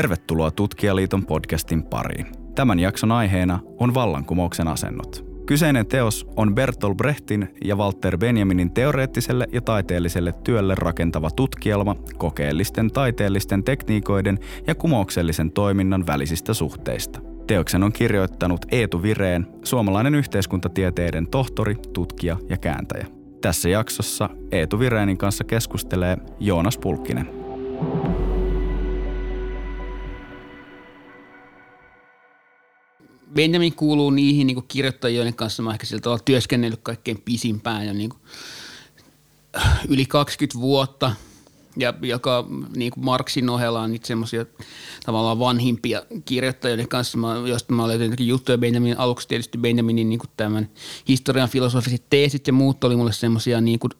Tervetuloa Tutkijaliiton podcastin pariin. Tämän jakson aiheena on vallankumouksen asennot. Kyseinen teos on Bertolt Brechtin ja Walter Benjaminin teoreettiselle ja taiteelliselle työlle rakentava tutkielma kokeellisten taiteellisten tekniikoiden ja kumouksellisen toiminnan välisistä suhteista. Teoksen on kirjoittanut Eetu Vireen, suomalainen yhteiskuntatieteiden tohtori, tutkija ja kääntäjä. Tässä jaksossa Eetu Vireenin kanssa keskustelee Joonas Pulkkinen. Benjamin kuuluu niihin niin kirjoittajien, joiden kanssa. Mä ehkä sillä tavalla työskennellyt kaikkein pisimpään ja niin kuin, yli 20 vuotta – ja joka niin kuin Marksin ohella on semmoisia tavallaan vanhimpia kirjoittajia, kanssa. Mä, josta mä olen jotenkin juttuja Benjamin, aluksi tietysti Benjaminin niin kuin tämän historian filosofiset teesit ja muut oli mulle semmoisia niin kuin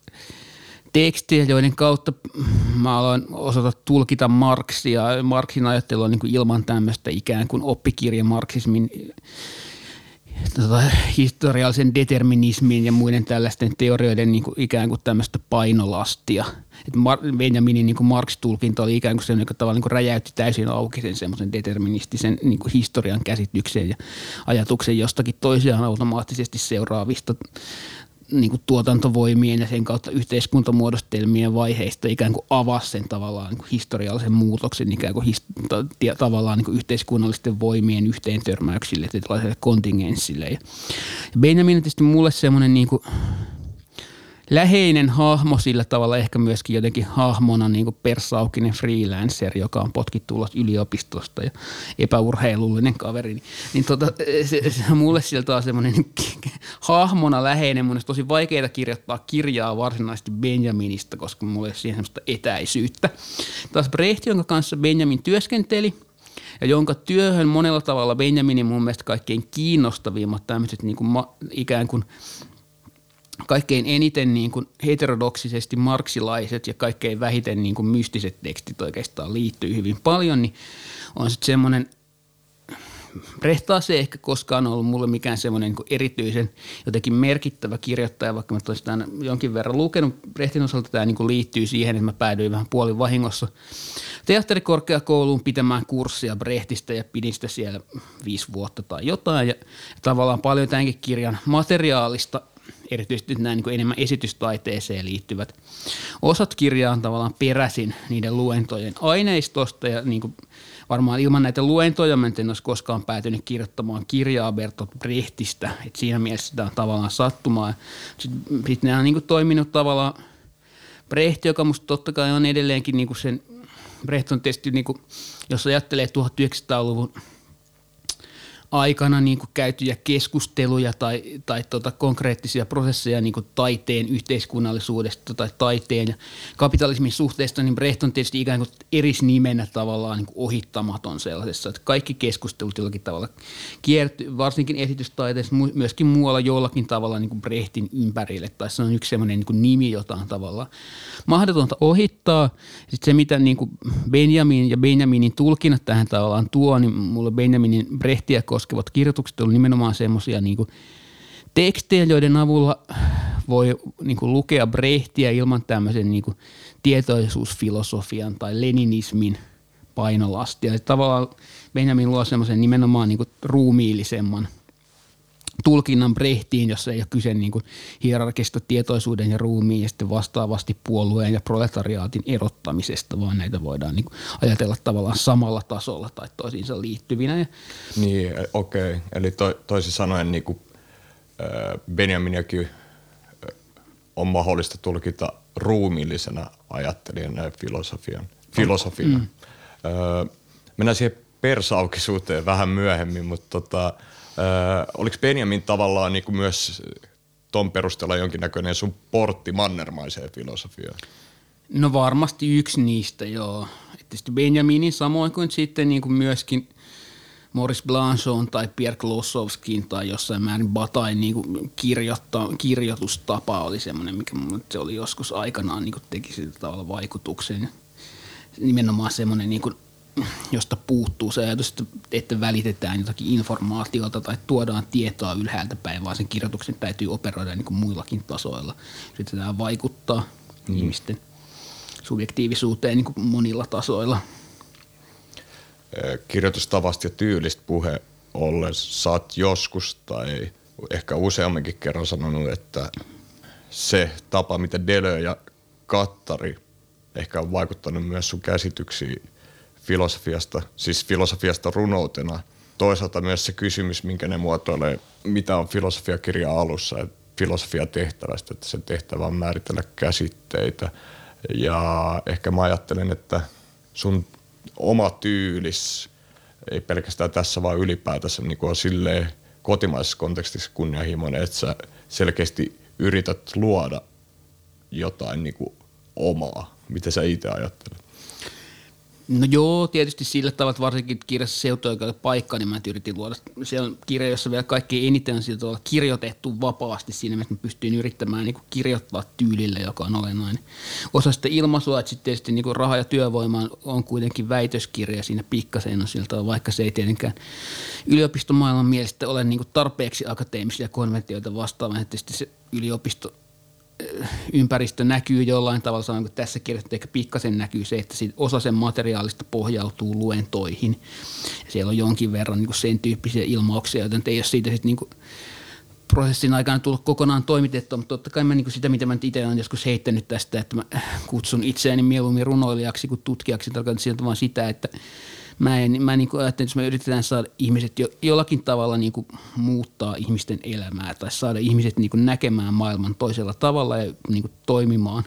tekstejä, joiden kautta mä aloin osata tulkita Marksia. Marksin ajattelu on niin kuin ilman tämmöistä ikään kuin oppikirja Marksismin tota, historiallisen determinismin ja muiden tällaisten teorioiden niin kuin ikään kuin tämmöistä painolastia. Et Mar- Benjaminin niin Marx-tulkinta oli ikään kuin se, joka tavallaan niin räjäytti täysin auki sen semmoisen deterministisen niin kuin historian käsitykseen ja ajatuksen jostakin toisiaan automaattisesti seuraavista niin kuin tuotantovoimien ja sen kautta yhteiskuntamuodostelmien vaiheista ikään kuin avasi sen tavallaan niin kuin historiallisen muutoksen ikään kuin his- tavallaan niin kuin yhteiskunnallisten voimien yhteen törmäyksille, tällaiselle kontingenssille. Ja Benjamin on tietysti mulle semmoinen niin kuin läheinen hahmo sillä tavalla ehkä myöskin jotenkin hahmona niin kuin persaukinen freelancer, joka on potkittu ulos yliopistosta ja epäurheilullinen kaveri. Niin, niin tota, se, se, mulle sieltä on semmoinen hahmona läheinen. Mun tosi vaikeaa kirjoittaa kirjaa varsinaisesti Benjaminista, koska mulla ei ole siihen semmoista etäisyyttä. Taas Brecht, jonka kanssa Benjamin työskenteli – ja jonka työhön monella tavalla Benjaminin mun mielestä kaikkein kiinnostavimmat tämmöiset niin kuin ma, ikään kuin kaikkein eniten niin kuin heterodoksisesti marksilaiset ja kaikkein vähiten niin kuin mystiset tekstit oikeastaan liittyy hyvin paljon, niin on sitten semmoinen – Brehtaa se ehkä koskaan ollut mulle mikään semmoinen niin erityisen jotenkin merkittävä kirjoittaja, vaikka mä tosiaan jonkin verran lukenut. Brehtin osalta tämä niin liittyy siihen, että mä päädyin vähän puolin vahingossa teatterikorkeakouluun pitämään kurssia Brehtistä ja pidin sitä siellä viisi vuotta tai jotain. Ja tavallaan paljon tämänkin kirjan materiaalista erityisesti nämä niin enemmän esitystaiteeseen liittyvät osat kirjaan tavallaan peräsin niiden luentojen aineistosta ja niin kuin varmaan ilman näitä luentoja mä en olisi koskaan päätynyt kirjoittamaan kirjaa Bertolt Brechtistä, että siinä mielessä tämä on tavallaan sattumaa. Sitten sit nämä on niin kuin toiminut tavallaan Brecht, joka musta totta kai on edelleenkin niin kuin sen, Brecht on tietysti niin kuin, jos ajattelee 1900-luvun – aikana niin kuin käytyjä keskusteluja tai, tai tota konkreettisia prosesseja niin kuin taiteen yhteiskunnallisuudesta tai taiteen ja kapitalismin suhteesta, niin Brecht on tietysti ikään kuin erisnimenä tavallaan niin kuin ohittamaton sellaisessa, että kaikki keskustelut jollakin tavalla kiertyy, varsinkin esitystaiteessa, myöskin muualla jollakin tavalla niin kuin Brechtin ympärille, tai se on yksi sellainen niin kuin nimi, jota on tavallaan mahdotonta ohittaa. Sitten se, mitä niin kuin Benjamin ja Benjaminin tulkinnat tähän tavallaan tuo, niin mulle Benjaminin Brechtiä koskevat kirjoitukset on nimenomaan semmoisia niin tekstejä, joiden avulla voi niin kuin lukea Brehtiä ilman tämmöisen niin kuin tietoisuusfilosofian tai leninismin painolastia. Ja tavallaan Benjamin luo semmoisen nimenomaan niin kuin ruumiillisemman – tulkinnan Brehtiin, jossa ei ole kyse niin kuin hierarkista tietoisuuden ja ruumiin ja sitten vastaavasti puolueen ja proletariaatin erottamisesta, vaan näitä voidaan niin kuin ajatella tavallaan samalla tasolla tai toisiinsa liittyvinä. Niin, okei. Okay. Eli to, toisin sanoen niin kuin, Benjaminiakin on mahdollista tulkita ruumiillisena ajattelijana ja filosofian, filosofiana. Mm. Öö, mennään siihen persaukisuuteen vähän myöhemmin, mutta tota, Öö, oliko Benjamin tavallaan niin kuin myös ton perusteella jonkinnäköinen sun portti mannermaiseen filosofiaan? No varmasti yksi niistä, joo. Tietysti Benjaminin samoin kuin sitten niin kuin myöskin Morris Blanchon tai Pierre Klossowskin tai jossain määrin Batain niin kuin kirjoitustapa oli semmoinen, mikä se oli joskus aikanaan niin kuin teki sillä tavalla vaikutuksen. Nimenomaan semmoinen niin kuin – josta puuttuu se ajatus, että välitetään jotakin informaatiota tai tuodaan tietoa ylhäältä päin, vaan sen kirjoituksen täytyy operoida niin kuin muillakin tasoilla. Yritetään vaikuttaa mm. ihmisten subjektiivisuuteen niin kuin monilla tasoilla. Kirjoitustavasta ja tyylistä puhe ollen saat joskus tai ehkä useamminkin kerran sanonut, että se tapa, miten Delö ja Kattari ehkä on vaikuttanut myös sun käsityksiin filosofiasta, siis filosofiasta runoutena. Toisaalta myös se kysymys, minkä ne muotoilee, mitä on filosofiakirja alussa, että filosofia tehtävästä, että sen tehtävä on määritellä käsitteitä. Ja ehkä mä ajattelen, että sun oma tyylis, ei pelkästään tässä vaan ylipäätänsä, niin on silleen kotimaisessa kontekstissa kunnianhimoinen, että sä selkeästi yrität luoda jotain niin kuin omaa. Mitä sä itse ajattelet? No joo, tietysti sillä tavalla, että varsinkin kirjassa seutuoikeuden paikka, niin mä yritin luoda. Se on kirja, jossa vielä kaikki eniten on sillä kirjoitettu vapaasti siinä, että mä pystyin yrittämään niin kirjoittaa tyylille, joka on olennainen. Osa sitä ilmaisua, että sitten tietysti niin raha ja työvoima on kuitenkin väitöskirja siinä pikkasen on siltä, vaikka se ei tietenkään yliopistomaailman mielestä ole niin tarpeeksi akateemisia konventioita vastaavan, että se yliopisto ympäristö näkyy jollain tavalla, sanon, että tässä kirjassa ehkä pikkasen näkyy se, että osa sen materiaalista pohjautuu luentoihin. Siellä on jonkin verran niin sen tyyppisiä ilmauksia, joten ei ole siitä sitten niin prosessin aikana tullut kokonaan toimitettua, mutta totta kai mä niin sitä, mitä mä itse olen joskus heittänyt tästä, että mä kutsun itseäni mieluummin runoilijaksi kuin tutkijaksi, tarkoitan sieltä vaan sitä, että – mä, en, mä niin kuin ajattelen, että jos me yritetään saada ihmiset jo, jollakin tavalla niin kuin muuttaa ihmisten elämää tai saada ihmiset niin kuin näkemään maailman toisella tavalla ja niin kuin toimimaan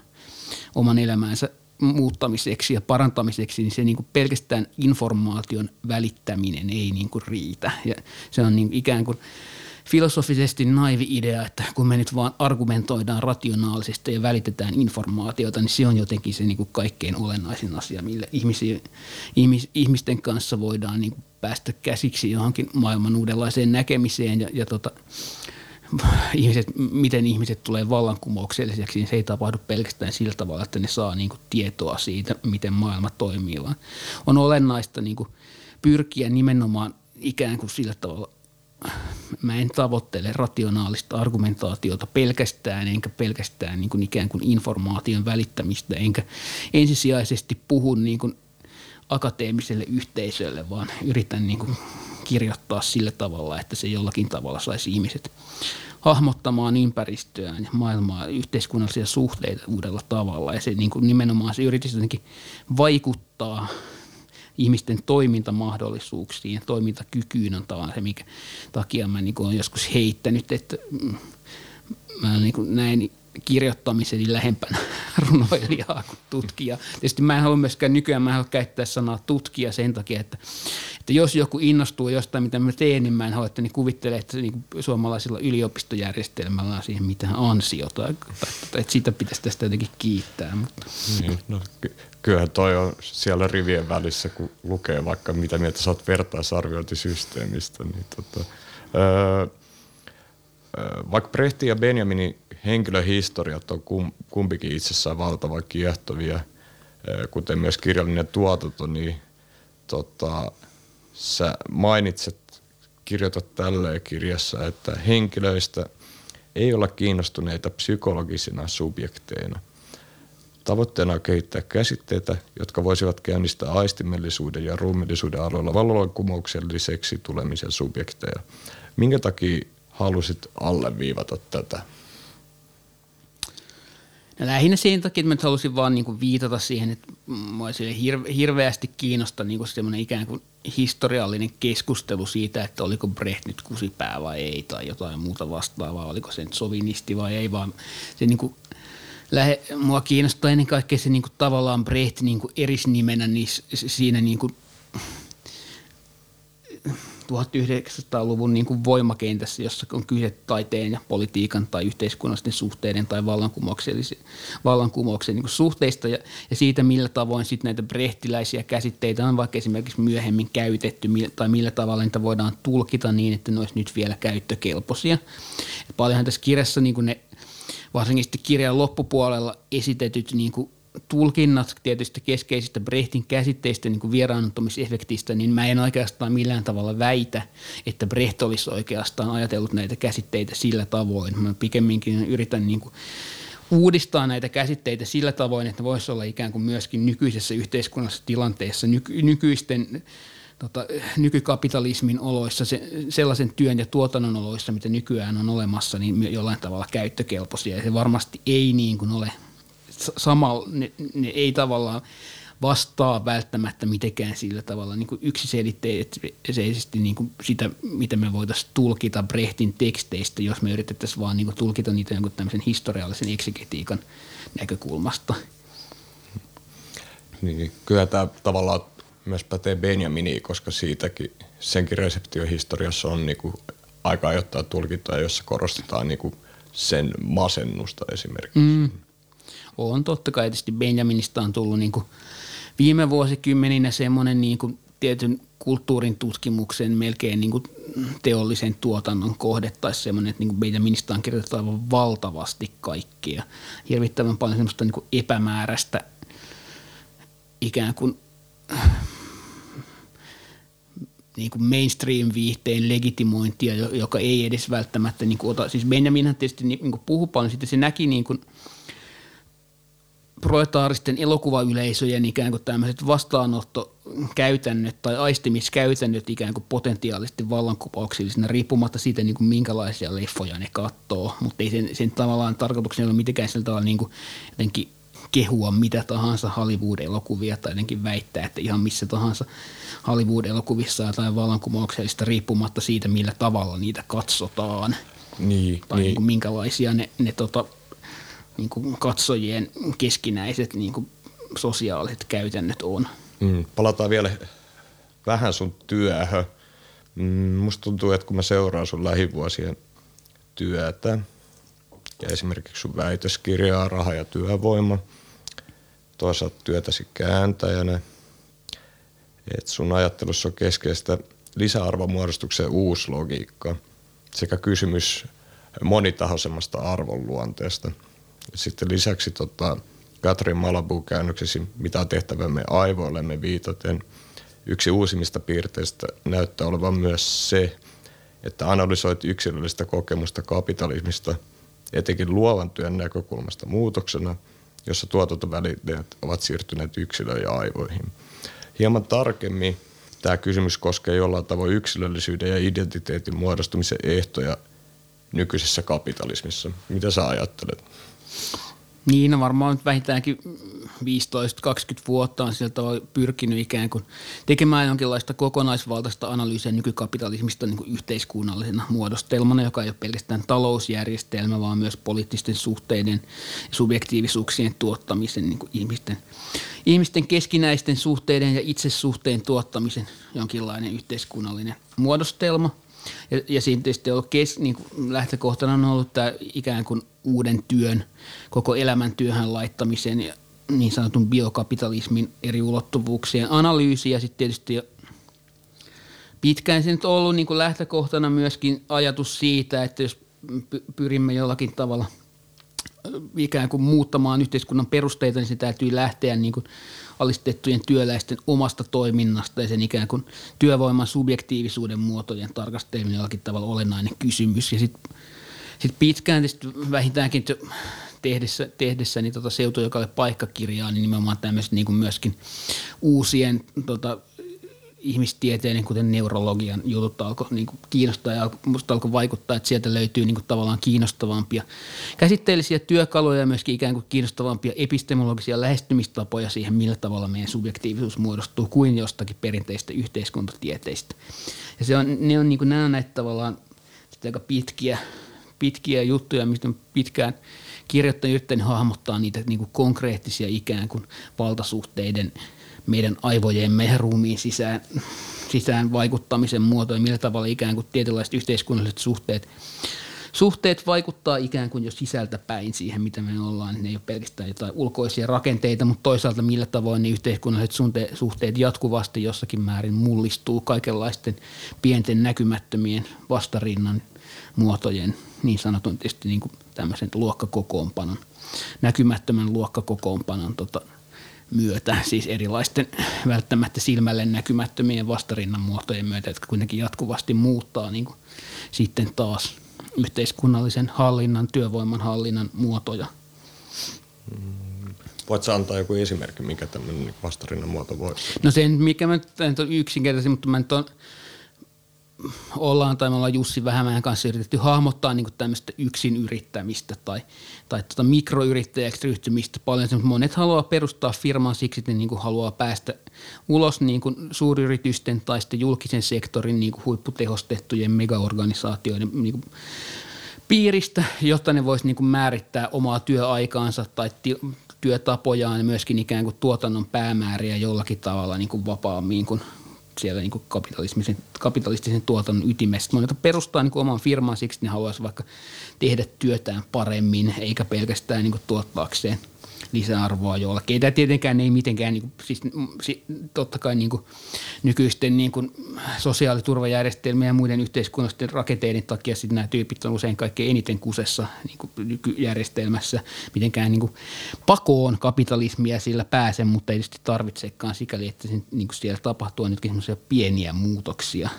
oman elämäänsä muuttamiseksi ja parantamiseksi, niin se niin kuin pelkästään informaation välittäminen ei niin kuin riitä. Ja se on niin ikään kuin – filosofisesti naivi idea, että kun me nyt vaan argumentoidaan rationaalisesti ja välitetään informaatiota, niin se on jotenkin se niin kuin kaikkein olennaisin asia, millä ihmisiä, ihmis, ihmisten kanssa voidaan niin kuin päästä käsiksi johonkin maailman uudenlaiseen näkemiseen ja, ja tota, ihmiset, miten ihmiset tulee vallankumoukselliseksi, niin se ei tapahdu pelkästään sillä tavalla, että ne saa niin kuin tietoa siitä, miten maailma toimii, vaan on olennaista niin kuin pyrkiä nimenomaan ikään kuin sillä tavalla – mä en tavoittele rationaalista argumentaatiota pelkästään, enkä pelkästään niin kuin ikään kuin informaation välittämistä, enkä ensisijaisesti puhu niin kuin akateemiselle yhteisölle, vaan yritän niin kuin kirjoittaa sillä tavalla, että se jollakin tavalla saisi ihmiset hahmottamaan ympäristöään ja maailmaa, yhteiskunnallisia suhteita uudella tavalla. Ja se niin kuin nimenomaan se yritys jotenkin vaikuttaa – ihmisten toimintamahdollisuuksiin ja toimintakykyyn on tavallaan se, mikä takia mä niin olen joskus heittänyt, että mm, mä niin näin kirjoittamiseni lähempänä runoilijaa kuin tutkija. Tietysti mä en halua myöskään nykyään, mä en halua käyttää sanaa tutkija sen takia, että, että jos joku innostuu jostain, mitä mä teen, niin mä en halua, että niin kuvittele, että niin suomalaisilla yliopistojärjestelmällä on siihen mitään ansiota, että sitä pitäisi tästä jotenkin kiittää. Mutta. Niin, no, ky- kyllähän toi on siellä rivien välissä, kun lukee vaikka mitä mieltä sä oot vertaisarviointisysteemistä, niin tota, öö, vaikka Brehti ja Benjaminin henkilöhistoriat on kumpikin itsessään valtavan kiehtovia, kuten myös kirjallinen tuotanto, niin tota, sä mainitset, kirjoitat tälleen kirjassa, että henkilöistä ei olla kiinnostuneita psykologisina subjekteina. Tavoitteena on kehittää käsitteitä, jotka voisivat käynnistää aistimellisuuden ja ruumillisuuden aloilla vallankumoukselliseksi tulemisen subjekteja. Minkä takia halusit alleviivata tätä? No lähinnä sen takia, että mä halusin vaan niin viitata siihen, että mä hirve, hirveästi kiinnostaa niin semmoinen ikään kuin historiallinen keskustelu siitä, että oliko Brecht nyt kusipää vai ei tai jotain muuta vastaavaa, oliko se nyt sovinisti vai ei, vaan se niin lähe, mua kiinnostaa ennen kaikkea se niin tavallaan Brecht niin kuin erisnimenä niin siinä niin 1900-luvun niin kuin voimakentässä, jossa on kyse taiteen ja politiikan tai yhteiskunnallisten suhteiden tai vallankumouksen niin suhteista ja, ja siitä, millä tavoin sitten näitä brehtiläisiä käsitteitä on vaikka esimerkiksi myöhemmin käytetty tai millä tavalla niitä voidaan tulkita niin, että ne olisi nyt vielä käyttökelpoisia. Paljonhan tässä kirjassa niin kuin ne varsinkin kirjan loppupuolella esitetyt niin kuin tulkinnat tietysti keskeisistä Brechtin käsitteistä niin kuin vieraannuttamisefektistä, niin mä en oikeastaan millään tavalla väitä, että Brecht olisi oikeastaan ajatellut näitä käsitteitä sillä tavoin. Mä pikemminkin yritän niin kuin uudistaa näitä käsitteitä sillä tavoin, että voisi olla ikään kuin myöskin nykyisessä yhteiskunnallisessa tilanteessa nyky, nykyisten tota, nykykapitalismin oloissa, se, sellaisen työn ja tuotannon oloissa, mitä nykyään on olemassa, niin jollain tavalla käyttökelpoisia. Ja se varmasti ei niin kuin ole samalla, ne, ne ei tavallaan vastaa välttämättä mitenkään sillä tavalla niin yksiselitteisesti niin kuin sitä, mitä me voitaisiin tulkita Brehtin teksteistä, jos me yritettäisiin vaan niin kuin tulkita niitä jonkun tämmöisen historiallisen eksegetiikan näkökulmasta. Niin, kyllä tämä tavallaan myös pätee Benjaminiin, koska siitäkin senkin reseptiohistoriassa on niin kuin aika ajoittaa tulkintoja, jossa korostetaan niin kuin sen masennusta esimerkiksi. Mm. On totta kai tietysti Benjaminista on tullut niin kuin viime vuosikymmeninä semmoinen niin kuin tietyn kulttuurin tutkimuksen melkein niin kuin teollisen tuotannon kohde tai semmoinen, että niin kuin Benjaminista on kirjoitettu aivan valtavasti kaikkia. Hirvittävän paljon semmoista niin kuin epämääräistä ikään kuin niin kuin mainstream-viihteen legitimointia, joka ei edes välttämättä niin kuin ota. Siis Benjaminhan tietysti niin kuin puhui paljon, sitten se näki niin kuin proletaaristen elokuvayleisöjen ikään kuin tämmöiset vastaanottokäytännöt tai aistimiskäytännöt ikään kuin potentiaalisesti vallankumouksellisena riippumatta siitä, niin kuin minkälaisia leffoja ne katsoo, mutta ei sen, sen tavallaan tarkoituksena ole mitenkään sillä tavalla niin kuin jotenkin – kehua mitä tahansa Hollywood-elokuvia tai jotenkin väittää, että ihan missä tahansa Hollywood-elokuvissa tai vallankumouksellista riippumatta siitä, millä tavalla niitä katsotaan. Niin, tai niin. Niin kuin minkälaisia ne, ne tota, niin kuin katsojien keskinäiset niin kuin sosiaaliset käytännöt on. Mm, palataan vielä vähän sun työhön. Mm, musta tuntuu, että kun mä seuraan sun lähivuosien työtä ja esimerkiksi sun väitöskirjaa, raha ja työvoima – toisaalta työtäsi kääntäjänä, että sun ajattelussa on keskeistä lisäarvomuodostuksen uusi logiikka sekä kysymys monitahoisemmasta arvonluonteesta. Sitten lisäksi tota, Katrin Malabu käännöksesi Mitä tehtävämme aivoillemme viitaten yksi uusimmista piirteistä näyttää olevan myös se, että analysoit yksilöllistä kokemusta kapitalismista etenkin luovan työn näkökulmasta muutoksena – jossa tuotantovälineet ovat siirtyneet yksilön ja aivoihin. Hieman tarkemmin tämä kysymys koskee jollain tavoin yksilöllisyyden ja identiteetin muodostumisen ehtoja nykyisessä kapitalismissa. Mitä sä ajattelet? Niin, no varmaan nyt vähintäänkin 15-20 vuotta on sieltä pyrkinyt ikään kuin tekemään jonkinlaista kokonaisvaltaista analyysiä nykykapitalismista niin kuin yhteiskunnallisena muodostelmana, joka ei ole pelkästään talousjärjestelmä, vaan myös poliittisten suhteiden ja subjektiivisuuksien tuottamisen, niin kuin ihmisten, ihmisten keskinäisten suhteiden ja itsesuhteen tuottamisen jonkinlainen yhteiskunnallinen muodostelma – ja, ja siinä tietysti on kes, niin kuin lähtökohtana on ollut tämä ikään kuin uuden työn, koko elämän työhön laittamisen ja niin sanotun biokapitalismin eri ulottuvuuksien analyysi ja sitten tietysti pitkään se nyt on ollut niin kuin lähtökohtana myöskin ajatus siitä, että jos pyrimme jollakin tavalla ikään kuin muuttamaan yhteiskunnan perusteita, niin se täytyy lähteä niin kuin alistettujen työläisten omasta toiminnasta ja sen ikään kuin työvoiman subjektiivisuuden muotojen tarkasteleminen jollakin tavalla olennainen kysymys. Ja sitten sit pitkään vähintäänkin tehdessä, tehdessä niin tota seutujokalle paikkakirjaa, niin nimenomaan tämmöiset niin kuin myöskin uusien tota, ihmistieteiden, kuten neurologian jutut alkoi niin kiinnostaa ja musta alkoi vaikuttaa, että sieltä löytyy niin kuin tavallaan kiinnostavampia käsitteellisiä työkaluja ja myöskin ikään kuin kiinnostavampia epistemologisia lähestymistapoja siihen, millä tavalla meidän subjektiivisuus muodostuu kuin jostakin perinteistä yhteiskuntatieteistä. Ja se on, ne on, niin kuin, nämä on näitä tavallaan aika pitkiä, pitkiä juttuja, mistä pitkään kirjoittanut, yrittänyt hahmottaa niitä niin kuin konkreettisia ikään kuin valtasuhteiden – meidän aivojemme ja ruumiin sisään, sisään vaikuttamisen muotoja, millä tavalla ikään kuin tietynlaiset yhteiskunnalliset suhteet, suhteet vaikuttaa ikään kuin jo sisältä päin siihen, mitä me ollaan. Ne ei ole pelkästään jotain ulkoisia rakenteita, mutta toisaalta millä tavoin ne yhteiskunnalliset suhteet jatkuvasti jossakin määrin mullistuu kaikenlaisten pienten näkymättömien vastarinnan muotojen, niin sanotun tietysti niin kuin tämmöisen luokkakokoonpanon, näkymättömän luokkakokoonpanon tota, myötä, siis erilaisten välttämättä silmälle näkymättömien vastarinnan muotojen myötä, jotka kuitenkin jatkuvasti muuttaa niin kuin sitten taas yhteiskunnallisen hallinnan, työvoiman hallinnan muotoja. Voitko antaa joku esimerkki, mikä tämmöinen vastarinnan muoto voisi No se, mikä mä nyt on yksinkertaisin, mutta mä nyt on, ollaan tai me ollaan Jussi Vähämäen kanssa yritetty hahmottaa niin tämmöistä yksin yrittämistä tai, tai tota mikroyrittäjäksi ryhtymistä paljon. Monet haluaa perustaa firman siksi, että ne niin haluaa päästä ulos niin kuin suuryritysten tai sitten julkisen sektorin niin kuin huipputehostettujen megaorganisaatioiden niin kuin piiristä, jotta ne voisi niin määrittää omaa työaikaansa tai ti- työtapojaan ja myöskin ikään kuin tuotannon päämääriä jollakin tavalla niin kuin vapaammin kuin siellä niin kuin kapitalistisen, kapitalistisen tuotannon ytimessä. Monet perustaa niin kuin oman firman siksi, ne haluaisi vaikka tehdä työtään paremmin, eikä pelkästään niin kuin tuottaakseen – lisäarvoa jollakin. Tämä tietenkään ei mitenkään, niin kuin, siis, totta kai niin kuin, nykyisten niin kuin, sosiaaliturvajärjestelmien ja muiden yhteiskunnallisten rakenteiden takia sitten nämä tyypit on usein kaikkein eniten kusessa niin kuin, nykyjärjestelmässä. Mitenkään niin kuin, pakoon kapitalismia sillä pääse, mutta ei tietysti tarvitsekaan sikäli, että sen, niin kuin siellä tapahtuu nytkin semmoisia pieniä muutoksia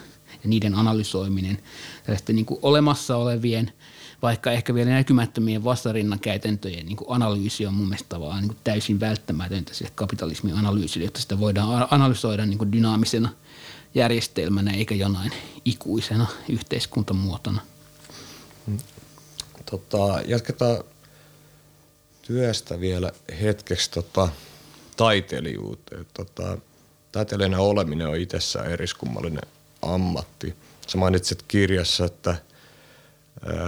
ja niiden analysoiminen tällaisten niin kuin, olemassa olevien – vaikka ehkä vielä näkymättömien vastarinnan käytäntöjen niin analyysi on mun mielestä tavallaan niin täysin välttämätöntä sille kapitalismin analyysille, jotta sitä voidaan analysoida niin dynaamisena järjestelmänä eikä jonain ikuisena yhteiskuntamuotona. Tota, jatketaan työstä vielä hetkeksi tota, taiteilijuuteen. Tota, taiteilijana oleminen on itsessään eriskummallinen ammatti. Sä mainitsit kirjassa, että –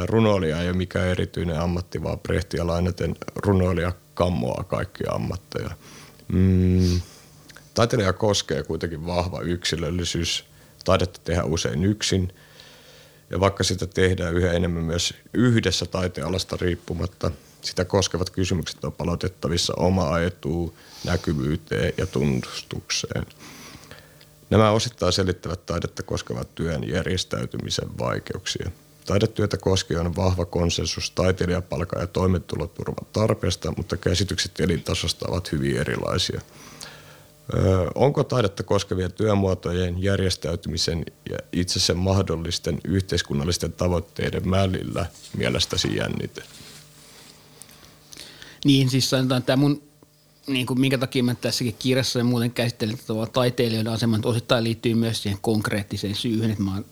runoilija ei ole mikään erityinen ammatti, vaan Brehtiä lainaten runoilija kammoaa kaikkia ammatteja. Mm, taiteilija koskee kuitenkin vahva yksilöllisyys. Taidetta tehdä usein yksin. Ja vaikka sitä tehdään yhä enemmän myös yhdessä taitealasta riippumatta, sitä koskevat kysymykset on palautettavissa oma etuun, näkyvyyteen ja tunnustukseen. Nämä osittain selittävät taidetta koskevat työn järjestäytymisen vaikeuksia – Taidetyötä koskien on vahva konsensus taiteilijapalkan ja toimeentuloturvan tarpeesta, mutta käsitykset elintasosta ovat hyvin erilaisia. Onko taidetta koskevien työmuotojen järjestäytymisen ja itse sen mahdollisten yhteiskunnallisten tavoitteiden välillä mielestäsi jännite? Niin, siis sanotaan, tämä mun niin kuin minkä takia mä tässäkin kirjassa ja muuten käsittelen taiteilijoiden aseman, osittain liittyy myös siihen konkreettiseen syyhyn, että mä oon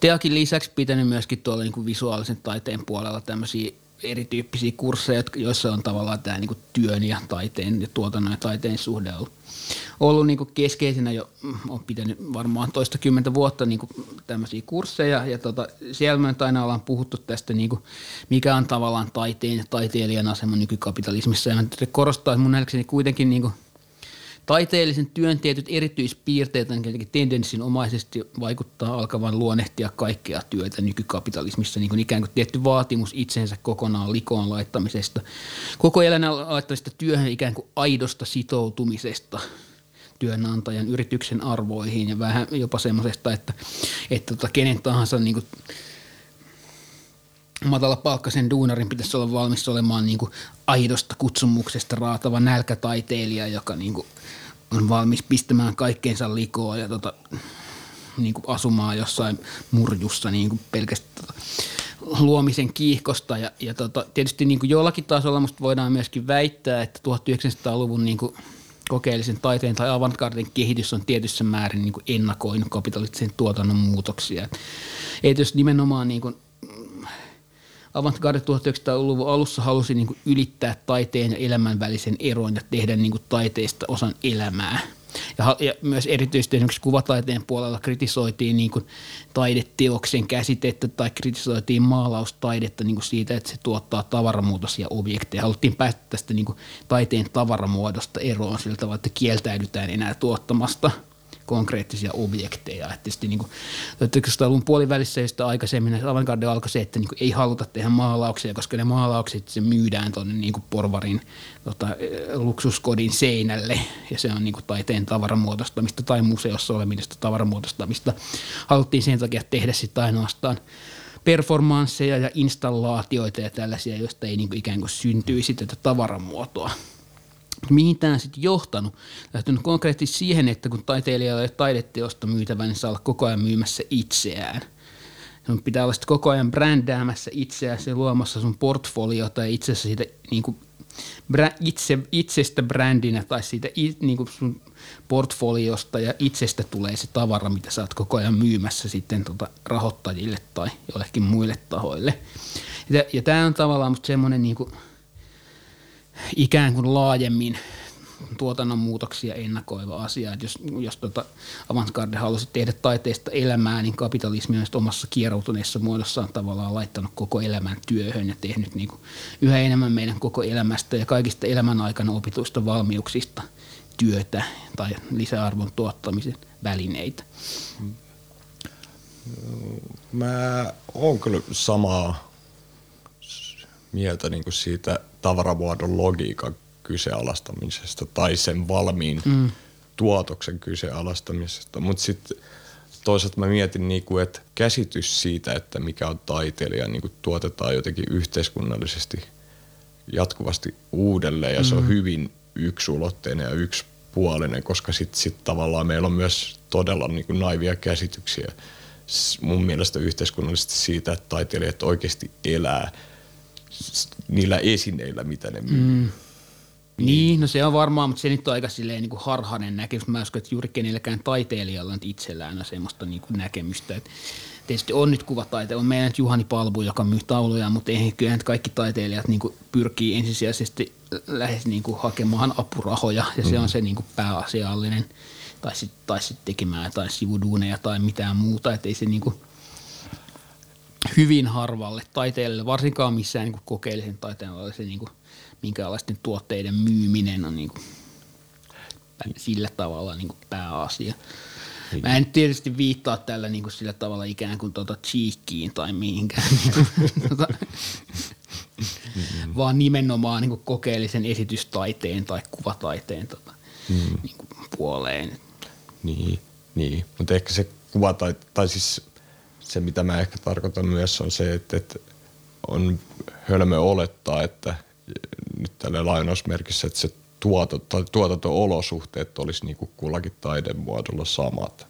Teakin lisäksi pitänyt myöskin tuolla niin kuin visuaalisen taiteen puolella tämmöisiä erityyppisiä kursseja, joissa on tavallaan tämä niin kuin työn ja taiteen ja tuotannon ja taiteen suhde ollut, ollut niin kuin keskeisenä jo, mm, on pitänyt varmaan toista kymmentä vuotta niin kuin tämmöisiä kursseja ja tota, siellä me aina ollaan puhuttu tästä, niin kuin, mikä on tavallaan taiteen ja taiteilijan asema nykykapitalismissa. Ja mä korostaa, että mun nähdäkseni kuitenkin niin kuin – Taiteellisen työn tietyt erityispiirteet tendenssin omaisesti vaikuttaa alkavan luonnehtia kaikkea työtä nykykapitalismissa, niin kuin ikään kuin tietty vaatimus itsensä kokonaan likoon laittamisesta, koko elämän laittamista työhön ikään kuin aidosta sitoutumisesta työnantajan yrityksen arvoihin ja vähän jopa semmoisesta, että, että tota, kenen tahansa niin kuin matala palkkaisen duunarin pitäisi olla valmis olemaan niin kuin aidosta kutsumuksesta raatava nälkätaiteilija, joka niin kuin on valmis pistämään kaikkeensa likoa ja tota, niin kuin asumaan jossain murjussa niin kuin pelkästään tota, luomisen kiihkosta. Ja, ja tota, tietysti niin kuin jollakin tasolla musta voidaan myöskin väittää, että 1900-luvun niin kuin kokeellisen taiteen tai avantgarden kehitys on tietyssä määrin niin kuin ennakoinut kapitalistisen tuotannon muutoksia. Ei tietysti nimenomaan niin kuin avantgarde 1900-luvun alussa halusi niin kuin ylittää taiteen ja elämän välisen eron ja tehdä niin kuin taiteesta osan elämää. Ja, ja myös erityisesti esimerkiksi kuvataiteen puolella kritisoitiin niin kuin taideteoksen käsitettä tai kritisoitiin maalaustaidetta niin kuin siitä, että se tuottaa tavaramuotoisia objekteja. Haluttiin päästä tästä niin kuin taiteen tavaramuodosta eroon sillä tavalla, että kieltäydytään enää tuottamasta – konkreettisia objekteja. Että tietysti niin kuin 1900-luvun puolivälissä, josta aikaisemmin avantgarde alkoi se, että niin kuin ei haluta tehdä maalauksia, koska ne maalaukset se myydään tuonne niin porvarin tota, luksuskodin seinälle ja se on niin kuin taiteen tavaramuodostamista tai museossa olemista tavaramuodostamista. Haluttiin sen takia tehdä sitten ainoastaan performansseja ja installaatioita ja tällaisia, joista ei niin kuin ikään kuin syntyisi tätä tavaramuotoa mihin tämä sitten johtanut? Lähtenyt konkreettisesti siihen, että kun taiteilijalla ei taideteosta myytävä, niin saa olla koko ajan myymässä itseään. Sun pitää olla koko ajan brändäämässä itseään, se luomassa sun portfoliota ja itse siitä niin kuin brä, itse, itsestä brändinä tai siitä niin kuin sun portfoliosta ja itsestä tulee se tavara, mitä sä oot koko ajan myymässä sitten tota rahoittajille tai jollekin muille tahoille. Ja, ja tämä on tavallaan musta semmoinen niin kuin ikään kuin laajemmin tuotannon muutoksia ennakoiva asia. Että jos, jos tota Avantgarde halusi tehdä taiteesta elämää, niin kapitalismi on omassa kieroutuneessa muodossaan tavallaan laittanut koko elämän työhön ja tehnyt niin kuin yhä enemmän meidän koko elämästä ja kaikista elämän aikana opituista valmiuksista työtä tai lisäarvon tuottamisen välineitä. Mä oon kyllä samaa mieltä niin kuin siitä tavaramuodon logiikan kyseenalaistamisesta tai sen valmiin mm. tuotoksen kyseenalaistamisesta. Mutta sitten toisaalta mä mietin, niinku, että käsitys siitä, että mikä on taiteilija, niinku tuotetaan jotenkin yhteiskunnallisesti jatkuvasti uudelleen ja mm. se on mm. hyvin yksulotteinen ja yksipuolinen, koska sitten sit tavallaan meillä on myös todella niinku naivia käsityksiä mun mielestä yhteiskunnallisesti siitä, että taiteilijat oikeasti elää niillä esineillä, mitä ne myy. Mm. Niin, no se on varmaan, mutta se nyt on aika silleen niin kuin harhainen näkemys. Mä uskon, että juuri kenelläkään taiteilijalla on itsellään semmoista niin kuin näkemystä. Että tietysti on nyt kuvataite, on meidän Juhani Palbu, joka myy tauluja, mutta eihän kyllähän kaikki taiteilijat niin kuin pyrkii ensisijaisesti lähes niin kuin hakemaan apurahoja ja se on mm. se niin kuin pääasiallinen tai sitten tai sit tekemään tai sivuduuneja tai mitään muuta, että ei se niin kuin hyvin harvalle taiteilijalle, varsinkaan missään niin kuin kokeellisen taiteilijalle se niin kuin – minkälaisten tuotteiden myyminen on niin kuin sillä tavalla niin kuin pääasia. Mä en tietysti viittaa tällä niin kuin sillä tavalla ikään kuin tuota cheekkiin tai mihinkään, tuota, mm-hmm. vaan nimenomaan niin kuin kokeellisen esitystaiteen tai kuvataiteen tuota, mm. niin kuin puoleen. Niin, niin. mutta ehkä se kuva tai, tai siis se mitä mä ehkä tarkoitan myös on se, että, että on hölmö olettaa, että nyt tällä lainausmerkissä, että se tuoto, tai tuotanto-olosuhteet olisi niin kuin kullakin taidemuodolla samat.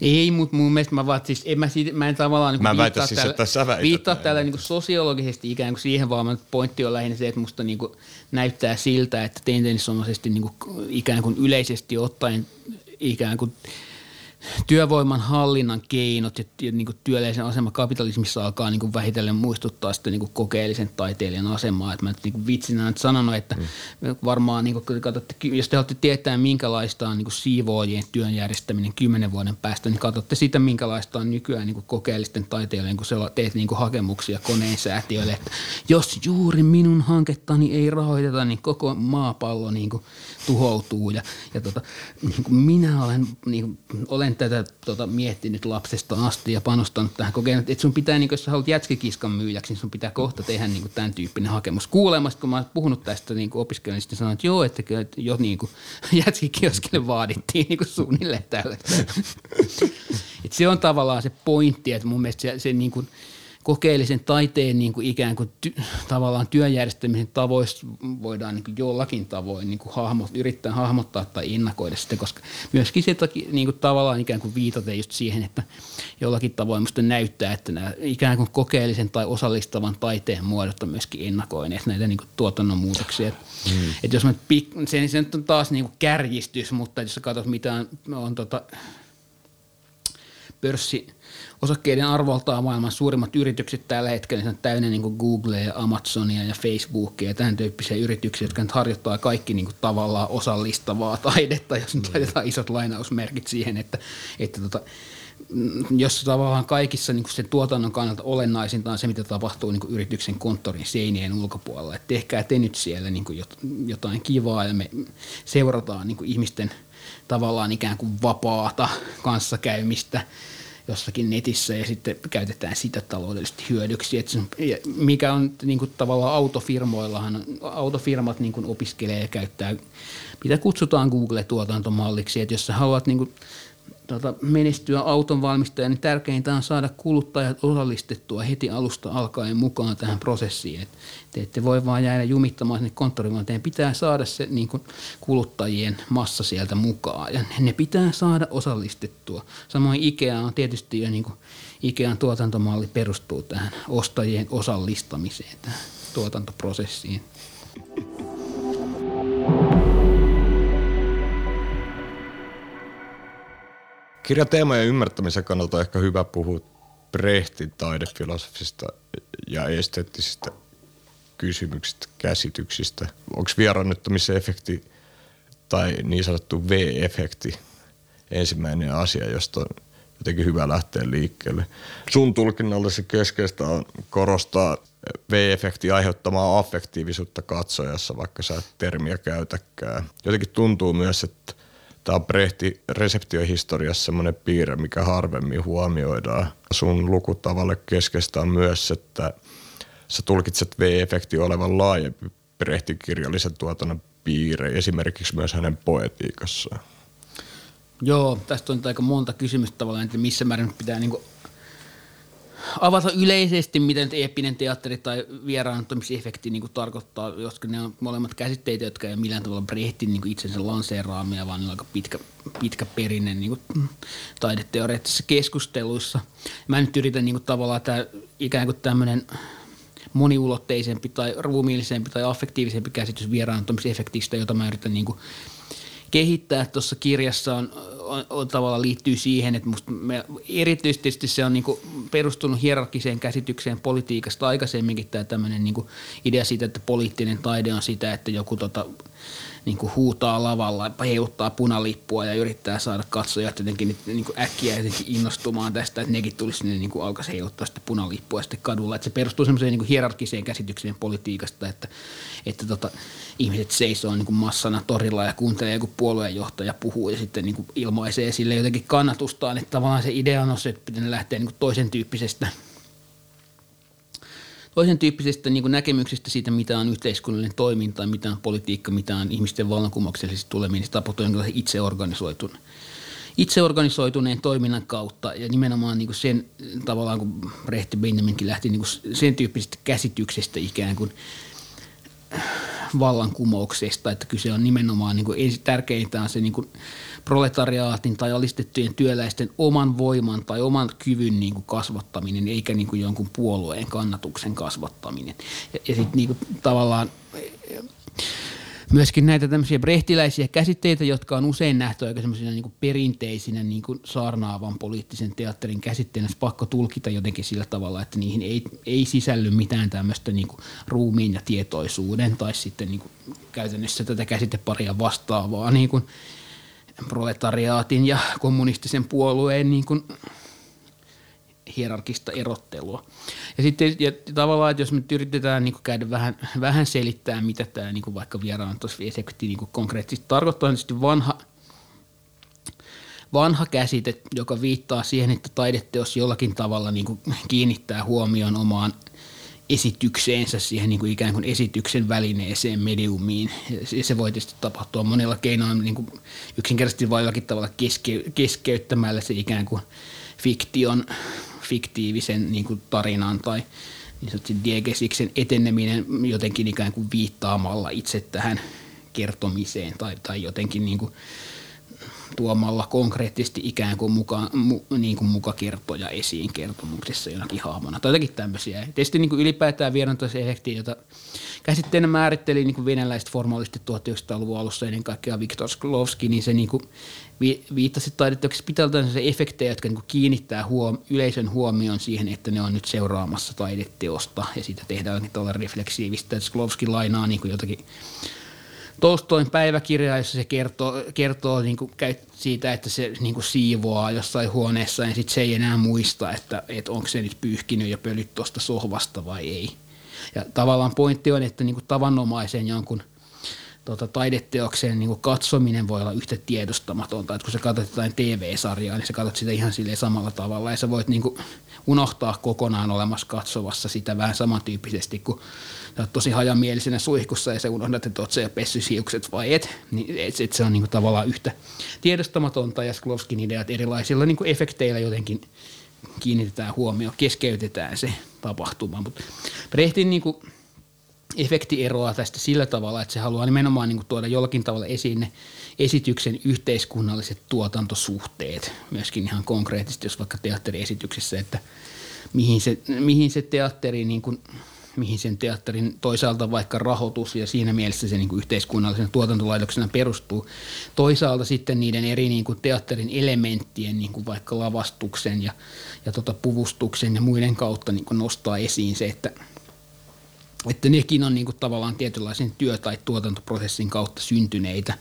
Ei, mutta mun mielestä mä vaan, siis en mä, siitä, mä en tavallaan niin mä viittaa, siis, tällä, että viittaa tällä niin sosiologisesti ikään kuin siihen, vaan pointti on lähinnä se, että musta niin kuin näyttää siltä, että tendenssinomaisesti niin kuin ikään kuin yleisesti ottaen ikään kuin – työvoiman hallinnan keinot ja, ja niin kuin työläisen asema kapitalismissa alkaa niin kuin vähitellen muistuttaa sitten niin kuin kokeellisen taiteilijan asemaa. Että mä nyt niin vitsinä nyt sanonut, että mm. varmaan niin kuin, katsotte, jos te haluatte tietää minkälaista on niin kuin siivoojien työn järjestäminen kymmenen vuoden päästä, niin katsotte sitä minkälaista on nykyään niin kuin kokeellisten taiteilijoiden, kun teet niin kuin hakemuksia koneen säätiöille, että jos juuri minun hankettani ei rahoiteta, niin koko maapallo niin kuin tuhoutuu. Ja, ja tota, niin kuin minä olen, niin kuin, olen tätä tota, miettinyt lapsesta asti ja panostanut tähän kokeen, että sun pitää, niin kuin, jos sä haluat jätskikiskan myyjäksi, niin sun pitää kohta tehdä niin kuin, tämän tyyppinen hakemus. Kuulemasta, kun mä oon puhunut tästä niin opiskelijoille, niin sanoin, että joo, että kyllä jo niin kuin, jätskikioskille vaadittiin niin kuin suunnilleen tällä. Se on tavallaan se pointti, että mun mielestä se, se niin kuin, kokeellisen taiteen niin kuin ikään kuin ty, tavallaan työjärjestämisen tavoista voidaan niin kuin jollakin tavoin niin kuin hahmot, yrittää hahmottaa tai ennakoida sitä, koska myöskin se niin kuin tavallaan ikään kuin viitata just siihen, että jollakin tavoin musta näyttää, että nämä ikään kuin kokeellisen tai osallistavan taiteen muodot on myöskin ennakoineet näitä niin kuin tuotannon muutoksia. Mm. Että jos mä, se, se nyt on taas niin kuin kärjistys, mutta jos sä katsot mitä on, on tota, pörssi osakkeiden arvoltaan maailman suurimmat yritykset tällä hetkellä, se on täynnä niin Googlea ja Amazonia ja Facebookia ja tämän tyyppisiä yrityksiä, jotka nyt harjoittaa kaikki niin kuin tavallaan osallistavaa taidetta, jos nyt mm. laitetaan isot lainausmerkit siihen, että, että tota, jos tavallaan kaikissa niin sen tuotannon kannalta olennaisinta on se, mitä tapahtuu niin yrityksen konttorin seinien ulkopuolella. Et tehkää te nyt siellä niin jotain kivaa ja me seurataan niin ihmisten tavallaan ikään kuin vapaata kanssakäymistä – jossakin netissä ja sitten käytetään sitä taloudellisesti hyödyksi. Että mikä on niin kuin tavallaan autofirmoillahan, autofirmat niin kuin opiskelee ja käyttää, mitä kutsutaan Google-tuotantomalliksi, että jos sä haluat niin kuin tota, menestyä auton valmistaja, niin tärkeintä on saada kuluttajat osallistettua heti alusta alkaen mukaan tähän prosessiin. Et te ette voi vaan jäädä jumittamaan sinne konttoriin, vaan teidän pitää saada se niin kuin kuluttajien massa sieltä mukaan ja ne pitää saada osallistettua. Samoin IKEA on tietysti jo niin kuin Ikean tuotantomalli perustuu tähän ostajien osallistamiseen, tähän tuotantoprosessiin. Kirjan teemojen ymmärtämisen kannalta on ehkä hyvä puhua Brehtin taidefilosofista ja esteettisistä kysymyksistä, käsityksistä. Onko vieraannuttamisen tai niin sanottu V-efekti ensimmäinen asia, josta on jotenkin hyvä lähteä liikkeelle. Sun tulkinnalle se keskeistä on korostaa V-efekti aiheuttamaa affektiivisuutta katsojassa, vaikka sä et termiä käytäkään. Jotenkin tuntuu myös, että tämä on Brehti reseptiohistoriassa semmoinen piirre, mikä harvemmin huomioidaan. Sun lukutavalle keskeistä on myös, että sä tulkitset V-efekti olevan laajempi Brehtin kirjallisen tuotannon piirre, esimerkiksi myös hänen poetiikassaan. Joo, tästä on aika monta kysymystä tavallaan, että missä määrin pitää niin avata yleisesti, mitä nyt eeppinen teatteri tai vieraannuttamisefekti niin tarkoittaa, koska ne on molemmat käsitteitä, jotka ei millään tavalla Brehtin niin itsensä lanseeraamia, vaan ne on aika pitkä, pitkä perinne niin taideteoreettisissa keskusteluissa. Mä nyt yritän niin kuin, tavallaan tämä ikään kuin tämmöinen moniulotteisempi tai ruumiillisempi tai affektiivisempi käsitys vieraantumisefektistä, jota mä yritän niin kuin kehittää tuossa kirjassa on, on, on, tavallaan liittyy siihen, että musta me, erityisesti se on niinku perustunut hierarkiseen käsitykseen politiikasta. Aikaisemminkin tämä tämmöinen niinku idea siitä, että poliittinen taide on sitä, että joku tota, niin kuin huutaa lavalla, heiluttaa punalippua ja yrittää saada katsojat jotenkin niin kuin äkkiä jotenkin innostumaan tästä, että nekin tulisi sinne niin kuin alkaisi heiluttaa sitä punalippua sitten kadulla. Että se perustuu semmoiseen niin hierarkiseen käsitykseen politiikasta, että, että tota, ihmiset seisoo niin kuin massana torilla ja kuuntelee joku puolueenjohtaja puhuu ja sitten niin kuin ilmaisee sille jotenkin kannatustaan. Että tavallaan se idea on se, että pitää lähteä niin kuin toisen tyyppisestä toisen tyyppisestä niin näkemyksestä siitä, mitä on yhteiskunnallinen toiminta, mitä on politiikka, mitä on ihmisten vallankumouksellisesti tuleminen, se tapahtuu jonkinlaisen itseorganisoitun, itseorganisoituneen toiminnan kautta. Ja nimenomaan niin sen tavallaan, kun Rehti Benjaminkin lähti niin sen tyyppisestä käsityksestä ikään kuin vallankumouksesta, että kyse on nimenomaan niin kuin, tärkeintä on se niin kuin, proletariaatin tai alistettujen työläisten oman voiman tai oman kyvyn niin kuin kasvattaminen, eikä niin kuin jonkun puolueen kannatuksen kasvattaminen. Ja, ja sitten niin tavallaan myöskin näitä tämmöisiä brehtiläisiä käsitteitä, jotka on usein nähty aika semmoisina niin perinteisinä niin kuin saarnaavan poliittisen teatterin käsitteenä. pakko tulkita jotenkin sillä tavalla, että niihin ei, ei sisälly mitään tämmöistä niin kuin ruumiin ja tietoisuuden tai sitten niin kuin käytännössä tätä käsiteparia vastaavaa niin kuin proletariaatin ja kommunistisen puolueen niin kuin hierarkista erottelua. Ja sitten ja tavallaan, että jos me yritetään niin käydä vähän, vähän selittää, mitä tämä niin vaikka vieraantoisefekti niin konkreettisesti tarkoittaa, niin vanha, vanha käsite, joka viittaa siihen, että taideteos jollakin tavalla niin kiinnittää huomioon omaan – esitykseensä siihen niin kuin ikään kuin esityksen välineeseen mediumiin. Ja se voi tietysti tapahtua monella keinoilla niin kuin yksinkertaisesti vai jollakin tavalla keske, keskeyttämällä se ikään kuin fiktion, fiktiivisen niin kuin tarinan tai niin diegesiksen eteneminen jotenkin ikään kuin viittaamalla itse tähän kertomiseen tai, tai jotenkin niin kuin – tuomalla konkreettisesti ikään kuin muka, mu, niin kuin mukakertoja esiin kertomuksessa jonakin hahmona tai jotakin tämmöisiä. Tietysti niin kuin ylipäätään vieraantoisefekti, jota käsitteenä määritteli niin kuin venäläiset formaalisti 1900-luvun alussa ennen kaikkea Viktor Sklovski, niin se niin kuin vi, viittasi taidettavaksi pitää se efektejä, jotka niin kiinnittää huom, yleisön huomioon siihen, että ne on nyt seuraamassa taideteosta ja siitä tehdään jotenkin tuolla refleksiivistä. Sklovski lainaa niin kuin jotakin Tolstoin päiväkirja, jossa se kertoo, kertoo niin kuin siitä, että se niin kuin siivoaa jossain huoneessa ja sitten se ei enää muista, että, että onko se nyt pyyhkinyt ja pölyt tuosta sohvasta vai ei. Ja tavallaan pointti on, että niin kuin tavanomaisen jonkun tota, taideteoksen niin kuin katsominen voi olla yhtä tiedostamatonta. Että kun sä katsot jotain TV-sarjaa, niin sä katsot sitä ihan sille samalla tavalla ja sä voit niin kuin unohtaa kokonaan olemassa katsovassa sitä vähän samantyyppisesti kuin sä oot tosi hajamielisenä suihkussa ja sä unohdat, että oot sä jo pessy hiukset vai et, niin et, et se on niinku tavallaan yhtä tiedostamatonta ja Sklovskin ideat erilaisilla niinku efekteillä jotenkin kiinnitetään huomioon, keskeytetään se tapahtuma. Mutta Brehtin niinku efekti eroaa tästä sillä tavalla, että se haluaa nimenomaan niinku tuoda jollakin tavalla esiin ne esityksen yhteiskunnalliset tuotantosuhteet, myöskin ihan konkreettisesti, jos vaikka teatteriesityksessä, että mihin se, mihin se teatteri niin kuin – mihin sen teatterin toisaalta vaikka rahoitus ja siinä mielessä se niin kuin yhteiskunnallisen tuotantolaitoksena perustuu. Toisaalta sitten niiden eri niin kuin teatterin elementtien, niin kuin vaikka lavastuksen ja, ja tota puvustuksen ja muiden kautta niin kuin nostaa esiin se, että, että nekin on niin kuin tavallaan tietynlaisen työ- tai tuotantoprosessin kautta syntyneitä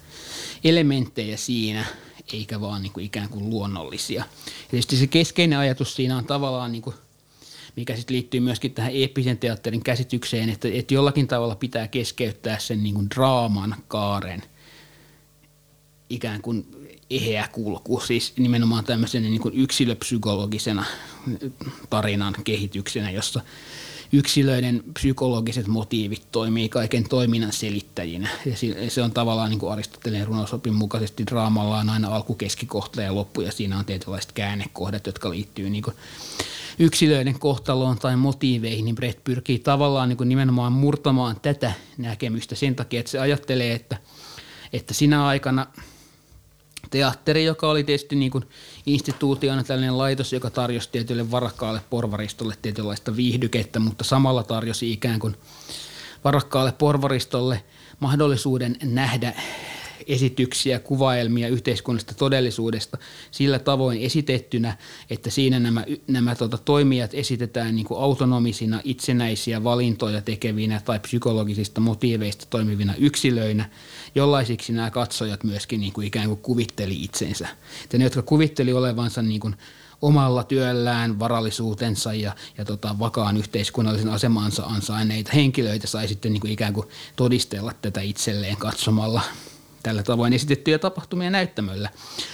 elementtejä siinä, eikä vaan niin kuin ikään kuin luonnollisia. Ja tietysti se keskeinen ajatus siinä on tavallaan niin kuin – mikä sitten liittyy myöskin tähän eeppisen teatterin käsitykseen, että, että jollakin tavalla pitää keskeyttää sen niin kuin draaman kaaren ikään kuin eheä kulku, siis nimenomaan tämmöisen niin yksilöpsykologisena tarinan kehityksenä, jossa yksilöiden psykologiset motiivit toimii kaiken toiminnan selittäjinä. Ja se on tavallaan niin kuin Aristoteleen runosopin mukaisesti draamalla on aina alku, keskikohta ja loppu, ja siinä on tietynlaiset käännekohdat, jotka liittyy niin kuin yksilöiden kohtaloon tai motiiveihin, niin Brett pyrkii tavallaan niin kuin nimenomaan murtamaan tätä näkemystä sen takia, että se ajattelee, että, että sinä aikana teatteri, joka oli tietysti niin kuin instituutiona tällainen laitos, joka tarjosi tietylle varakkaalle porvaristolle tietynlaista viihdykettä, mutta samalla tarjosi ikään kuin varakkaalle porvaristolle mahdollisuuden nähdä esityksiä, kuvaelmia yhteiskunnallisesta todellisuudesta sillä tavoin esitettynä, että siinä nämä, nämä tota, toimijat esitetään niin kuin autonomisina, itsenäisiä valintoja tekevinä tai psykologisista motiiveista toimivina yksilöinä, jollaisiksi nämä katsojat myöskin niin kuin ikään kuin kuvitteli itsensä. Että ne, jotka kuvitteli olevansa niin kuin omalla työllään, varallisuutensa ja, ja tota, vakaan yhteiskunnallisen asemansa ansaineita henkilöitä sai sitten niin kuin ikään kuin todistella tätä itselleen katsomalla tällä tavoin esitettyjä tapahtumia näyttämöllä.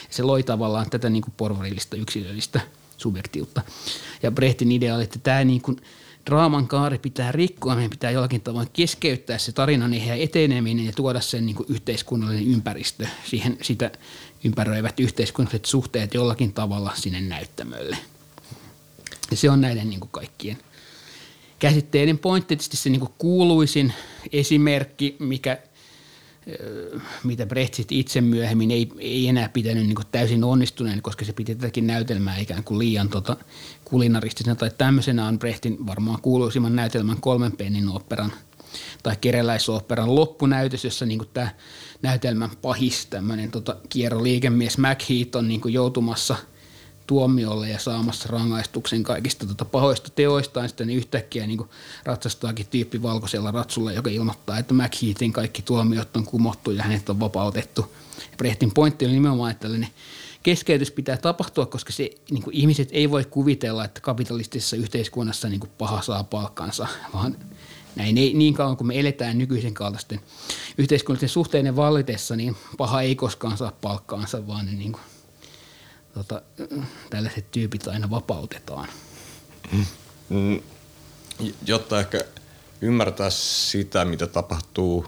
Se loi tavallaan tätä niin kuin porvarillista yksilöllistä subjektiutta. Ja Brehtin idea oli, että tämä niin kuin draaman kaari pitää rikkoa, meidän pitää jollakin tavoin keskeyttää se tarinan ja eteneminen ja tuoda sen niin kuin yhteiskunnallinen ympäristö, siihen sitä ympäröivät yhteiskunnalliset suhteet jollakin tavalla sinne näyttämölle. Ja se on näiden niin kuin kaikkien käsitteiden pointti. Tietysti se niin kuin kuuluisin esimerkki, mikä – mitä Brecht itse myöhemmin ei, ei enää pitänyt niin täysin onnistuneen, koska se piti tätäkin näytelmää ikään kuin liian tota, kulinaristisena tai tämmöisenä on Brechtin varmaan kuuluisimman näytelmän kolmen pennin operan tai kereläisoperan loppunäytös, jossa niin tämä näytelmän pahis, tämmöinen tota, kierroliikemies McHeath on niin joutumassa – tuomiolle ja saamassa rangaistuksen kaikista tota pahoista teoistaan, sitten niin yhtäkkiä niin ratsastaakin tyyppi valkoisella ratsulla, joka ilmoittaa, että McHeathin kaikki tuomiot on kumottu ja hänet on vapautettu. Brehtin pointti oli nimenomaan, että tällainen keskeytys pitää tapahtua, koska se, niin kuin ihmiset ei voi kuvitella, että kapitalistisessa yhteiskunnassa niin kuin paha saa palkkansa, vaan näin ei, niin kauan kuin me eletään nykyisen kaltaisten yhteiskunnallisten suhteiden vallitessa, niin paha ei koskaan saa palkkaansa, vaan ne niin kuin tota, tällaiset tyypit aina vapautetaan. Mm. Jotta ehkä ymmärtää sitä, mitä tapahtuu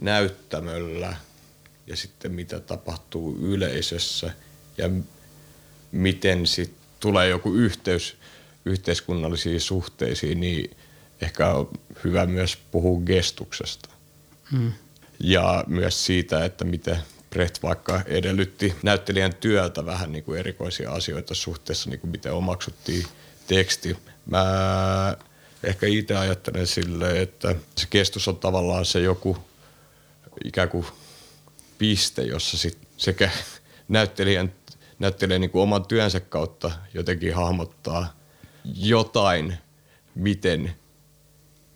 näyttämöllä ja sitten mitä tapahtuu yleisössä ja miten sit tulee joku yhteys yhteiskunnallisiin suhteisiin, niin ehkä on hyvä myös puhua gestuksesta. Hmm. Ja myös siitä, että miten Brecht vaikka edellytti näyttelijän työltä vähän niin kuin erikoisia asioita suhteessa, niin kuin miten omaksuttiin teksti. Mä ehkä itse ajattelen sille, että se kestus on tavallaan se joku ikään kuin piste, jossa sit sekä näyttelijän näyttelee niin kuin oman työnsä kautta jotenkin hahmottaa jotain, miten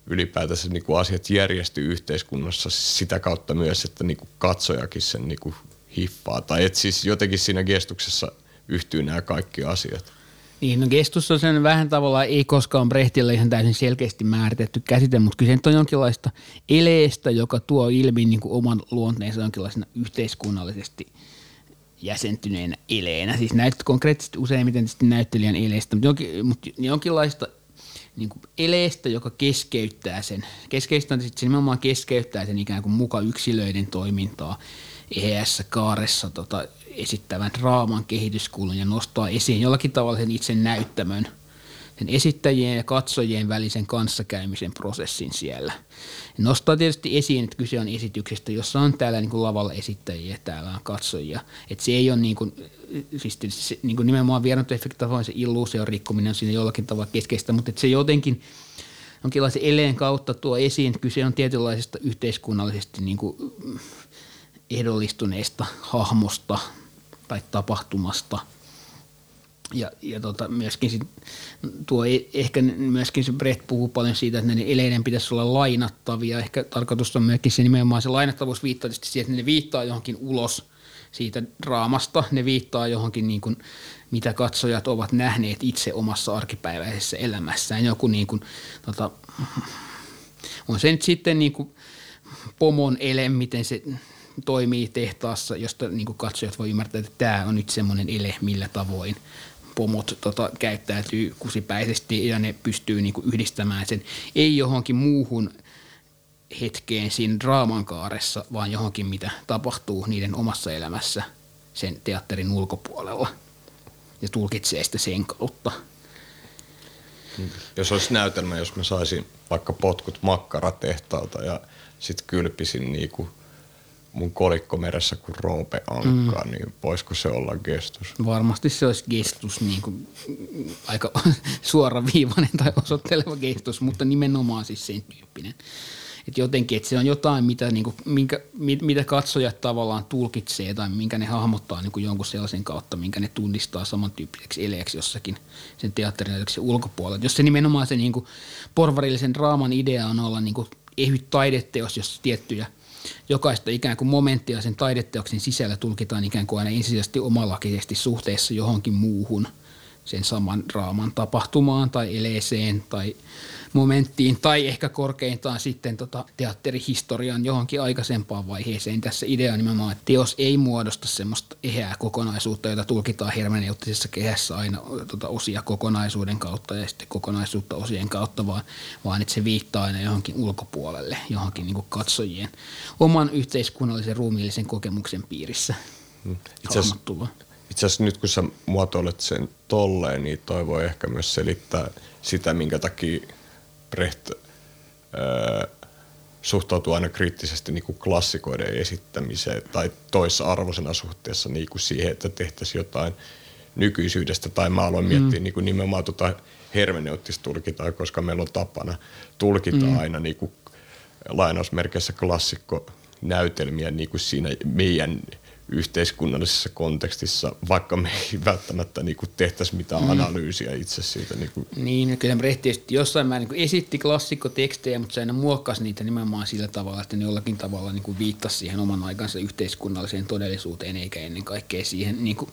ylipäätänsä niin kuin asiat järjestyy yhteiskunnassa sitä kautta myös, että niin kuin katsojakin sen niin kuin hiffaa. Tai että siis jotenkin siinä gestuksessa yhtyy nämä kaikki asiat. Niin, no gestus on sen vähän tavalla, ei koskaan Brechtille ihan täysin selkeästi määritetty käsite, mutta kyllä se on jonkinlaista eleestä, joka tuo ilmi niin kuin oman luonteensa jonkinlaisena yhteiskunnallisesti jäsentyneenä eleenä. Siis näyt konkreettisesti useimmiten näyttelijän eleestä, mutta, jonkin, mutta jonkinlaista niin kuin eleestä, joka keskeyttää sen. Keskeistä sitten se nimenomaan keskeyttää sen ikään kuin muka yksilöiden toimintaa eheässä kaaressa tota, esittävän draaman kehityskulun ja nostaa esiin jollakin tavalla sen itse näyttämön – sen esittäjien ja katsojien välisen kanssakäymisen prosessin siellä. Nostaa tietysti esiin, että kyse on esityksestä, jossa on täällä niin kuin lavalla esittäjiä ja täällä on katsojia. Että se ei ole niin kuin, siis se, niin kuin nimenomaan vieraantoefekti se illuusion rikkominen on siinä jollakin tavalla keskeistä, mutta se jotenkin jonkinlaisen eleen kautta tuo esiin. Kyse on tietynlaisesta yhteiskunnallisesti niin kuin ehdollistuneesta hahmosta tai tapahtumasta – ja, ja tota, myöskin sit, tuo e, ehkä myöskin se Brett puhuu paljon siitä, että ne eleiden pitäisi olla lainattavia. Ehkä tarkoitus on myöskin se nimenomaan se lainattavuus viittaa siihen, että ne viittaa johonkin ulos siitä draamasta. Ne viittaa johonkin niin kuin, mitä katsojat ovat nähneet itse omassa arkipäiväisessä elämässään. Joku niin kuin, tota, on se nyt sitten niin kuin pomon ele, miten se toimii tehtaassa, josta niin katsojat voi ymmärtää, että tämä on nyt semmoinen ele, millä tavoin pomot tota, käyttäytyy kusipäisesti ja ne pystyy niinku yhdistämään sen ei johonkin muuhun hetkeen siinä draaman kaaressa, vaan johonkin, mitä tapahtuu niiden omassa elämässä sen teatterin ulkopuolella ja tulkitsee sitä sen kautta. Jos olisi näytelmä, jos mä saisin vaikka potkut makkaratehtaalta ja sitten kylpisin niinku – mun kolikko meressä kuin Roope Ankka, mm. niin voisiko se olla gestus? Varmasti se olisi gestus, niin kuin, aika suoraviivainen tai osoitteleva gestus, mutta nimenomaan siis sen tyyppinen. Et jotenkin, että se on jotain, mitä, niin kuin, minkä, mitä katsojat tavallaan tulkitsee tai minkä ne hahmottaa niin kuin jonkun sellaisen kautta, minkä ne tunnistaa samantyyppiseksi eleeksi jossakin sen teatterinäytöksen ulkopuolella. Jos se nimenomaan se niin kuin, porvarillisen draaman idea on olla niin kuin, ehyt taideteos, jossa tiettyjä – jokaista ikään kuin momenttia sen taideteoksen sisällä tulkitaan ikään kuin aina ensisijaisesti omalakisesti suhteessa johonkin muuhun sen saman draaman tapahtumaan tai eleeseen tai momenttiin tai ehkä korkeintaan sitten tota teatterihistorian johonkin aikaisempaan vaiheeseen. Tässä idea on nimenomaan, että teos ei muodosta semmoista eheää kokonaisuutta, jota tulkitaan hermeneuttisessa kehässä aina tota osia kokonaisuuden kautta ja sitten kokonaisuutta osien kautta, vaan, vaan että se viittaa aina johonkin ulkopuolelle, johonkin niin katsojien oman yhteiskunnallisen ruumiillisen kokemuksen piirissä. Hmm. Itse asiassa, itse asiassa nyt kun sä muotoilet sen tolleen, niin toi voi ehkä myös selittää sitä, minkä takia Brecht öö, suhtautuu aina kriittisesti niin kuin klassikoiden esittämiseen tai toissa arvoisena suhteessa niin kuin siihen, että tehtäisiin jotain nykyisyydestä. Tai mä aloin miettiä mm. niin kuin nimenomaan tuota hermeneuttista tulkitaa, koska meillä on tapana tulkita mm. aina niin kuin lainausmerkeissä klassikko näytelmiä niin kuin siinä meidän yhteiskunnallisessa kontekstissa, vaikka me ei välttämättä niin kuin tehtäisi mitään mm. analyysiä itse siitä. Niin, kuin. niin kyllä Brehti jossain määrin niin esitti klassikkotekstejä, mutta se aina muokkasi niitä nimenomaan sillä tavalla, että ne jollakin tavalla niin kuin viittasi siihen oman aikansa yhteiskunnalliseen todellisuuteen, eikä ennen kaikkea siihen niin kuin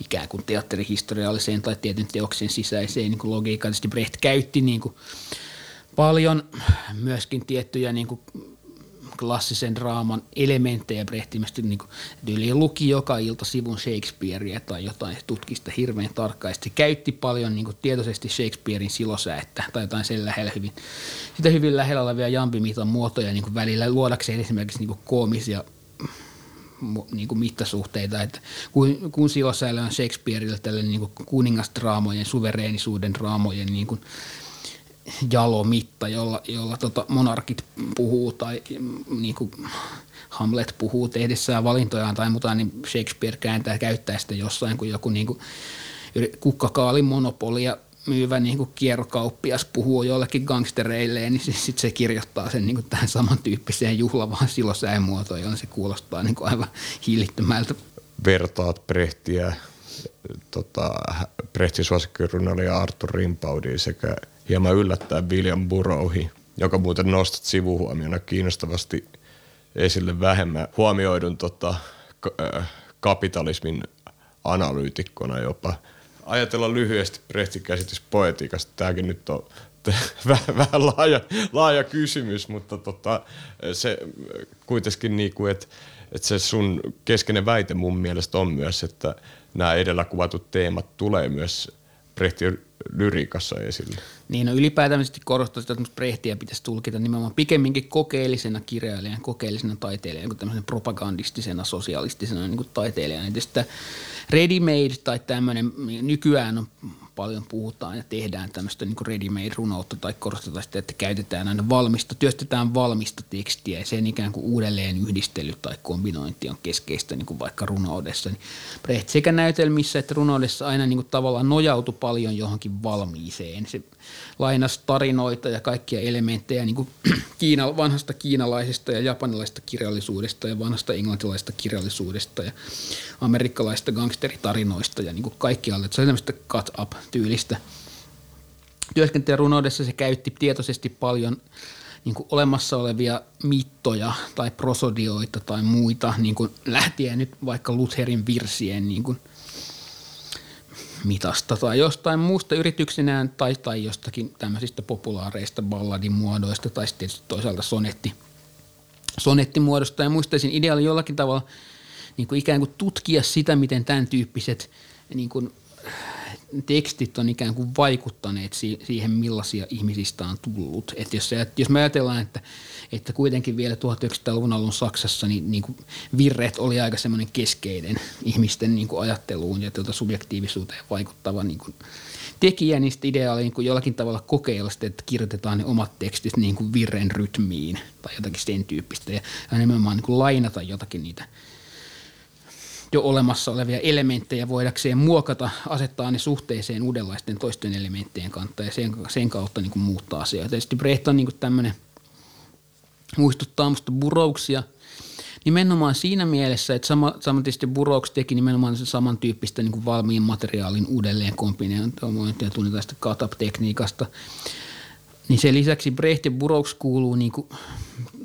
ikään kuin teatterihistorialliseen tai tietyn teoksen sisäiseen niin kuin logiikkaan. Tietysti Brecht käytti niin kuin paljon myöskin tiettyjä niin kuin klassisen draaman elementtejä brehtimästi, niin kuin, yli luki joka ilta sivun Shakespearea tai jotain, tutkista hirveän tarkkaan. Se käytti paljon niin kuin, tietoisesti Shakespearein silosäättä tai jotain sen lähellä hyvin, sitä hyvin lähellä olevia jampimitan muotoja niin kuin välillä luodakseen esimerkiksi niin kuin koomisia niin kuin mittasuhteita, että kun, kun silosäällä on Shakespeareilla tällainen niin kuningasdraamojen, suvereenisuuden draamojen niin kuin jalomitta, jolla, jolla tota monarkit puhuu tai niin kuin Hamlet puhuu tehdessään valintojaan tai muuta, niin Shakespeare kääntää käyttää sitä jossain, kun joku niin kuin kukkakaalin monopolia myyvä niin kuin kierrokauppias puhuu jollekin gangstereille, niin sitten sit se kirjoittaa sen niin kuin tähän samantyyppiseen juhlavaan silosään muotoon, jolloin se kuulostaa niin kuin aivan hiilittömältä. Vertaat Brehtiä, tota, Brehtin suosikkirunoilija Arthur Rimpaudiin sekä – hieman yllättää William Burroughsi, joka muuten nostat sivuhuomiona kiinnostavasti esille vähemmän huomioidun tota, kapitalismin analyytikkona jopa. Ajatella lyhyesti Brehtin käsitys poetiikasta. Tämäkin nyt on vähän, vähän laaja, laaja kysymys, mutta tota, se kuitenkin niin kuin, että että se sun keskeinen väite mun mielestä on myös, että nämä edellä kuvatut teemat tulee myös Brehtin lyriikassa esille. Niin, no ylipäätään korostaa sitä, että Brehtiä pitäisi tulkita nimenomaan pikemminkin kokeellisena kirjailijana, kokeellisena taiteilijana kuin tämmöisen propagandistisena, sosialistisena niin kuin taiteilijana. Tietysti ready-made tai tämmöinen, nykyään on paljon puhutaan ja tehdään tämmöistä niin ready-made runoutta tai korostetaan sitä, että käytetään aina valmista, työstetään valmista tekstiä ja sen ikään kuin uudelleen yhdistely tai kombinointi on keskeistä niin kuin vaikka runoudessa. Niin sekä näytelmissä että runoudessa aina niin kuin tavallaan nojautu paljon johonkin valmiiseen. Se lainas tarinoita ja kaikkia elementtejä niin kuin Kiina, vanhasta kiinalaisesta ja japanilaisesta kirjallisuudesta ja vanhasta englantilaisesta kirjallisuudesta ja amerikkalaisista gangsteritarinoista ja niin kuin kaikkialle. Se on tämmöistä cut up-tyylistä. Työskentelyrunoudessa se käytti tietoisesti paljon niin kuin olemassa olevia mittoja tai prosodioita tai muita, niin kuin lähtien nyt vaikka Lutherin virsien niin kuin – mitasta tai jostain muusta yrityksinään tai, tai jostakin tämmöisistä populaareista balladimuodoista tai sitten toisaalta sonetti, sonettimuodosta. Ja muistaisin ideaali jollakin tavalla niin kuin ikään kuin tutkia sitä, miten tämän tyyppiset niin kuin tekstit on ikään kuin vaikuttaneet siihen, millaisia ihmisistä on tullut. Et jos, jos me ajatellaan, että, että kuitenkin vielä 1900-luvun alun Saksassa niin, niin kuin virreet oli aika semmoinen keskeinen ihmisten niin kuin ajatteluun ja tuota subjektiivisuuteen vaikuttava niin kuin tekijä, niin ideaali niin kuin jollakin tavalla kokeilla sitä, että kirjoitetaan ne omat tekstit niin kuin virren rytmiin tai jotakin sen tyyppistä ja nimenomaan niin kuin lainata jotakin niitä – jo olemassa olevia elementtejä voidakseen muokata, asettaa ne suhteeseen uudenlaisten toisten elementtien kanssa ja sen, sen kautta niin kuin muuttaa asioita. Tietysti Brecht on niin kuin tämmöinen, muistuttaa musta burouksia nimenomaan siinä mielessä, että sama, sama tietysti Burroughs teki nimenomaan sen samantyyppistä niin kuin valmiin materiaalin uudelleen kombinointia, tunnetaan sitä cut-up-tekniikasta – niin sen lisäksi Brecht ja Burroughs kuuluu niin kuin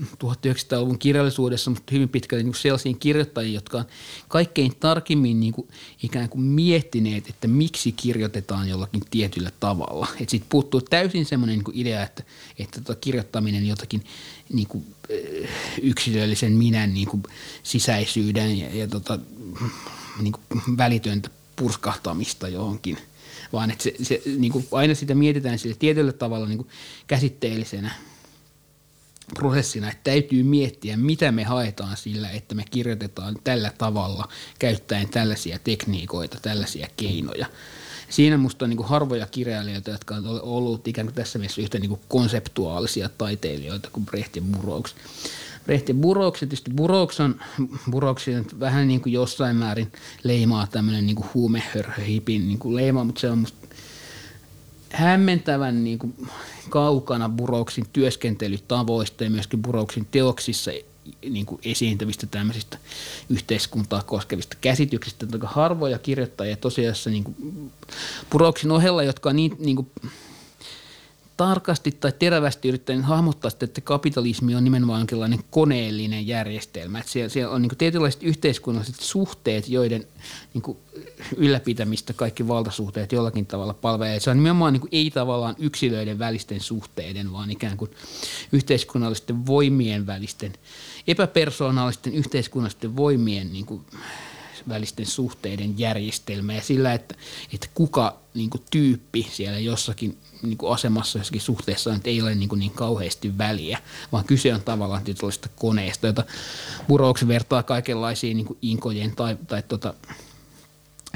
1900-luvun kirjallisuudessa, mutta hyvin pitkälle niin sellaisiin kirjoittajiin, jotka on kaikkein tarkimmin niin kuin ikään kuin miettineet, että miksi kirjoitetaan jollakin tietyllä tavalla. Että siitä puuttuu täysin semmoinen niin idea, että, että tota kirjoittaminen jotakin niin kuin, eh, yksilöllisen minän niin kuin sisäisyyden ja, ja tota, niin kuin välitöntä purskahtamista johonkin – vaan että se, se niin kuin aina sitä mietitään sille tietyllä tavalla niin kuin käsitteellisenä prosessina, että täytyy miettiä, mitä me haetaan sillä, että me kirjoitetaan tällä tavalla käyttäen tällaisia tekniikoita, tällaisia keinoja. Siinä musta on niin kuin harvoja kirjailijoita, jotka on ollut ikään kuin tässä mielessä yhtä niin kuin konseptuaalisia taiteilijoita kuin Brecht ja Burroughs. Brecht ja Burroughs, tietysti Burroughs on, Burroughs vähän niin kuin jossain määrin leimaa tämmöinen niin huumehörhöhipin niin leima, mutta se on musta hämmentävän niin kuin kaukana Burroughsin työskentelytavoista ja myöskin Burroughsin teoksissa niin kuin esiintyvistä tämmöisistä yhteiskuntaa koskevista käsityksistä, jotka harvoja kirjoittajia tosiaan niin kuin Burroughsin ohella, jotka on niin, niin kuin tarkasti tai terävästi yrittänyt hahmottaa sitä, että kapitalismi on nimenomaan jonkinlainen koneellinen järjestelmä. Että siellä, siellä on niin tietynlaiset yhteiskunnalliset suhteet, joiden niin ylläpitämistä kaikki valtasuhteet jollakin tavalla palvelee. Se on nimenomaan niin ei tavallaan yksilöiden välisten suhteiden, vaan ikään kuin yhteiskunnallisten voimien välisten, epäpersoonallisten yhteiskunnallisten voimien niin kuin välisten suhteiden järjestelmä ja sillä, että, että kuka niin kuin tyyppi siellä jossakin niin kuin asemassa jossakin suhteessa että ei ole niin, kuin niin kauheasti väliä, vaan kyse on tavallaan tietynlaista koneesta, jota Burroughs vertaa kaikenlaisiin niin kuin inkojen tai, tai tota,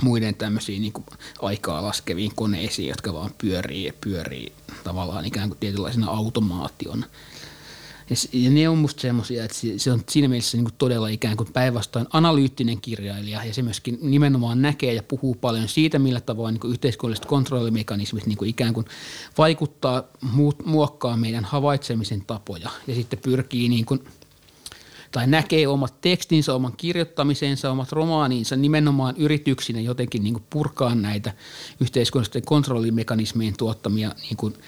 muiden tämmöisiin niin kuin aikaa laskeviin koneisiin, jotka vaan pyörii ja pyörii tavallaan ikään kuin tietynlaisena automaationa. Ja, ne on musta semmoisia, että se, on siinä mielessä niin kuin todella ikään kuin päinvastoin analyyttinen kirjailija. Ja se myöskin nimenomaan näkee ja puhuu paljon siitä, millä tavoin niin yhteiskunnalliset kontrollimekanismit niin kuin ikään kuin vaikuttaa, muokkaa meidän havaitsemisen tapoja. Ja sitten pyrkii niin kuin, tai näkee omat tekstinsä, oman kirjoittamisensa, omat romaaninsa nimenomaan yrityksinä jotenkin niin kuin purkaa näitä yhteiskunnallisten kontrollimekanismien tuottamia niin kuin –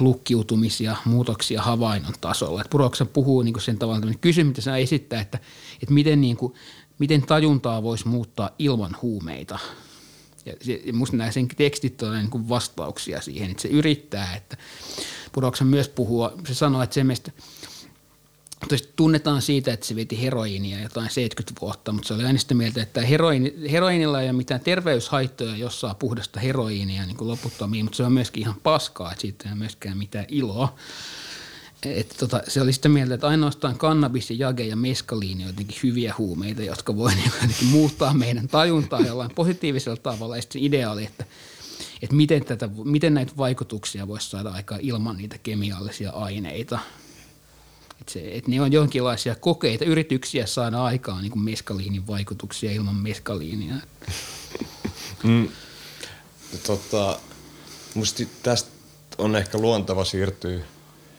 lukkiutumisia, muutoksia havainnon tasolla. Puroksen puhuu niin sen tavalla kysymys, mitä saa esittää, että, että miten, niin kuin, miten tajuntaa voisi muuttaa ilman huumeita. Ja, ja musta nämä sen tekstit on niin kuin vastauksia siihen, että se yrittää, että Puroksen myös puhuu, se sanoo, että se Tietysti tunnetaan siitä, että se veti heroinia jotain 70 vuotta, mutta se oli aina sitä mieltä, että heroini, heroinilla ei ole mitään terveyshaittoja, jos saa puhdasta heroinia niin kuin loputtomiin, mutta se on myöskin ihan paskaa, että siitä ei ole myöskään mitään iloa. Että tota, se oli sitä mieltä, että ainoastaan kannabis ja jage ja meskaliini on jotenkin hyviä huumeita, jotka voi niin muuttaa meidän tajuntaa jollain positiivisella tavalla. Ja sitten ideaali, että, että miten, tätä, miten näitä vaikutuksia voisi saada aikaan ilman niitä kemiallisia aineita – että, se, että ne on jonkinlaisia kokeita, yrityksiä saada aikaan niin meskaliinin vaikutuksia ilman meskaliinia. Mm. Tota, musta tästä on ehkä luontava siirtyä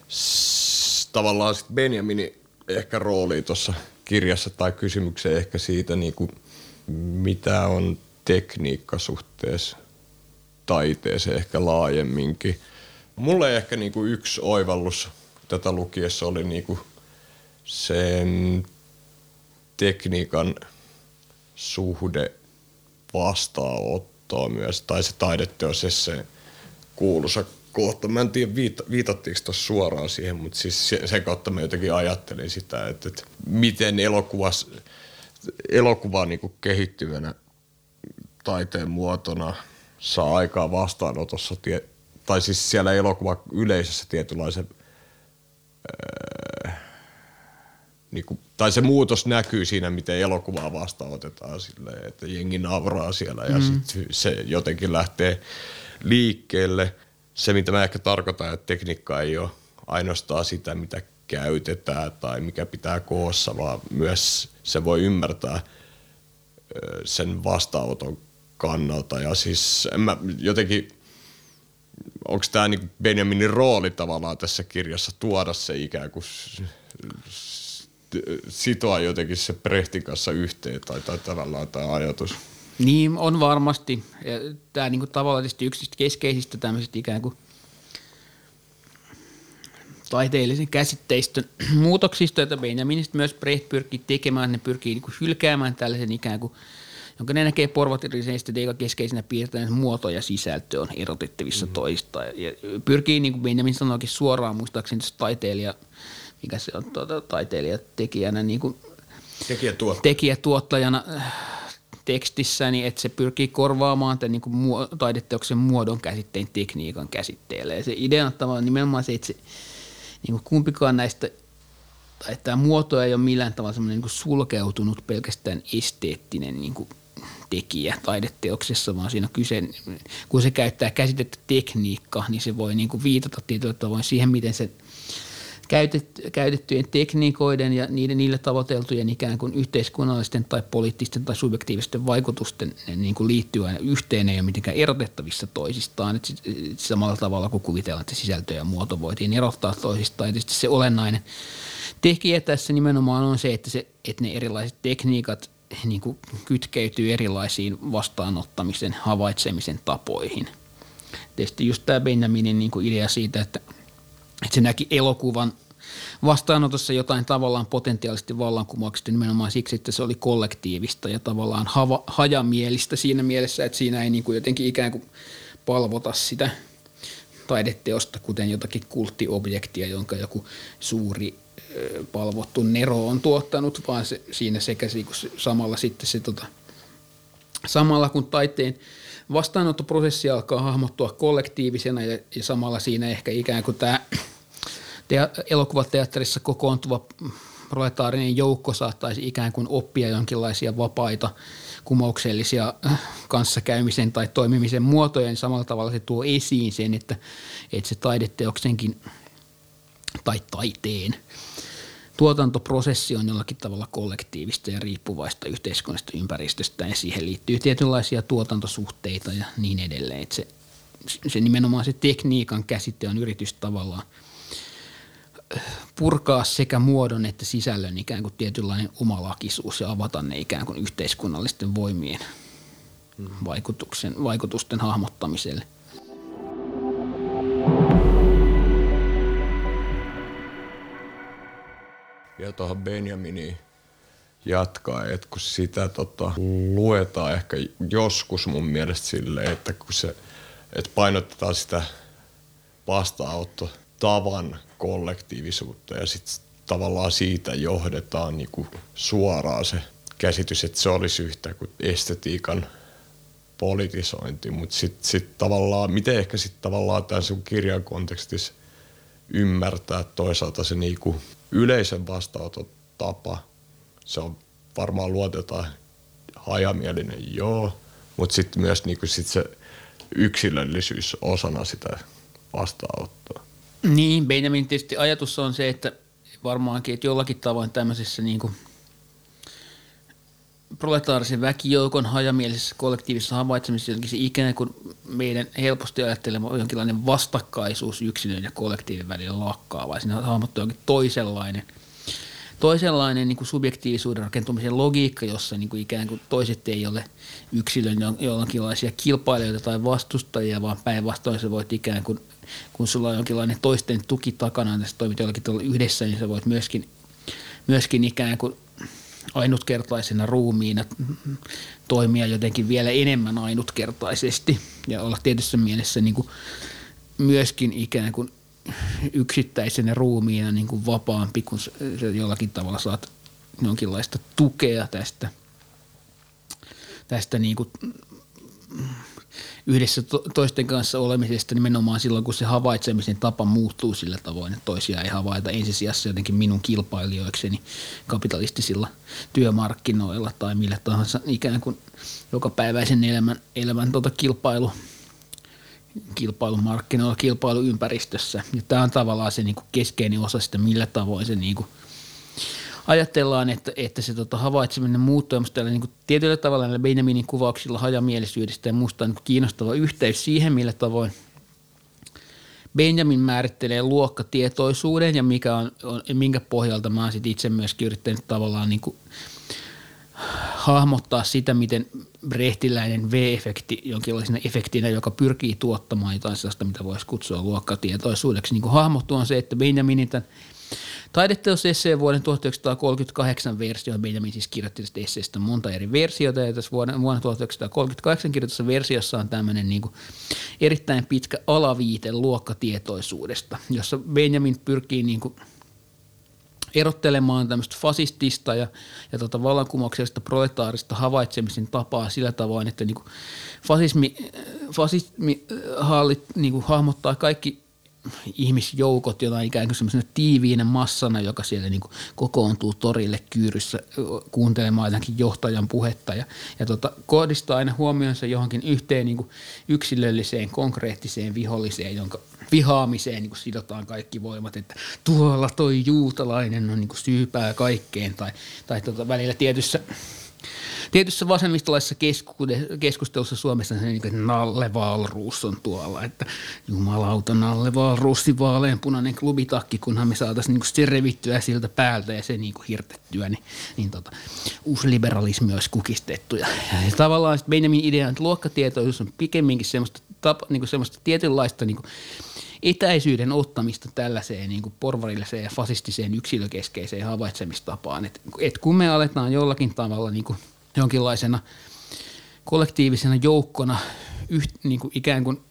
s- tavallaan sit Benjaminin ehkä rooliin tuossa kirjassa tai kysymykseen ehkä siitä, niin kuin, mitä on tekniikka suhteessa taiteeseen ehkä laajemminkin. Mulle ehkä niin kuin yksi oivallus tätä lukiessa oli niin kuin sen tekniikan suhde vastaanottoa myös, tai se taideteos se kuuluisa kohta. Mä en tiedä, viita, viitattiinko tuossa suoraan siihen, mutta siis se, sen kautta mä jotenkin ajattelin sitä, että, että miten elokuvas, elokuva niin kuin kehittyvänä taiteen muotona saa aikaa vastaanotossa, tai siis siellä elokuva yleisössä tietynlaisen niin kuin, tai se muutos näkyy siinä, miten elokuvaa vastaanotetaan silleen, että jengi nauraa siellä ja mm. sit se jotenkin lähtee liikkeelle. Se, mitä mä ehkä tarkoitan, että tekniikka ei ole ainoastaan sitä, mitä käytetään tai mikä pitää koossa, vaan myös se voi ymmärtää sen vastaanoton kannalta. Ja siis en mä jotenkin, onko tämä niin Benjaminin rooli tavallaan tässä kirjassa tuoda se ikään kuin sitoa jotenkin se Brehtin kanssa yhteen tai, tai tavallaan tämä ajatus. Niin, on varmasti. Tämä niin tavallaan yksi keskeisistä tämmöisistä ikään kuin taiteellisen käsitteistön muutoksista, joita Benjaminista myös Brecht pyrkii tekemään. Ne pyrkii niin kuin hylkäämään tällaisen ikään kuin, jonka ne näkee porvatirisen estetiikan keskeisenä piirteinä muoto ja sisältö on erotettavissa mm-hmm. toista. Ja pyrkii, niin kuin Benjamin sanoikin suoraan, muistaakseni taiteilija – mikä se on tuota, taiteilijatekijänä, niin kuin Tekijätuottaja. tekijätuottajana äh, tekstissä, niin että se pyrkii korvaamaan tämän niin kuin muo, taideteoksen muodon käsitteen tekniikan käsitteelle. Ja se idea on nimenomaan se, että se, niin kuin kumpikaan näistä, tai tämä muoto ei ole millään tavalla semmoinen niin sulkeutunut pelkästään esteettinen niin kuin tekijä taideteoksessa, vaan siinä on kyse, kun se käyttää käsitettä tekniikka, niin se voi niin kuin viitata tietyllä tavoin siihen, miten se – käytettyjen tekniikoiden ja niiden, niille tavoiteltujen ikään kuin yhteiskunnallisten tai poliittisten tai subjektiivisten vaikutusten niin kuin liittyy aina yhteen, ei ole mitenkään erotettavissa toisistaan. Et samalla tavalla kuin kuvitellaan, että sisältö ja muoto voitiin erottaa toisistaan. Ja se olennainen tekijä tässä nimenomaan on se, että, se, että ne erilaiset tekniikat niin kuin kytkeytyy erilaisiin vastaanottamisen, havaitsemisen tapoihin. Tietysti just tämä Benjaminin niin kuin idea siitä, että – että se näki elokuvan vastaanotossa jotain tavallaan potentiaalisesti vallankumouksesta nimenomaan siksi, että se oli kollektiivista ja tavallaan hava, hajamielistä siinä mielessä, että siinä ei niin kuin jotenkin ikään kuin palvota sitä taideteosta, kuten jotakin kulttiobjektia, jonka joku suuri palvottu Nero on tuottanut, vaan se, siinä sekä se, samalla sitten se tota, samalla kun taiteen vastaanottoprosessi alkaa hahmottua kollektiivisena ja, ja samalla siinä ehkä ikään kuin tämä te- elokuvateatterissa kokoontuva proletaarinen joukko saattaisi ikään kuin oppia jonkinlaisia vapaita kumouksellisia äh, kanssakäymisen tai toimimisen muotoja, niin samalla tavalla se tuo esiin sen, että, että se taideteoksenkin tai taiteen tuotantoprosessi on jollakin tavalla kollektiivista ja riippuvaista yhteiskunnasta ympäristöstä ja siihen liittyy tietynlaisia tuotantosuhteita ja niin edelleen. Että se, se nimenomaan se tekniikan käsite on yritys tavallaan – purkaa sekä muodon että sisällön ikään kuin tietynlainen omalakisuus ja avata ne ikään kuin yhteiskunnallisten voimien vaikutuksen, vaikutusten hahmottamiselle. Ja tuohon Benjaminiin jatkaa, että kun sitä tota, luetaan ehkä joskus mun mielestä silleen, että kun se, että painotetaan sitä vastaanotto tavan kollektiivisuutta ja sitten tavallaan siitä johdetaan niinku suoraan se käsitys, että se olisi yhtä kuin estetiikan politisointi, mutta sitten sit tavallaan, miten ehkä sitten tavallaan tämän sun kirjan kontekstissa ymmärtää toisaalta se niinku yleisen vastaanototapa, se on varmaan luotetaan hajamielinen, joo, mutta sitten myös niinku sit se yksilöllisyys osana sitä vastaanottoa. Niin, Benjamin tietysti ajatus on se, että varmaankin, että jollakin tavoin tämmöisessä niin kuin proletaarisen väkijoukon hajamielisessä kollektiivisessa havaitsemisessa jotenkin se ikään kuin meidän helposti ajattelema jonkinlainen vastakkaisuus yksilön ja kollektiivin välillä lakkaa, vai siinä hahmottuu jonkin toisenlainen, toisenlainen niin kuin subjektiivisuuden rakentumisen logiikka, jossa niin kuin ikään kuin toiset ei ole yksilön jonkinlaisia kilpailijoita tai vastustajia, vaan päinvastoin sä voit ikään kuin, kun sulla on jonkinlainen toisten tuki takana, että sä toimit jollakin yhdessä, niin sä voit myöskin, myöskin ikään kuin ainutkertaisena ruumiina toimia jotenkin vielä enemmän ainutkertaisesti ja olla tietyssä mielessä niin kuin myöskin ikään kuin yksittäisenä ruumiina niin kuin vapaampi, kun jollakin tavalla saat jonkinlaista tukea tästä, tästä niin kuin yhdessä to- toisten kanssa olemisesta nimenomaan silloin, kun se havaitsemisen tapa muuttuu sillä tavoin, että toisia ei havaita ensisijassa jotenkin minun kilpailijoikseni kapitalistisilla työmarkkinoilla tai millä tahansa ikään kuin jokapäiväisen elämän, elämän tota kilpailu, kilpailumarkkinoilla, kilpailuympäristössä. Ja tämä on tavallaan se niin kuin keskeinen osa sitä, millä tavoin se niin kuin – ajatellaan, että, että se tota, havaitseminen muuttuu. Tällä, niin kuin, tietyllä tavalla näillä Benjaminin kuvauksilla hajamielisyydestä ja musta on niin kiinnostava yhteys siihen, millä tavoin Benjamin määrittelee luokkatietoisuuden ja mikä on, on, minkä pohjalta mä oon sit itse myöskin yrittänyt tavallaan niin kuin hahmottaa sitä, miten brehtiläinen V-efekti jonkinlaisena efektinä, joka pyrkii tuottamaan jotain sellaista, mitä voisi kutsua luokkatietoisuudeksi, niin kuin hahmottuu on se, että Benjaminin tämän Taideteos esseen vuoden 1938 versio, Benjamin siis kirjoitti tästä esseestä monta eri versiota, ja tässä vuonna, vuonna 1938 kirjoitussa versiossa on tämmöinen niin kuin erittäin pitkä alaviite luokkatietoisuudesta, jossa Benjamin pyrkii niin kuin erottelemaan tämmöistä fasistista ja, ja tota vallankumouksellista proletaarista havaitsemisen tapaa sillä tavoin, että niin kuin fasismi, fasismi hallit, niin kuin hahmottaa kaikki ihmisjoukot jotain ikään kuin semmoisena tiiviinä massana, joka siellä niin kuin kokoontuu torille kyyryssä kuuntelemaan jotakin johtajan puhetta. Ja, ja tota, kohdistaa aina huomionsa johonkin yhteen niin kuin yksilölliseen, konkreettiseen viholliseen, jonka vihaamiseen niin kuin sidotaan kaikki voimat, että tuolla toi juutalainen on niin kuin syypää kaikkeen tai, tai tota, välillä tietyssä – tietyssä vasemmistolaisessa keskustelussa Suomessa se, niin Nalle Valruus on tuolla, että jumalauta Nalle Valruusi vaaleanpunainen klubitakki, kunhan me saataisiin niin se revittyä siltä päältä ja se niin hirtettyä, niin, niin tota, uusi liberalismi olisi kukistettu. Ja, ja tavallaan Benjamin idea, että luokkatietoisuus on pikemminkin semmoista, tapa, niin semmoista tietynlaista niin kuin etäisyyden ottamista tällaiseen niin kuin porvarilliseen ja fasistiseen yksilökeskeiseen havaitsemistapaan. Et, et kun me aletaan jollakin tavalla niin kuin – jonkinlaisena kollektiivisena joukkona yht, niin kuin ikään kuin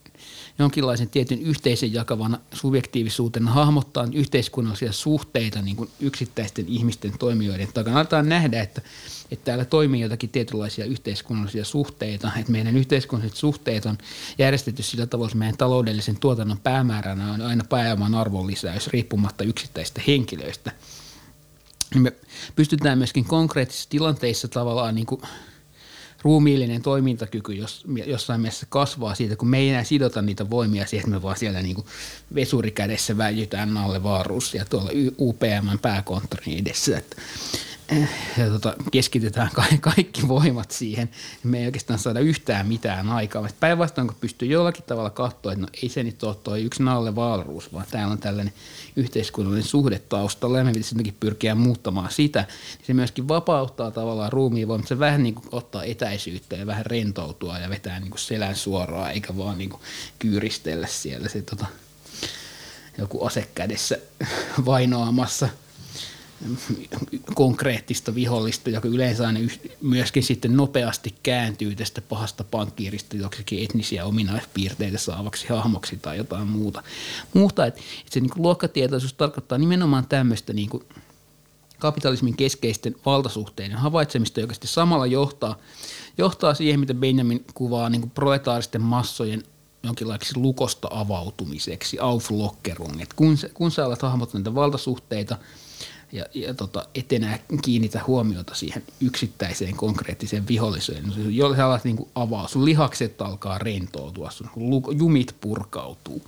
jonkinlaisen tietyn yhteisen jakavana subjektiivisuutena hahmottaa yhteiskunnallisia suhteita niin kuin yksittäisten ihmisten toimijoiden takana. Aletaan nähdä, että, että täällä toimii jotakin tietynlaisia yhteiskunnallisia suhteita, että meidän yhteiskunnalliset suhteet on järjestetty sillä tavalla, että meidän taloudellisen tuotannon päämääränä on aina pääoman arvonlisäys riippumatta yksittäistä henkilöistä – me pystytään myöskin konkreettisissa tilanteissa tavallaan niin kuin ruumiillinen toimintakyky jos, jossain mielessä kasvaa siitä, kun me ei enää sidota niitä voimia siihen, että me vaan siellä niin kuin vesurikädessä väijytään alle vaaruus ja tuolla UPM pääkonttorin edessä. Että ja tota, keskitetään kaikki voimat siihen, niin me ei oikeastaan saada yhtään mitään aikaa. Päinvastoin, kun pystyy jollakin tavalla katsoa, että no ei se nyt ole tuo yksi Nalle Valruus, vaan täällä on tällainen yhteiskunnallinen suhde taustalla ja me pitäisi jotenkin pyrkiä muuttamaan sitä, niin se myöskin vapauttaa tavallaan ruumiin voimat. Se vähän niin kuin ottaa etäisyyttä ja vähän rentoutua ja vetää niin kuin selän suoraan, eikä vaan niin kuin kyyristellä siellä se tota, joku ase kädessä vainoamassa – konkreettista vihollista, joka yleensä aina myöskin sitten nopeasti kääntyy tästä pahasta pankkiirista joksikin etnisiä ominaispiirteitä saavaksi hahmoksi tai jotain muuta. Muuta, että, se niin kuin luokkatietoisuus tarkoittaa nimenomaan tämmöistä niin kuin kapitalismin keskeisten valtasuhteiden havaitsemista, joka sitten samalla johtaa, johtaa siihen, mitä Benjamin kuvaa niin kuin proletaaristen massojen jonkinlaiseksi lukosta avautumiseksi, auflockerung. Kun, kun sä alat hahmottaa näitä valtasuhteita – ja, ja tota, et enää kiinnitä huomiota siihen yksittäiseen konkreettiseen viholliseen. Jos sä alat niin avaa, sun lihakset alkaa rentoutua, sun jumit purkautuu.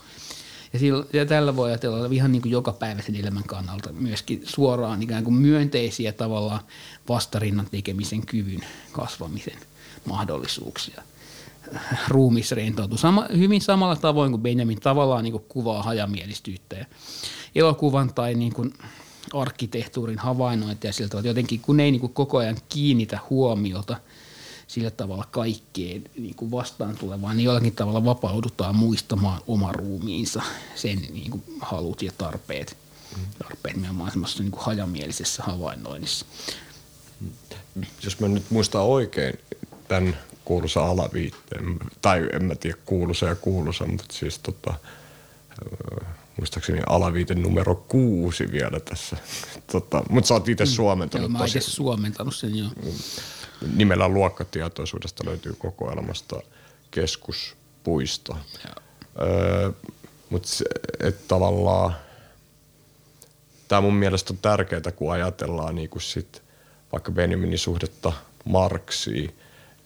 Ja, sillä, ja tällä voi ajatella ihan niin kuin jokapäiväisen elämän kannalta myöskin suoraan ikään kuin myönteisiä tavallaan vastarinnan tekemisen kyvyn kasvamisen mahdollisuuksia. Ruumis rentoutuu Sama, hyvin samalla tavoin kuin Benjamin tavallaan niin kuin kuvaa hajamielistyyttä ja elokuvan tai niin kuin arkkitehtuurin havainnointia siltä, että jotenkin kun ei niin kuin koko ajan kiinnitä huomiota – sillä tavalla kaikkeen niin kuin vastaan tulevaan, niin jollakin tavalla vapaudutaan muistamaan oma ruumiinsa, sen niin kuin halut ja tarpeet, tarpeet nimenomaan semmoisessa niin kuin hajamielisessä havainnoinnissa. Jos mä nyt muistan oikein tämän kuuluisa alaviitteen, tai en mä tiedä kuuluisa ja kuuluisa, mutta siis tota, muistaakseni alaviite numero kuusi vielä tässä. Tota, mutta sä oot itse mm. suomentanut. Joo, mä oon suomentanut sen, joo. Mm nimellä luokkatietoisuudesta löytyy kokoelmasta keskuspuisto. Öö, Mutta tavallaan tämä mun mielestä on tärkeää, kun ajatellaan niinku sit vaikka Benjaminin suhdetta Marksiin,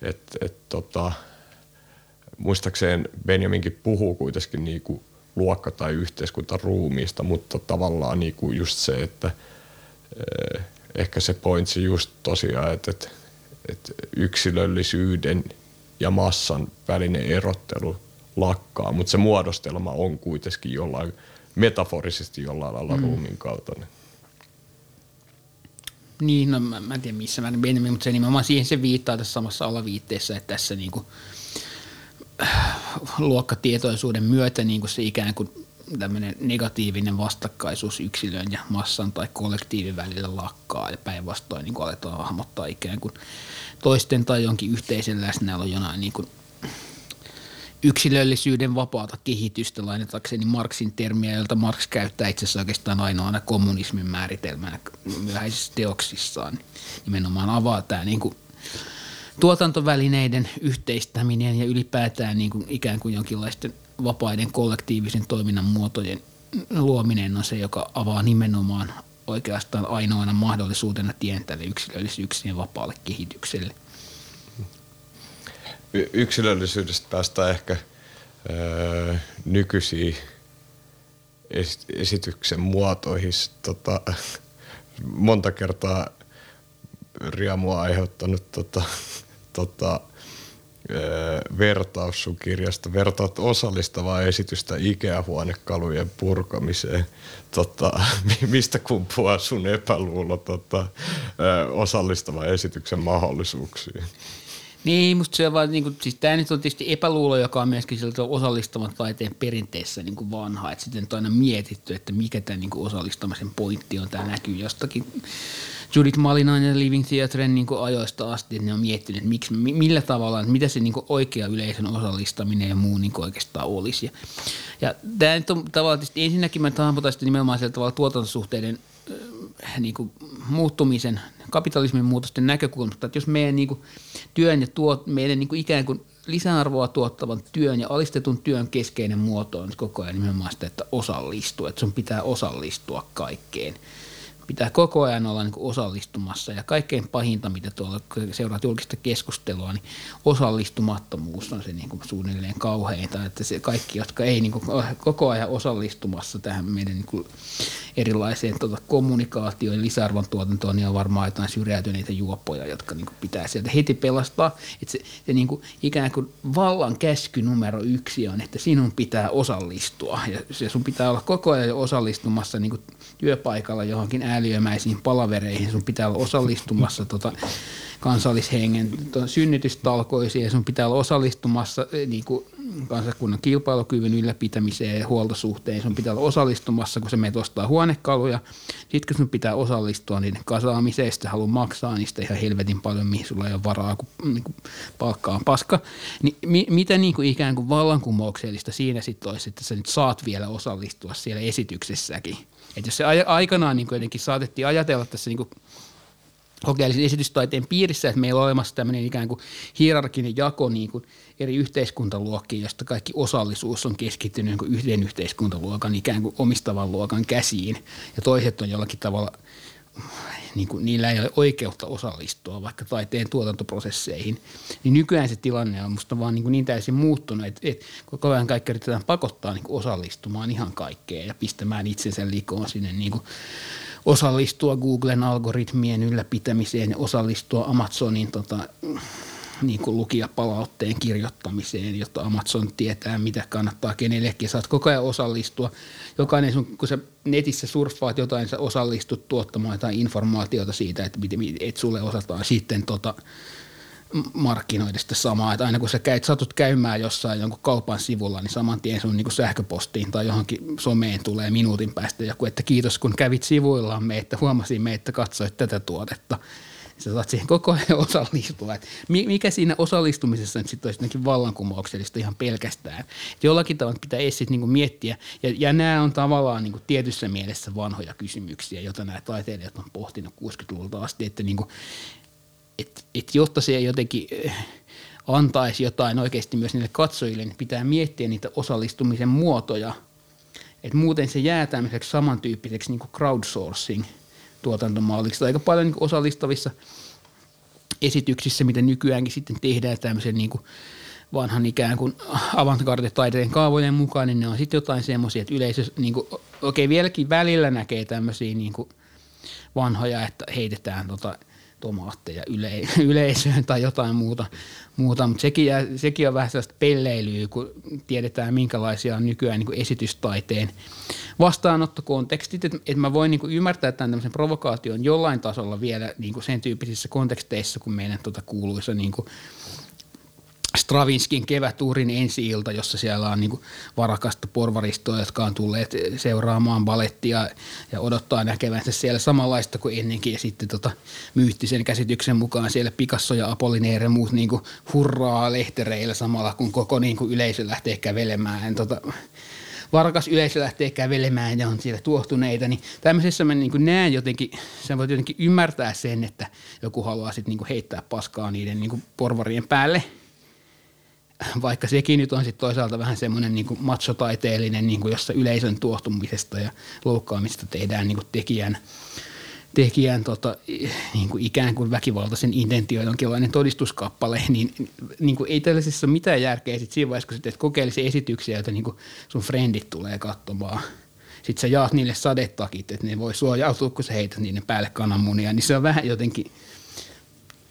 että et tota, muistaakseen Benjaminkin puhuu kuitenkin niinku luokka- tai yhteiskuntaruumiista, mutta tavallaan niinku just se, että eh, ehkä se pointsi just tosiaan, että, että että yksilöllisyyden ja massan välinen erottelu lakkaa, mutta se muodostelma on kuitenkin jollain metaforisesti jollain lailla mm. ruumiin kaltainen. Niin, no mä, mä en tiedä missä mä Benjamin, mutta se nimenomaan siihen se viittaa tässä samassa alaviitteessä, että tässä niinku, luokkatietoisuuden myötä niinku se ikään kuin tämmöinen negatiivinen vastakkaisuus yksilön ja massan tai kollektiivin välillä lakkaa ja päinvastoin niin aletaan hahmottaa ikään kuin toisten tai jonkin yhteisen läsnäolon jonain niin kuin yksilöllisyyden vapaata kehitystä lainatakseni Marxin termiä, jolta Marx käyttää itse asiassa oikeastaan ainoana kommunismin määritelmänä myöhäisissä teoksissaan. Nimenomaan avaa tämä niin kuin tuotantovälineiden yhteistäminen ja ylipäätään niin kuin ikään kuin jonkinlaisten vapaiden kollektiivisen toiminnan muotojen luominen on se, joka avaa nimenomaan oikeastaan ainoana mahdollisuutena tien tälle yksilöllisyyksien vapaalle kehitykselle. Y- yksilöllisyydestä päästään ehkä öö, nykyisiin esityksen muotoihin. Tota, monta kertaa riamua aiheuttanut tota, tota, vertaus sun kirjasta. Vertaat osallistavaa esitystä Ikea-huonekalujen purkamiseen. Tota, mistä kumpuaa sun epäluulo tota, osallistava esityksen mahdollisuuksiin? Niin, musta se vaan, niin kuin, siis tämä nyt on tietysti epäluulo, joka on myöskin sieltä osallistavan taiteen perinteessä niin kuin vanha. Että sitten on aina mietitty, että mikä tämä niin osallistamisen pointti on. Tämä näkyy jostakin Judith Malinainen ja Living Theatren niin ajoista asti, ne on miettinyt, että miksi, millä tavalla, että mitä se niin oikea yleisön osallistaminen ja muu niin oikeastaan olisi. Ja, ja tämä nyt on tavallaan, että ensinnäkin mä hahmotan sitä nimenomaan sieltä tavalla tuotantosuhteiden äh, niin kuin muuttumisen, kapitalismin muutosten näkökulmasta, että jos meidän niin kuin, työn ja tuot, meidän niin kuin ikään kuin lisäarvoa tuottavan työn ja alistetun työn keskeinen muoto on koko ajan nimenomaan sitä, että osallistuu, että sun pitää osallistua kaikkeen – pitää koko ajan olla niin osallistumassa. Ja kaikkein pahinta, mitä tuolla seuraat julkista keskustelua, niin osallistumattomuus on se niin suunnilleen kauheinta, että se kaikki, jotka ei niin koko ajan osallistumassa tähän meidän niin erilaiseen tuota kommunikaatioon ja lisäarvon tuotantoon, niin on varmaan jotain syrjäytyneitä juoppoja, jotka niin pitää sieltä heti pelastaa. Että se, se niin kuin ikään kuin vallan käsky numero yksi on, että sinun pitää osallistua. Ja sun pitää olla koko ajan osallistumassa niin työpaikalla johonkin ääliömäisiin palavereihin, sun pitää olla osallistumassa tota, kansallishengen synnytystalkoisiin ja sun pitää olla osallistumassa eh, niin kuin kansakunnan kilpailukyvyn ylläpitämiseen ja huoltosuhteen. Sun pitää olla osallistumassa, kun se menet ostaa huonekaluja. Sitten kun sun pitää osallistua niiden kasaamiseen, sitten haluaa maksaa niistä ihan helvetin paljon, mihin sulla ei ole varaa, kun niin kuin palkka on paska. Niin mi- mitä niin kuin ikään kuin vallankumouksellista siinä sitten olisi, että sä nyt saat vielä osallistua siellä esityksessäkin. Että jos se aikanaan niin jotenkin saatettiin ajatella tässä niin kokeellisen esitystaiteen piirissä, että meillä on olemassa tämmöinen ikään kuin hierarkinen jako niin kuin eri yhteiskuntaluokkiin, josta kaikki osallisuus on keskittynyt niin kuin yhden yhteiskuntaluokan ikään kuin omistavan luokan käsiin. Ja toiset on jollakin tavalla niin kuin, niillä ei ole oikeutta osallistua vaikka taiteen tuotantoprosesseihin, niin nykyään se tilanne on musta vaan niin, kuin niin täysin muuttunut, että, että koko ajan kaikki yritetään pakottaa niin kuin osallistumaan ihan kaikkeen ja pistämään itsensä likoon sinne niin kuin osallistua Googlen algoritmien ylläpitämiseen osallistua Amazonin tota, niin kuin lukijapalautteen kirjoittamiseen, jotta Amazon tietää, mitä kannattaa kenellekin. Saat koko ajan osallistua. Jokainen sun, kun sä netissä surffaat jotain, sä osallistut tuottamaan jotain informaatiota siitä, että, että sulle osataan sitten tota, markkinoida sitä samaa. Että aina kun sä käyt, satut käymään jossain jonkun kaupan sivulla, niin saman tien sun niin sähköpostiin tai johonkin someen tulee minuutin päästä joku, että kiitos kun kävit sivuillamme, että huomasimme, että katsoit tätä tuotetta sä saat siihen koko ajan osallistua. Et mikä siinä osallistumisessa nyt sitten olisi vallankumouksellista ihan pelkästään. Et jollakin tavalla pitää edes niinku miettiä, ja, ja nämä on tavallaan niinku tietyssä mielessä vanhoja kysymyksiä, joita nämä taiteilijat on pohtinut 60-luvulta asti, että niinku, et, et jotta se jotenkin eh, antaisi jotain oikeasti myös niille katsojille, niin pitää miettiä niitä osallistumisen muotoja, että muuten se jää tämmöiseksi samantyyppiseksi niin kuin crowdsourcing – tuotantomalliksi. Aika paljon niin osallistavissa esityksissä, mitä nykyäänkin sitten tehdään tämmöisen niin kuin vanhan ikään kuin avantgarde-taiteen kaavojen mukaan, niin ne on sitten jotain semmoisia, että yleisö, niin kuin, okei okay, vieläkin välillä näkee tämmöisiä niin kuin vanhoja, että heitetään tota tomaatteja yle, yleisöön tai jotain muuta, muuta. mutta sekin, jää, sekin on vähän sellaista pelleilyä, kun tiedetään minkälaisia on nykyään niin kuin esitystaiteen vastaanottokontekstit, että, että mä voin niin kuin ymmärtää tämän tämmöisen provokaation jollain tasolla vielä niin kuin sen tyyppisissä konteksteissa, kun meidän tuota kuuluisa niin kuin Stravinskin kevätuurin ensi-ilta, jossa siellä on niin varakasta porvaristoa, jotka on tulleet seuraamaan balettia ja odottaa näkevänsä siellä samanlaista kuin ennenkin. Ja sitten tota, myyttisen käsityksen mukaan siellä Picasso ja Apollinaire ja muut niin hurraa lehtereillä samalla, kun koko niin kuin yleisö lähtee kävelemään. Tota, varakas yleisö lähtee kävelemään ja on siellä tuohtuneita, niin tämmöisessä mä niin näen jotenkin, sä voit jotenkin ymmärtää sen, että joku haluaa sitten niin heittää paskaa niiden niin porvarien päälle – vaikka sekin nyt on sitten toisaalta vähän semmoinen niin machotaiteellinen, niin kuin jossa yleisön tuohtumisesta ja loukkaamista tehdään niin kuin tekijän, tekijän tota, niin kuin ikään kuin väkivaltaisen intentio jonkinlainen todistuskappale, niin, niin kuin ei tällaisessa ole mitään järkeä sit siinä vaiheessa, kun teet esityksiä, joita niin kuin sun frendit tulee katsomaan. Sitten sä jaat niille sadetakit, että ne voi suojautua, kun sä heität niiden päälle kananmunia, niin se on vähän jotenkin –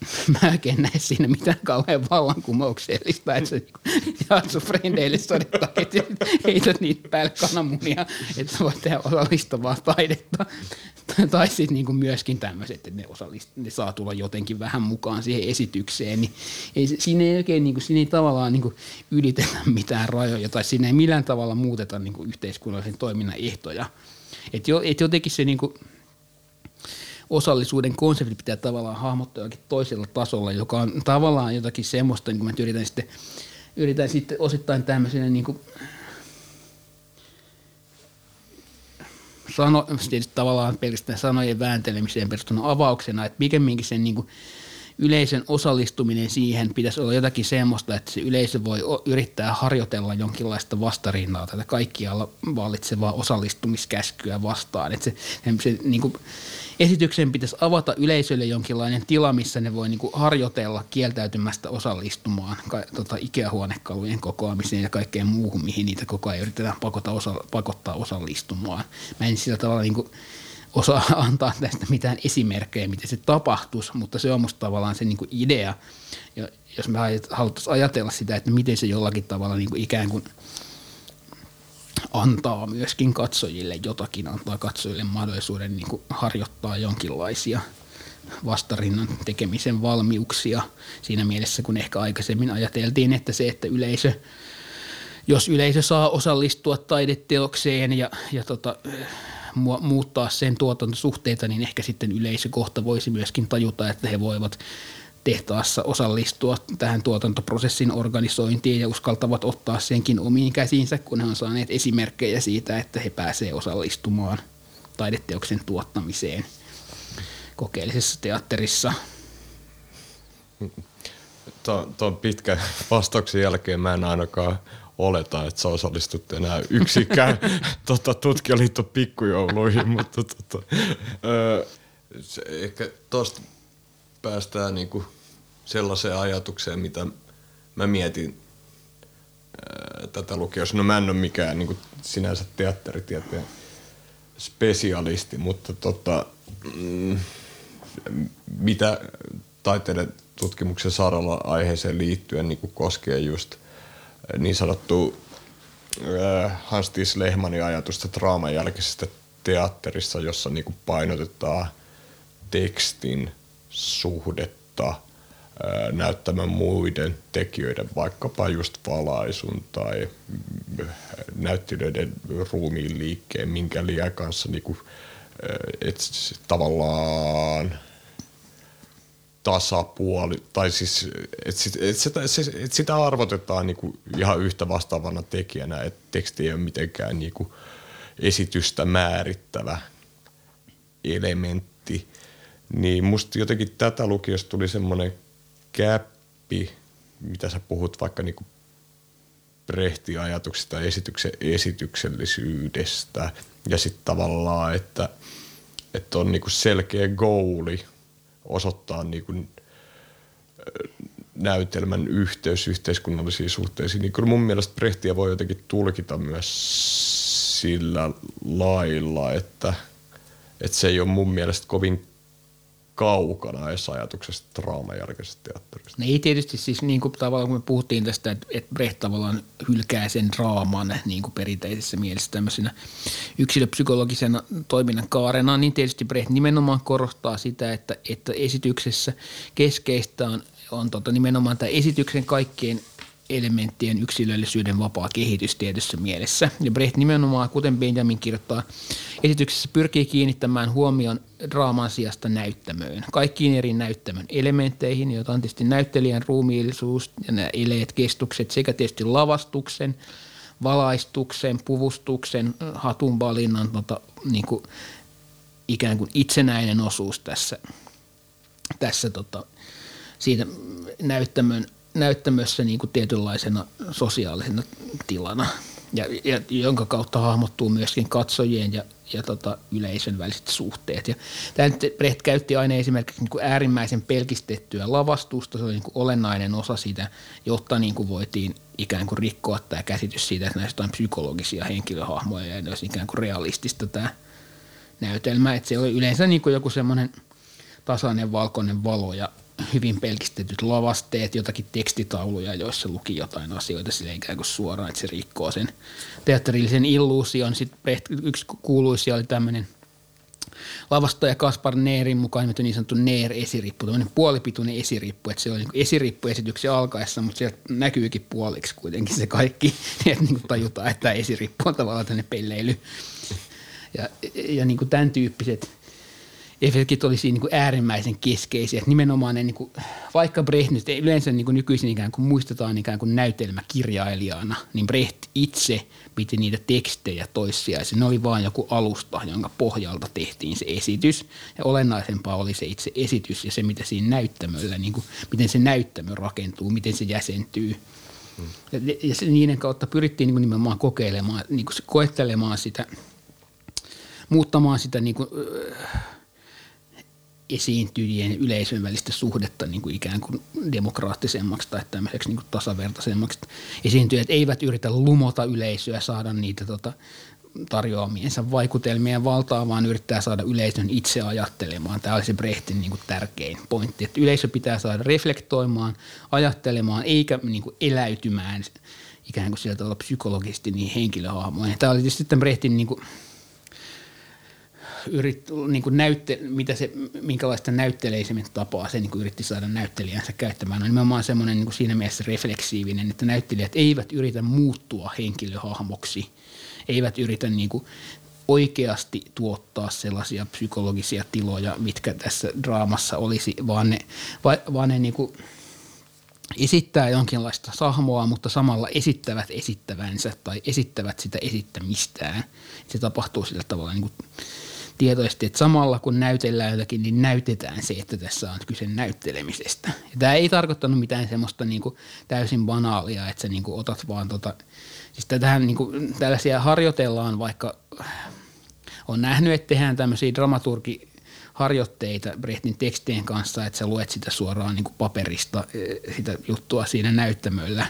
mä en näe siinä mitään kauhean vallankumouksellista, että sä jaat sun frendeille sodettakit ja heität niitä päälle kananmunia, että voit tehdä osallistavaa taidetta. tai sitten niinku myöskin tämmöiset, että ne, osallist, ne saa tulla jotenkin vähän mukaan siihen esitykseen, niin ei, siinä ei oikein, niinku, siinä ei tavallaan niinku ylitetä mitään rajoja tai siinä ei millään tavalla muuteta niinku yhteiskunnallisen toiminnan ehtoja. Että jo, et jotenkin se niinku, osallisuuden konsepti pitää tavallaan hahmottaa jokin toisella tasolla, joka on tavallaan jotakin semmoista, niin kuin mä yritän sitten, yritän sitten osittain tämmöisenä niin kuin, sano, tietysti tavallaan pelkästään sanojen vääntelemiseen perustuna avauksena, että pikemminkin sen niin kuin, yleisön osallistuminen siihen pitäisi olla jotakin semmoista, että se yleisö voi yrittää harjoitella jonkinlaista vastarinnaa tätä kaikkialla vallitsevaa osallistumiskäskyä vastaan. Että se, se niin kuin, esityksen pitäisi avata yleisölle jonkinlainen tila, missä ne voi niin kuin harjoitella kieltäytymästä osallistumaan ka, tota, ikähuonekalujen kokoamiseen ja kaikkeen muuhun, mihin niitä koko ajan yritetään pakota osa, pakottaa osallistumaan. Mä en sillä tavalla niin kuin, osaa antaa tästä mitään esimerkkejä, miten se tapahtuisi, mutta se on musta tavallaan se niin kuin idea. Ja jos me haluttaisiin ajatella sitä, että miten se jollakin tavalla niin kuin ikään kuin antaa myöskin katsojille jotakin, antaa katsojille mahdollisuuden niin kuin harjoittaa jonkinlaisia vastarinnan tekemisen valmiuksia siinä mielessä, kun ehkä aikaisemmin ajateltiin, että se, että yleisö, jos yleisö saa osallistua taideteokseen ja, ja tota, muuttaa sen tuotantosuhteita, niin ehkä sitten yleisö kohta voisi myöskin tajuta, että he voivat tehtaassa osallistua tähän tuotantoprosessin organisointiin ja uskaltavat ottaa senkin omiin käsiinsä, kun he on saaneet esimerkkejä siitä, että he pääsevät osallistumaan taideteoksen tuottamiseen kokeellisessa teatterissa. Tuon pitkän vastauksen jälkeen mä en ainakaan oleta, että sä osallistut enää yksikään tota, tutkijaliitto pikkujouluihin, mutta tota, ö, Se, ehkä tuosta päästään niinku sellaiseen ajatukseen, mitä mä mietin ää, tätä lukiossa. No mä en ole mikään niinku sinänsä teatteritieteen spesialisti, mutta tota, mm, mitä taiteiden tutkimuksen saralla aiheeseen liittyen niin koskee just niin sanottu Hans Ties Lehmanin ajatusta draaman jälkeisestä teatterissa, jossa niin painotetaan tekstin suhdetta näyttämään muiden tekijöiden, vaikkapa just valaisun tai näyttelijöiden ruumiin liikkeen, minkä liian kanssa niin kuin, et tavallaan tasapuoli, tai siis että sit, et sitä, et sitä arvotetaan niinku ihan yhtä vastaavana tekijänä, että teksti ei ole mitenkään niinku esitystä määrittävä elementti, niin musta jotenkin tätä lukiosta tuli semmoinen käppi, mitä sä puhut vaikka niinku Brehtin ajatuksista esityksen esityksellisyydestä ja sitten tavallaan, että, että on niinku selkeä goali osoittaa niinku näytelmän yhteys yhteiskunnallisiin suhteisiin. Niin kyllä mun mielestä Brehtiä voi jotenkin tulkita myös sillä lailla, että, että se ei ole mun mielestä kovin kaukana edes ajatuksesta draamajälkeisestä teatterista. Ei tietysti siis niin kuin tavallaan, kun me puhuttiin tästä, että, että Brecht tavallaan hylkää sen draaman niin kuin perinteisessä mielessä tämmöisenä yksilöpsykologisen toiminnan kaarena, niin tietysti Brecht nimenomaan korostaa sitä, että, että esityksessä keskeistä on, on tota nimenomaan tämä esityksen kaikkien elementtien yksilöllisyyden vapaa kehitys tietyssä mielessä. Ja Brecht nimenomaan, kuten Benjamin kirjoittaa, esityksessä pyrkii kiinnittämään huomion draaman sijasta näyttämöön. Kaikkiin eri näyttämön elementteihin, joita on tietysti näyttelijän ruumiillisuus ja nämä eleet, kestukset sekä tietysti lavastuksen, valaistuksen, puvustuksen, hatun valinnan tota, niin kuin ikään kuin itsenäinen osuus tässä, tässä tota, siitä näyttämön näyttämössä niin kuin tietynlaisena sosiaalisena tilana, ja, ja, jonka kautta hahmottuu myöskin katsojien ja, ja tota, yleisön väliset suhteet. Ja tämä nyt Brecht käytti aina esimerkiksi niin kuin äärimmäisen pelkistettyä lavastusta, se oli niin kuin olennainen osa sitä, jotta niin kuin voitiin ikään kuin rikkoa tämä käsitys siitä, että näistä on psykologisia henkilöhahmoja ja ne olisi ikään kuin realistista tämä näytelmä. Että se oli yleensä niin kuin joku semmoinen tasainen valkoinen valo ja hyvin pelkistetyt lavasteet, jotakin tekstitauluja, joissa luki jotain asioita sille ikään kuin suoraan, että se rikkoo sen teatterillisen illuusion. Sitten yksi kuuluisia oli tämmöinen lavastaja Kaspar Neerin mukaan niin sanottu Neer-esirippu, tämmöinen puolipituinen esirippu, että se oli niin esirippu esityksen alkaessa, mutta sieltä näkyykin puoliksi kuitenkin se kaikki, että niin tajutaan, että esirippu on tavallaan tänne pelleily. Ja, ja niin kuin tämän tyyppiset – efektit olisi niin kuin äärimmäisen keskeisiä. Että nimenomaan ne, niin kuin, vaikka Brecht nyt yleensä niin kuin nykyisin ikään kuin muistetaan ikään kuin näytelmäkirjailijana, niin Brecht itse piti niitä tekstejä toissijaisia. Ne oli vain joku alusta, jonka pohjalta tehtiin se esitys. Ja olennaisempaa oli se itse esitys ja se, mitä siinä näyttämöllä, niin kuin, miten se näyttämö rakentuu, miten se jäsentyy. Ja, ja se, niiden kautta pyrittiin niin kuin nimenomaan kokeilemaan, niin kuin koettelemaan sitä, muuttamaan sitä niin kuin, esiintyjien yleisön välistä suhdetta niin kuin ikään kuin demokraattisemmaksi tai tämmöiseksi niin kuin tasavertaisemmaksi. Esiintyjät eivät yritä lumota yleisöä, saada niitä tota, tarjoamiensa vaikutelmien valtaa, vaan yrittää saada yleisön itse ajattelemaan. Tämä olisi Brechtin niin kuin tärkein pointti, että yleisö pitää saada reflektoimaan, ajattelemaan eikä niin kuin eläytymään ikään kuin sieltä olla psykologisesti niin henkilöhahmoja. Tämä oli sitten Brechtin niin kuin yrit, niin kuin näytte, mitä se, minkälaista näytteleisemmin tapaa se niin kuin yritti saada näyttelijänsä käyttämään. On nimenomaan semmoinen niin kuin siinä mielessä refleksiivinen, että näyttelijät eivät yritä muuttua henkilöhahmoksi, eivät yritä niin kuin oikeasti tuottaa sellaisia psykologisia tiloja, mitkä tässä draamassa olisi, vaan ne, vaan ne niin kuin esittää jonkinlaista sahmoa, mutta samalla esittävät esittävänsä tai esittävät sitä esittämistään. Se tapahtuu sillä tavalla niin kuin tietoisesti, että samalla kun näytellään jotakin, niin näytetään se, että tässä on kyse näyttelemisestä. Ja tämä ei tarkoittanut mitään semmoista niin kuin täysin banaalia, että sä niin kuin otat vaan tota, siis tähän niin kuin, tällaisia harjoitellaan, vaikka on nähnyt, että tehdään tämmöisiä dramaturgi harjoitteita Brehtin tekstien kanssa, että sä luet sitä suoraan niin kuin paperista, eh, sitä juttua siinä näyttämöllä,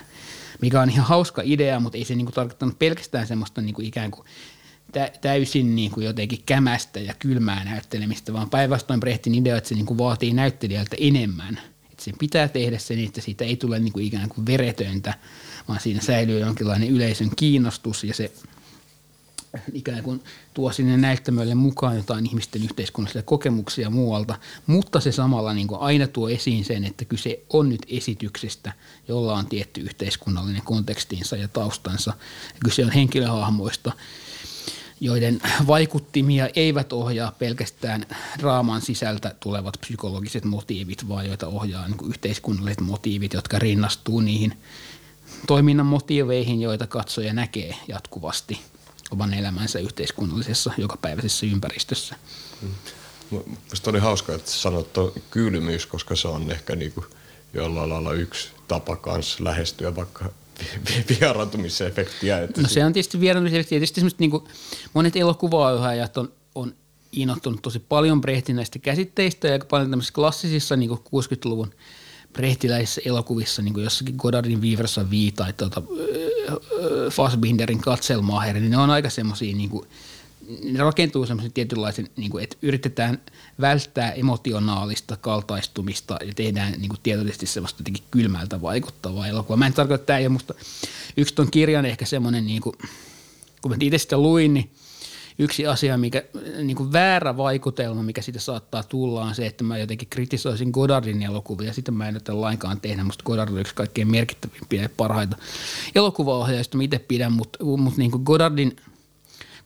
mikä on ihan hauska idea, mutta ei se niin kuin tarkoittanut pelkästään semmoista niin kuin ikään kuin täysin niin kuin jotenkin kämästä ja kylmää näyttelemistä, vaan päinvastoin Brehtin idea, että se niin kuin vaatii näyttelijältä enemmän. Että sen pitää tehdä se niin, että siitä ei tule niin kuin ikään kuin veretöntä, vaan siinä säilyy jonkinlainen yleisön kiinnostus ja se ikään kuin tuo sinne näyttämölle mukaan jotain ihmisten yhteiskunnallisia kokemuksia muualta, mutta se samalla niin kuin aina tuo esiin sen, että kyse on nyt esityksestä, jolla on tietty yhteiskunnallinen kontekstinsa ja taustansa. Kyse on henkilöhahmoista, joiden vaikuttimia eivät ohjaa pelkästään draaman sisältä tulevat psykologiset motiivit, vaan joita ohjaa niin kuin yhteiskunnalliset motiivit, jotka rinnastuu niihin toiminnan motiiveihin, joita katsoja näkee jatkuvasti oman elämänsä yhteiskunnallisessa jokapäiväisessä ympäristössä. Minusta oli hauska, että sanoit tuon kylmyys, koska se on ehkä niin kuin jollain lailla yksi tapa kanssa lähestyä vaikka vieraantumisefektiä. Että no se on tietysti vieraantumisefektiä. Tietysti niin kuin monet elokuvaajat on, on innoittunut tosi paljon Brehtin näistä käsitteistä ja paljon tämmöisissä klassisissa niin kuin 60-luvun brehtiläisissä elokuvissa, niin kuin jossakin Godardin Viiversa Vii tai tuota, Fassbinderin Katselmaher, niin ne on aika semmoisia niin ne rakentuu semmoisen tietynlaisen, niin kuin, että yritetään välttää emotionaalista kaltaistumista ja tehdään niin kuin tietoisesti semmoista jotenkin kylmältä vaikuttavaa elokuvaa. Mä en tarkoita, että tämä ei ole musta, yksi ton kirjan ehkä semmoinen, niin kuin, kun mä itse sitä luin, niin yksi asia, mikä, niin kuin väärä vaikutelma, mikä siitä saattaa tulla, on se, että mä jotenkin kritisoisin Godardin elokuvia. Sitten mä en nyt lainkaan tehdä, musta Godard on yksi kaikkein merkittävimpiä ja parhaita elokuvaohjaajista, mitä pidän, mutta, mutta niin kuin Godardin –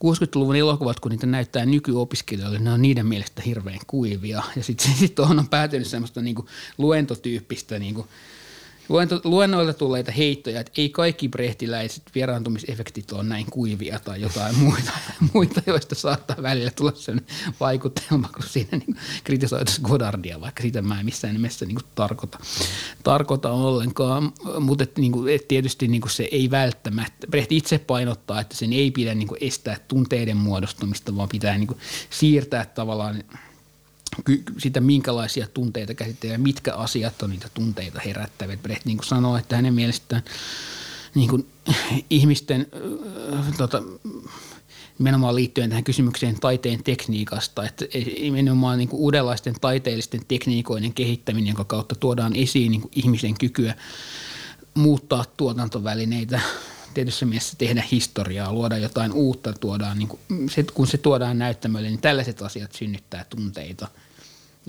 60-luvun elokuvat, kun niitä näyttää nykyopiskelijoille, ne on niiden mielestä hirveän kuivia. Ja sitten sit tuohon on päätynyt semmoista niinku luentotyyppistä niinku luennoilta tulleita heittoja, että ei kaikki brehtiläiset vieraantumisefektit ole näin kuivia tai jotain muita, muita joista saattaa välillä tulla sen vaikutelma, kun siinä niin kritisoitaisiin Godardia, vaikka sitä mä en missään nimessä niin tarkoita, tarkoita ollenkaan. Mutta niin et tietysti niin se ei välttämättä, Brecht itse painottaa, että sen ei pidä niin estää tunteiden muodostumista, vaan pitää niin siirtää tavallaan – sitä, minkälaisia tunteita käsittelee ja mitkä asiat on niitä tunteita herättävät. Brecht niin sanoo, että hänen mielestään niin kuin ihmisten äh, tota, nimenomaan liittyen tähän kysymykseen taiteen tekniikasta, että nimenomaan niin kuin uudenlaisten taiteellisten tekniikoiden kehittäminen, jonka kautta tuodaan esiin niin kuin ihmisen kykyä muuttaa tuotantovälineitä, tietyssä mielessä tehdä historiaa, luoda jotain uutta, tuodaan, niin kuin, se, kun se tuodaan näyttämölle, niin tällaiset asiat synnyttää tunteita –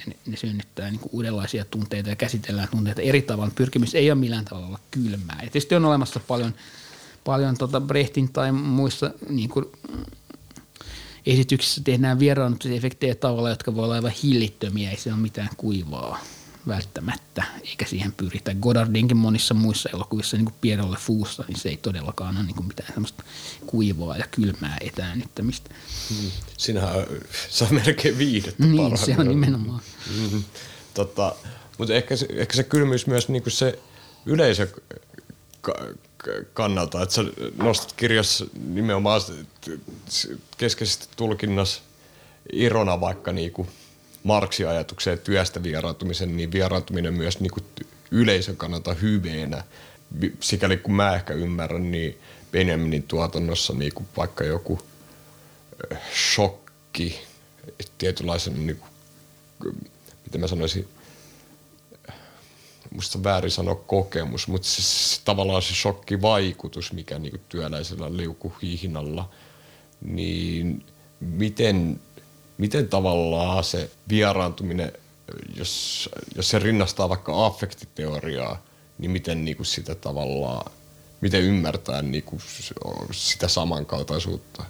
ne, ne synnyttää niin kuin uudenlaisia tunteita ja käsitellään tunteita eri tavalla. Pyrkimys ei ole millään tavalla olla kylmää. Ja tietysti on olemassa paljon, paljon tota Brechtin tai muissa niin kuin, esityksissä tehdään vieraannuttusefektejä tavalla, jotka voi olla aivan hillittömiä, ei se ole mitään kuivaa välttämättä, eikä siihen pyritä. Godardinkin monissa muissa elokuvissa, niin kuin Pierre Fuussa, niin se ei todellakaan ole niin kuin mitään semmoista kuivaa ja kylmää etäännyttämistä. Hmm. Sinähän se on melkein viidettä Niin, se on nimenomaan. Mm-hmm. Tota, mutta ehkä se, ehkä se kylmyys myös niin kuin se yleisö kannalta, että sä nostat kirjassa nimenomaan keskeisesti tulkinnassa irona vaikka niinku – Marksin ajatukseen työstä vieraantumisen, niin vieraantuminen myös niin kuin yleisön kannalta hyveenä. Sikäli kun mä ehkä ymmärrän, niin Benjaminin tuotannossa niin kuin vaikka joku shokki, tietynlaisen, niin kuin, miten mä sanoisin, musta on väärin sanoa kokemus, mutta siis tavallaan se shokkivaikutus, mikä niin työläisellä liukuhihnalla, niin miten miten tavallaan se vieraantuminen, jos, jos se rinnastaa vaikka affektiteoriaa, niin miten niin kuin sitä tavallaan, miten ymmärtää niin kuin sitä samankaltaisuutta?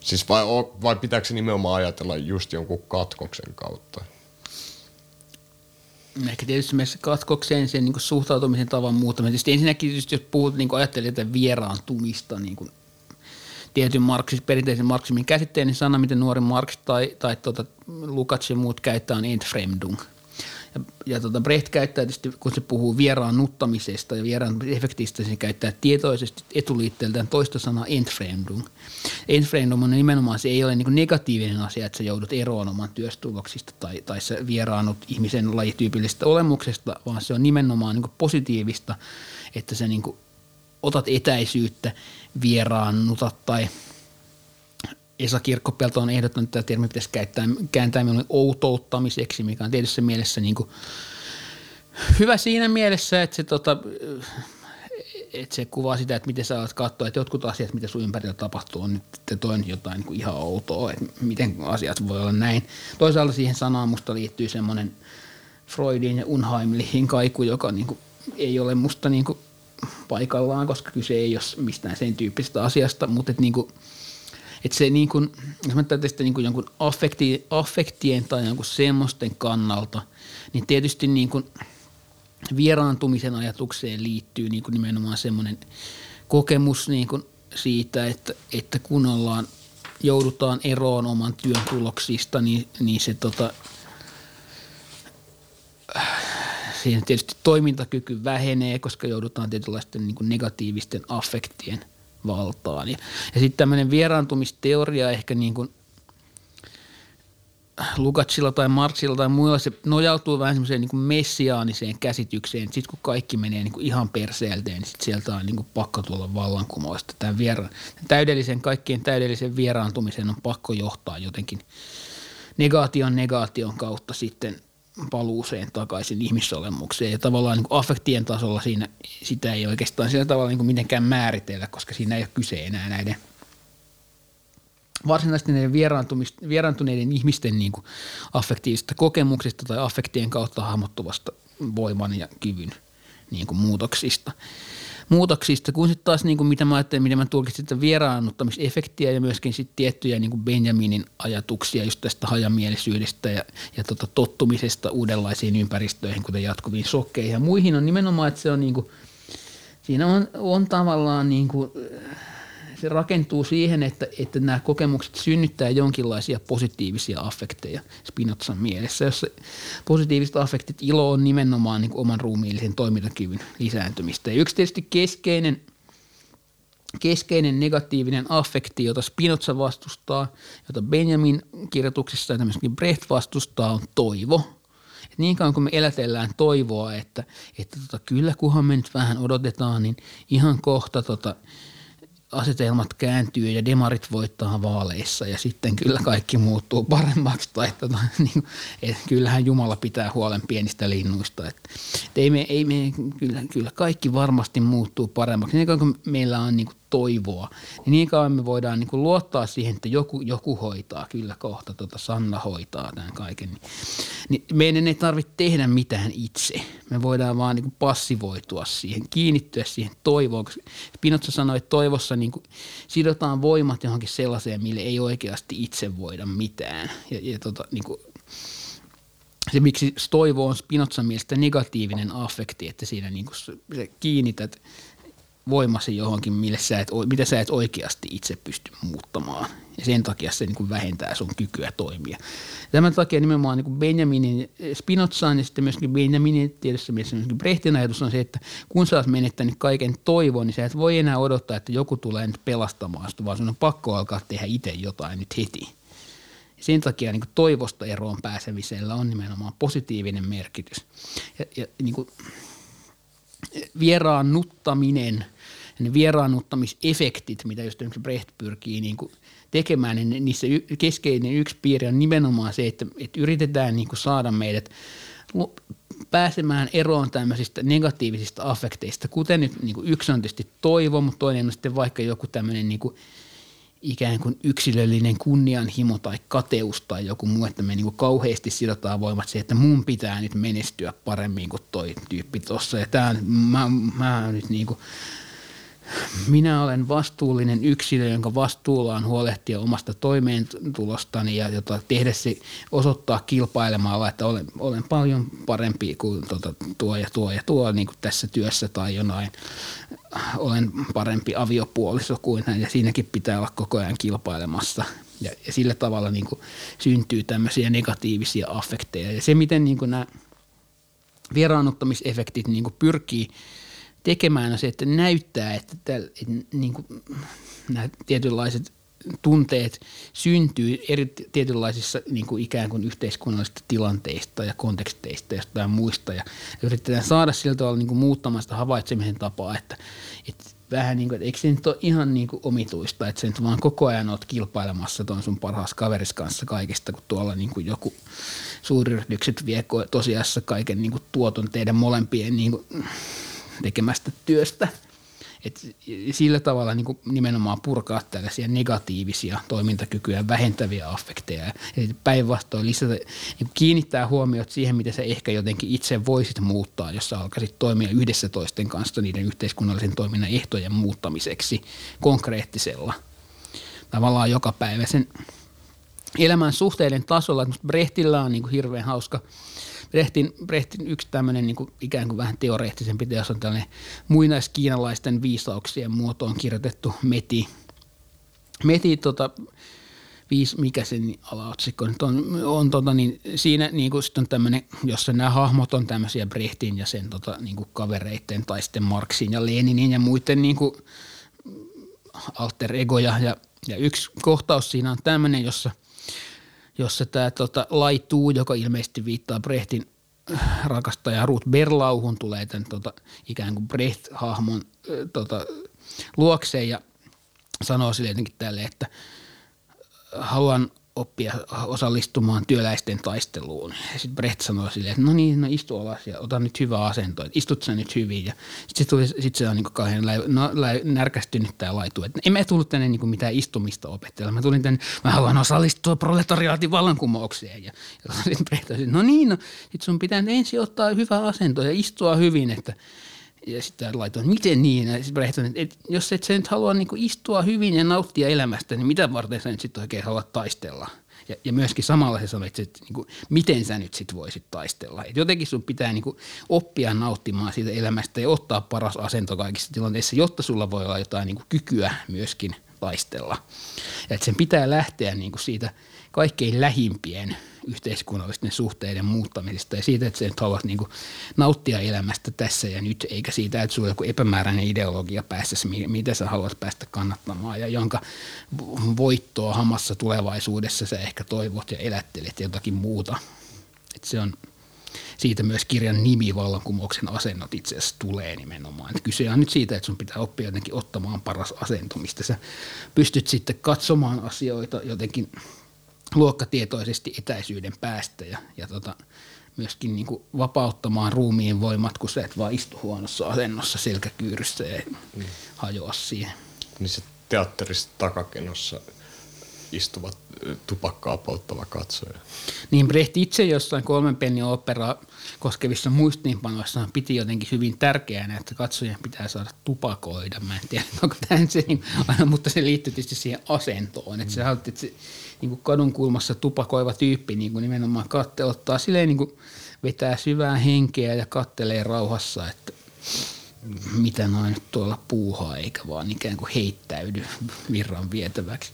Siis vai, vai pitääkö se nimenomaan ajatella just jonkun katkoksen kautta? Ehkä tietysti myös katkokseen sen niin suhtautumisen tavan muuttaminen. Tietysti ensinnäkin, tietysti, jos puhut, niin ajattelee vieraantumista niin kuin tietyn marksis, perinteisen marksismin käsitteen, niin sana, miten nuori Marx tai, tai tuota, Lukács ja muut käyttää, on Entfremdung. Ja, ja tota Brecht käyttää tietysti, kun se puhuu vieraannuttamisesta ja vieraan efektistä, se käyttää tietoisesti etuliitteeltään toista sanaa entfremdung. Entfremdung on nimenomaan, se ei ole niin negatiivinen asia, että sä joudut eroon oman työstuloksista tai, tai sä vieraannut ihmisen lajityypillisestä olemuksesta, vaan se on nimenomaan niin positiivista, että sä niin otat etäisyyttä, vieraannutat tai – Esa Kirkkopelto on ehdottanut, että termi pitäisi käyttää, kääntää minulle outouttamiseksi, mikä on tietysti mielessä niin kuin hyvä siinä mielessä, että se, tota, että se kuvaa sitä, että miten sä alat katsoa, että jotkut asiat, mitä sun ympärillä tapahtuu, on nyt toinen jotain niin kuin ihan outoa, että miten asiat voi olla näin. Toisaalta siihen sanaan musta liittyy semmoinen Freudin ja Unheimlichin kaiku, joka niin kuin ei ole musta niin kuin paikallaan, koska kyse ei ole mistään sen tyyppisestä asiasta, mutta niin kuin – että se niin kuin, jos mä niin kuin jonkun affekti, affektien tai jonkun semmoisten kannalta, niin tietysti niin kuin vieraantumisen ajatukseen liittyy niin kuin nimenomaan semmoinen kokemus niin kuin siitä, että, että kun ollaan, joudutaan eroon oman työn tuloksista, niin, niin se tota, siinä tietysti toimintakyky vähenee, koska joudutaan tietynlaisten niin kuin negatiivisten affektien – valtaan. Ja, ja sitten tämmöinen vieraantumisteoria ehkä niin kuin Lukatsilla tai Marksilla tai muilla se nojautuu vähän semmoiseen niin messiaaniseen käsitykseen. Sitten kun kaikki menee niin kuin ihan perseelteen, niin sit sieltä on niin kuin pakko tulla vallankumousta. Tämän, vieraan, tämän täydellisen, kaikkien täydellisen vieraantumisen on pakko johtaa jotenkin negaation negaation kautta sitten paluuseen takaisin ihmisolemukseen. Ja tavallaan niin kuin affektien tasolla siinä sitä ei oikeastaan sillä tavalla niin kuin mitenkään määritellä, koska siinä ei ole kyse enää näiden varsinaisesti näiden vieraantuneiden ihmisten niin kuin affektiivisista kokemuksista tai affektien kautta hahmottuvasta voiman ja kyvyn niin kuin muutoksista muutoksista, kun sitten taas niin kuin mitä mä ajattelin, miten mä tulkitsin sitä vieraannuttamisefektiä ja myöskin sitten tiettyjä niin kuin Benjaminin ajatuksia just tästä hajamielisyydestä ja, ja tota tottumisesta uudenlaisiin ympäristöihin, kuten jatkuviin sokkeihin ja muihin. On nimenomaan, että se on niin kuin, siinä on, on tavallaan niin kuin, se rakentuu siihen, että, että nämä kokemukset synnyttää jonkinlaisia positiivisia affekteja Spinozan mielessä, jossa positiiviset affektit, ilo on nimenomaan niin oman ruumiillisen toimintakyvyn lisääntymistä. Ja yksi tietysti keskeinen, keskeinen negatiivinen affekti, jota Spinoza vastustaa, jota Benjamin kirjoituksissa ja myöskin Brecht vastustaa, on toivo – et niin kauan kuin me elätellään toivoa, että, että tota, kyllä kunhan me nyt vähän odotetaan, niin ihan kohta tota, asetelmat kääntyy ja demarit voittaa vaaleissa ja sitten kyllä kaikki muuttuu paremmaksi. Tai, tota, niin, et kyllähän Jumala pitää huolen pienistä linnuista. Et, et ei me, ei me, kyllä, kyllä kaikki varmasti muuttuu paremmaksi. Niin kuin meillä on niin kuin toivoa, niin niin kauan me voidaan niin kuin luottaa siihen, että joku, joku hoitaa, kyllä kohta tota Sanna hoitaa tämän kaiken. Niin, niin meidän ei tarvitse tehdä mitään itse. Me voidaan vaan niin kuin passivoitua siihen, kiinnittyä siihen toivoon. Pinotsa sanoi, että toivossa niin kuin sidotaan voimat johonkin sellaiseen, mille ei oikeasti itse voida mitään. Ja, ja tota, niin kuin, se, miksi toivo on Spinozan mielestä negatiivinen affekti, että siinä niin kuin kiinnität voimasi johonkin, mille sä et, mitä sä et oikeasti itse pysty muuttamaan. Ja sen takia se niin kuin vähentää sun kykyä toimia. Tämän takia nimenomaan niin kuin Benjaminin Spinozaan ja sitten myöskin Benjaminin tietysti mielessä myöskin Brechtin ajatus on se, että kun sä oot menettänyt kaiken toivon, niin sä et voi enää odottaa, että joku tulee nyt pelastamaan sitä, vaan sun on pakko alkaa tehdä itse jotain nyt heti. Ja sen takia niin kuin toivosta eroon pääsemisellä on nimenomaan positiivinen merkitys. Ja, ja niin kuin vieraannuttaminen – ne vieraannuttamisefektit, mitä just Brecht pyrkii niin kuin tekemään, niin niissä keskeinen yksi piirre on nimenomaan se, että, että yritetään niin kuin saada meidät pääsemään eroon tämmöisistä negatiivisista affekteista, kuten nyt niin kuin yksi on tietysti toivo, mutta toinen on sitten vaikka joku tämmöinen niin kuin ikään kuin yksilöllinen kunnianhimo tai kateus tai joku muu, että me niin kuin kauheasti sidotaan voimat siihen, että mun pitää nyt menestyä paremmin kuin toi tyyppi tuossa. Ja tämä mä, mä nyt niin kuin minä olen vastuullinen yksilö, jonka vastuulla on huolehtia omasta toimeentulostani ja jota tehdä se osoittaa kilpailemalla, että olen, olen paljon parempi kuin tuota, tuo ja tuo ja tuo niin kuin tässä työssä tai jonain. Olen parempi aviopuoliso kuin hän ja siinäkin pitää olla koko ajan kilpailemassa. Ja, ja sillä tavalla niin kuin syntyy tämmöisiä negatiivisia affekteja. Ja se, miten niin kuin nämä vieraannuttamisefektit niin kuin pyrkii tekemään on se, että näyttää, että, täl, että niin kuin, nämä tietynlaiset tunteet syntyy eri tietynlaisissa niin kuin ikään kuin yhteiskunnallisista tilanteista ja konteksteista ja muista. Ja yritetään saada sillä tavalla niin kuin muuttamaan sitä havaitsemisen tapaa, että, että vähän niin kuin, että eikö se nyt ole ihan niin kuin omituista, että sä nyt vaan koko ajan oot kilpailemassa tuon sun parhaas kaveris kanssa kaikista, kun tuolla niin kuin joku suuryritykset vie tosiasiassa kaiken niin kuin tuoton teidän molempien niin kuin tekemästä työstä – et sillä tavalla niin kuin nimenomaan purkaa tällaisia negatiivisia toimintakykyjä vähentäviä affekteja. Päinvastoin lisätä, niin kiinnittää huomiot siihen, miten sä ehkä jotenkin itse voisit muuttaa, jos sä alkaisit toimia yhdessä toisten kanssa niiden yhteiskunnallisen toiminnan ehtojen muuttamiseksi konkreettisella tavallaan joka päivä sen elämän suhteiden tasolla. Brechtillä on niin kuin hirveän hauska – Brechtin, Brechtin yksi tämmöinen niin kuin ikään kuin vähän teoreettisempi teos on tällainen muinaiskiinalaisten viisauksien muotoon kirjoitettu meti. Meti tota, viisi, mikä sen alaotsikko nyt on, on tota, niin siinä niin kuin on tämmöinen, jossa nämä hahmot on tämmöisiä Brechtin ja sen tota, niin kuin kavereitten tai sitten Marksin ja Leninin ja muiden niin kuin alter egoja ja, ja yksi kohtaus siinä on tämmöinen, jossa – jossa tämä tota, laituu, joka ilmeisesti viittaa Brehtin äh, rakastaja Ruth Berlauhun, tulee tämän tota, ikään kuin Brecht-hahmon äh, tota, luokseen ja sanoo sille jotenkin tälle, että haluan – oppia osallistumaan työläisten taisteluun. Sitten Brecht sanoi silleen, että no niin, no istu alas ja ota nyt hyvä asento, että istut sä nyt hyvin. Ja sitten se, sit se on niin kauhean lä, no, lä, närkästynyt tämä laitu, että en mä tullut tänne niin mitään istumista opetella. Mä tulin tänne, mä haluan osallistua proletariaatin vallankumoukseen. Ja, ja sitten Brecht sanoi, no niin, no, sit sun pitää ensin ottaa hyvä asento ja istua hyvin, että – ja sitten laitoin, miten niin? Ja sitten että, että jos et sä nyt halua niin istua hyvin ja nauttia elämästä, niin mitä varten sä nyt sitten oikein haluat taistella? Ja, ja myöskin samalla se sanoi, että, että niin kuin, miten sä nyt sitten voisit taistella. Et jotenkin sun pitää niin kuin, oppia nauttimaan siitä elämästä ja ottaa paras asento kaikissa tilanteissa, jotta sulla voi olla jotain niin kuin, kykyä myöskin taistella. Ja että sen pitää lähteä niin kuin, siitä kaikkein lähimpien – yhteiskunnallisten suhteiden muuttamisesta ja siitä, että sä nyt haluat niin nauttia elämästä tässä ja nyt, eikä siitä, että sulla on joku epämääräinen ideologia päässä, mitä sä haluat päästä kannattamaan ja jonka voittoa hamassa tulevaisuudessa sä ehkä toivot ja elättelet jotakin muuta. Että se on siitä myös kirjan nimi vallankumouksen asennot itse asiassa tulee nimenomaan. Että kyse on nyt siitä, että sun pitää oppia jotenkin ottamaan paras asento, mistä sä pystyt sitten katsomaan asioita jotenkin luokkatietoisesti etäisyyden päästä ja, ja tota, myöskin niin kuin vapauttamaan ruumiin voimat, kun sä et vaan istu huonossa asennossa selkäkyyryssä ja mm. hajoa siihen. Niin se teatterissa takakenossa istuvat tupakkaa polttava katsoja. Niin Brecht itse jossain kolmen pennin operaa koskevissa muistiinpanoissa piti jotenkin hyvin tärkeänä, että katsojan pitää saada tupakoida. Mä en tiedä, onko tämä se, aina, mutta se liittyy tietysti siihen asentoon. Että se halutti, että se niin kuin kadun kulmassa tupakoiva tyyppi niin kuin nimenomaan katte, ottaa silleen niin kuin vetää syvää henkeä ja kattelee rauhassa, että mitä noin nyt tuolla puuhaa, eikä vaan ikään kuin heittäydy virran vietäväksi.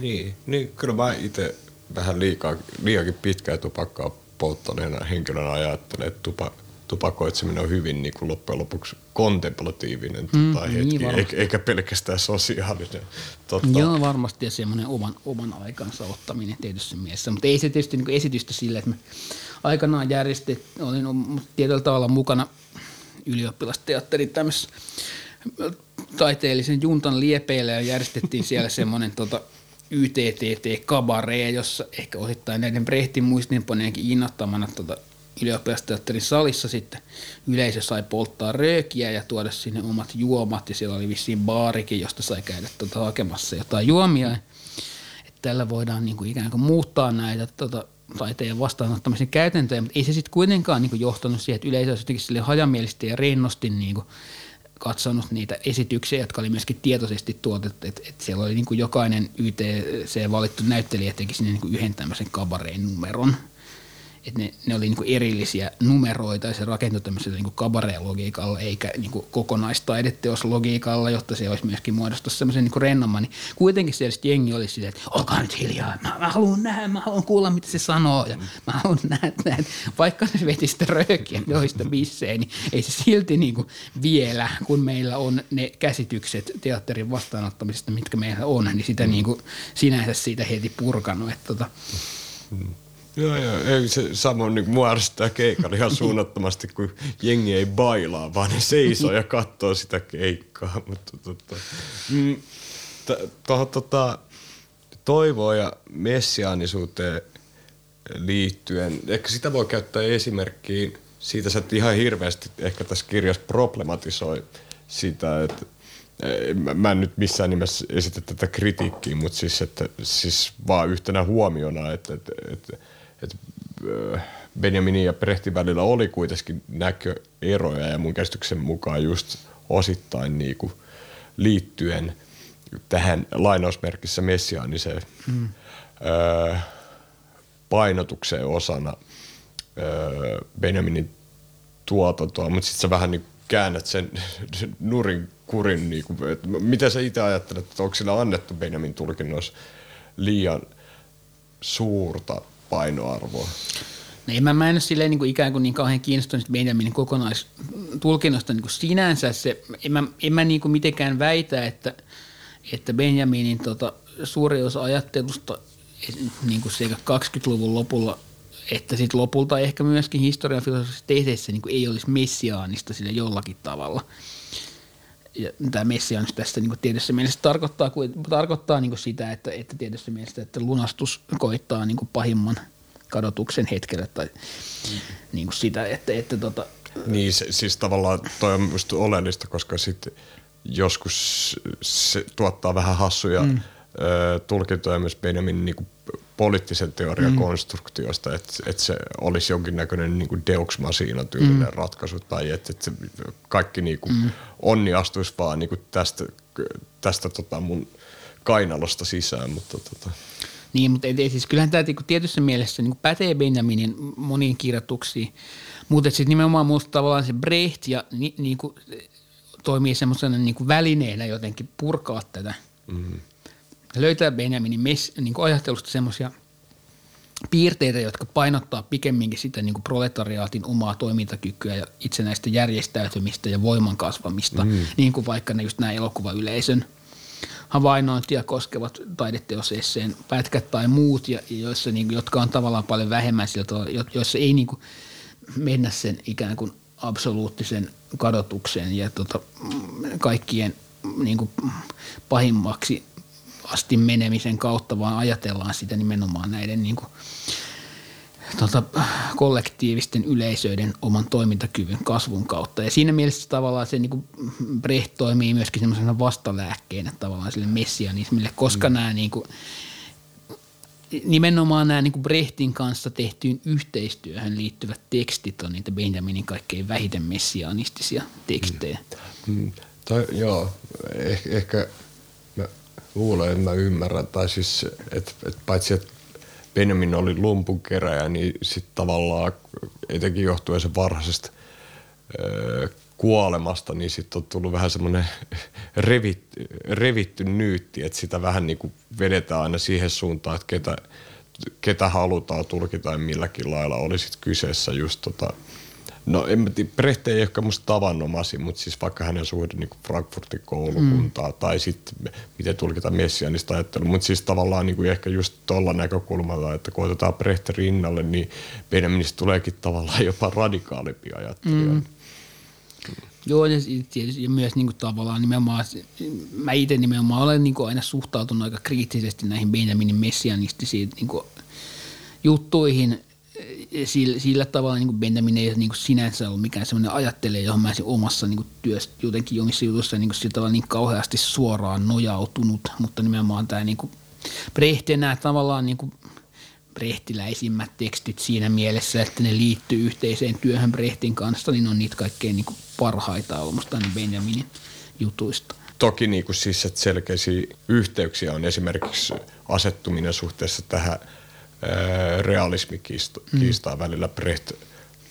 Niin, niin kyllä mä itse vähän liikaa, liiakin pitkää tupakkaa polttaneena henkilönä ajattelen, että tupa, tupakoitseminen on hyvin niin kuin loppujen lopuksi kontemplatiivinen mm, tota, hetki, niin eikä, eikä pelkästään sosiaalinen. Totta. Joo, varmasti ja semmoinen oman, oman aikansa ottaminen tietysti mielessä. Mutta ei se tietysti niin esitystä sille, että me aikanaan järjestettiin, olin tietyllä tavalla mukana ylioppilasteatterin tämmöisessä taiteellisen juntan liepeillä ja järjestettiin siellä semmoinen tota, YTTT kabaree, jossa ehkä osittain näiden Brehtin muistinpaneenkin innoittamana tota, ylioppilasteatterin salissa sitten. Yleisö sai polttaa röökiä ja tuoda sinne omat juomat ja siellä oli vissiin baarikin, josta sai käydä tuota hakemassa jotain juomia. Että tällä voidaan niin kuin ikään kuin muuttaa näitä tota, taiteen vastaanottamisen käytäntöjä, mutta ei se sitten kuitenkaan niin kuin johtanut siihen, että yleisö olisi jotenkin sille hajamielisesti ja rennosti niin kuin katsonut niitä esityksiä, jotka oli myöskin tietoisesti tuotettu, että, että siellä oli niin kuin jokainen YTC valittu näyttelijä teki sinne niin kuin yhden tämmöisen kabareen numeron – että ne, ne oli niin erillisiä numeroita ja se rakentui tämmöisellä niin kabaree-logiikalla eikä niin kokonaistaideteoslogiikalla, jotta se olisi myöskin muodostunut semmoisen niin rennomman. Niin kuitenkin siellä jengi oli silleen, että olkaa nyt hiljaa, mä, mä haluan nähdä, mä haluan kuulla mitä se sanoo ja mä haluan nähdä, nähdä. Vaikka ne veti sitä röökiä joista bisseen, niin ei se silti niin kuin vielä, kun meillä on ne käsitykset teatterin vastaanottamisesta, mitkä meillä on, niin sitä mm. niin kuin sinänsä siitä heti purkanut. Että tota, mm Joo, joo. Ei, se samoin niin ärsyttää keikalla ihan suunnattomasti, kun jengi ei bailaa, vaan ne seisoo ja katsoo sitä keikkaa. Mutta tota, mm, tuohon tota, toivoa ja messiaanisuuteen liittyen, ehkä sitä voi käyttää esimerkkiin, siitä sä ihan hirveästi ehkä tässä kirjassa problematisoi sitä, että mä en nyt missään nimessä esitä tätä kritiikkiä, mutta siis, että, siis vaan yhtenä huomiona, että, että, että että Benjaminin ja Brehtin välillä oli kuitenkin näköeroja ja mun käsityksen mukaan just osittain niinku liittyen tähän lainausmerkissä messiaaniseen mm. öö, painotukseen osana öö, Benjaminin tuotantoa, mutta sitten sä vähän niin käännät sen nurin kurin, niin kuin, että mitä sä itse ajattelet, että onko sillä annettu Benjamin tulkinnoissa liian suurta painoarvoa? No mä, mä en ole silleen niin kuin ikään kuin niin kauhean kiinnostunut Benjaminin kokonaistulkinnosta niin kuin sinänsä. Se, en mä, en mä niin kuin mitenkään väitä, että, että Benjaminin tota, suuri osa ajattelusta niin kuin sekä 20-luvun lopulla että sitten lopulta ehkä myöskin historian filosofisessa tehdessä niin ei olisi messiaanista sille jollakin tavalla. Ja tämä messiaanis tässä niin tietyssä mielessä tarkoittaa, tarkoittaa niin sitä, että, että tietyssä mielessä, että lunastus koittaa niin pahimman kadotuksen hetkellä tai mm. niin kuin sitä, että, että tota, niin, se, siis tavallaan toi on minusta oleellista, koska sitten joskus se tuottaa vähän hassuja mm. ö, tulkintoja myös Benjamin niin kuin poliittisen teorian mm. konstruktiosta, että, että se olisi jonkinnäköinen niin kuin Deux Machina tyylinen mm. ratkaisu tai että, että kaikki niin kuin mm. onni astuisi vaan niin kuin tästä, tästä tota mun kainalosta sisään. Mutta tota. Niin, mutta ei, siis kyllähän tämä niinku tietyssä mielessä niin pätee Benjaminin moniin kirjoituksiin, mutta sitten nimenomaan minusta tavallaan se Brecht ja ni, niin kuin, toimii semmoisena niin välineenä jotenkin purkaa tätä. Mm-hmm. Löytää Benjaminin mes, niin kuin ajattelusta semmoisia piirteitä, jotka painottaa pikemminkin sitä niin kuin proletariaatin omaa toimintakykyä ja itsenäistä järjestäytymistä ja voiman kasvamista, mm. niin kuin vaikka ne just nämä elokuvayleisön – havainnointia koskevat taideteosesseen pätkät tai muut, ja, joissa, niin, jotka on tavallaan paljon vähemmän sieltä, joissa ei niin kuin, mennä sen ikään kuin absoluuttisen kadotuksen ja tota, kaikkien niin kuin, pahimmaksi asti menemisen kautta, vaan ajatellaan sitä nimenomaan näiden niin kuin, tota, kollektiivisten yleisöiden oman toimintakyvyn kasvun kautta. Ja siinä mielessä tavallaan se niin Brecht toimii myöskin semmoisena vastalääkkeenä tavallaan sille messianismille, koska mm. nämä niin kuin, nimenomaan nämä niin kuin Brechtin kanssa tehtyyn yhteistyöhön liittyvät tekstit on niitä Benjaminin kaikkein vähiten messianistisia tekstejä. Mm. Mm. Tai, joo, ehkä, ehkä luulen, että mä ymmärrän, tai siis, että et paitsi että Benjamin oli lumpunkeräjä, niin sitten tavallaan etenkin johtuen sen varhaisesta öö, kuolemasta, niin sitten on tullut vähän semmoinen revit, revitty nyytti, että sitä vähän niin kuin vedetään aina siihen suuntaan, että ketä, ketä halutaan tulkita ja milläkin lailla oli sitten kyseessä just tota, No en mä tiedä, Brecht ei ehkä musta tavanomasi, mutta siis vaikka hänen suhde niin Frankfurtin koulukuntaa mm. tai sitten miten tulkita messianista ajattelua, mutta siis tavallaan niin kuin ehkä just tuolla näkökulmalla, että kun otetaan Brecht rinnalle, niin Benjaminista tuleekin tavallaan jopa radikaalimpi ajattelija. Mm. Joo, ja, tietysti, ja myös niin kuin tavallaan nimenomaan, mä itse nimenomaan olen niin kuin aina suhtautunut aika kriittisesti näihin Benjaminin messianistisiin niin kuin juttuihin – sillä, sillä tavalla niin kuin Benjamin ei niin kuin sinänsä ole mikään sellainen ajattelija, johon mä omassa niin kuin työstä jotenkin jomissa jutuissa niin kuin tavalla niin kauheasti suoraan nojautunut, mutta nimenomaan tämä niin kuin Brecht ja nämä tavallaan niin kuin brehtiläisimmät tekstit siinä mielessä, että ne liittyy yhteiseen työhön Brehtin kanssa, niin on niitä kaikkein niin kuin parhaita olmusta niin Benjaminin jutuista. Toki niin kuin siis, että selkeisiä yhteyksiä on esimerkiksi asettuminen suhteessa tähän – realismikiistaa mm. välillä Brecht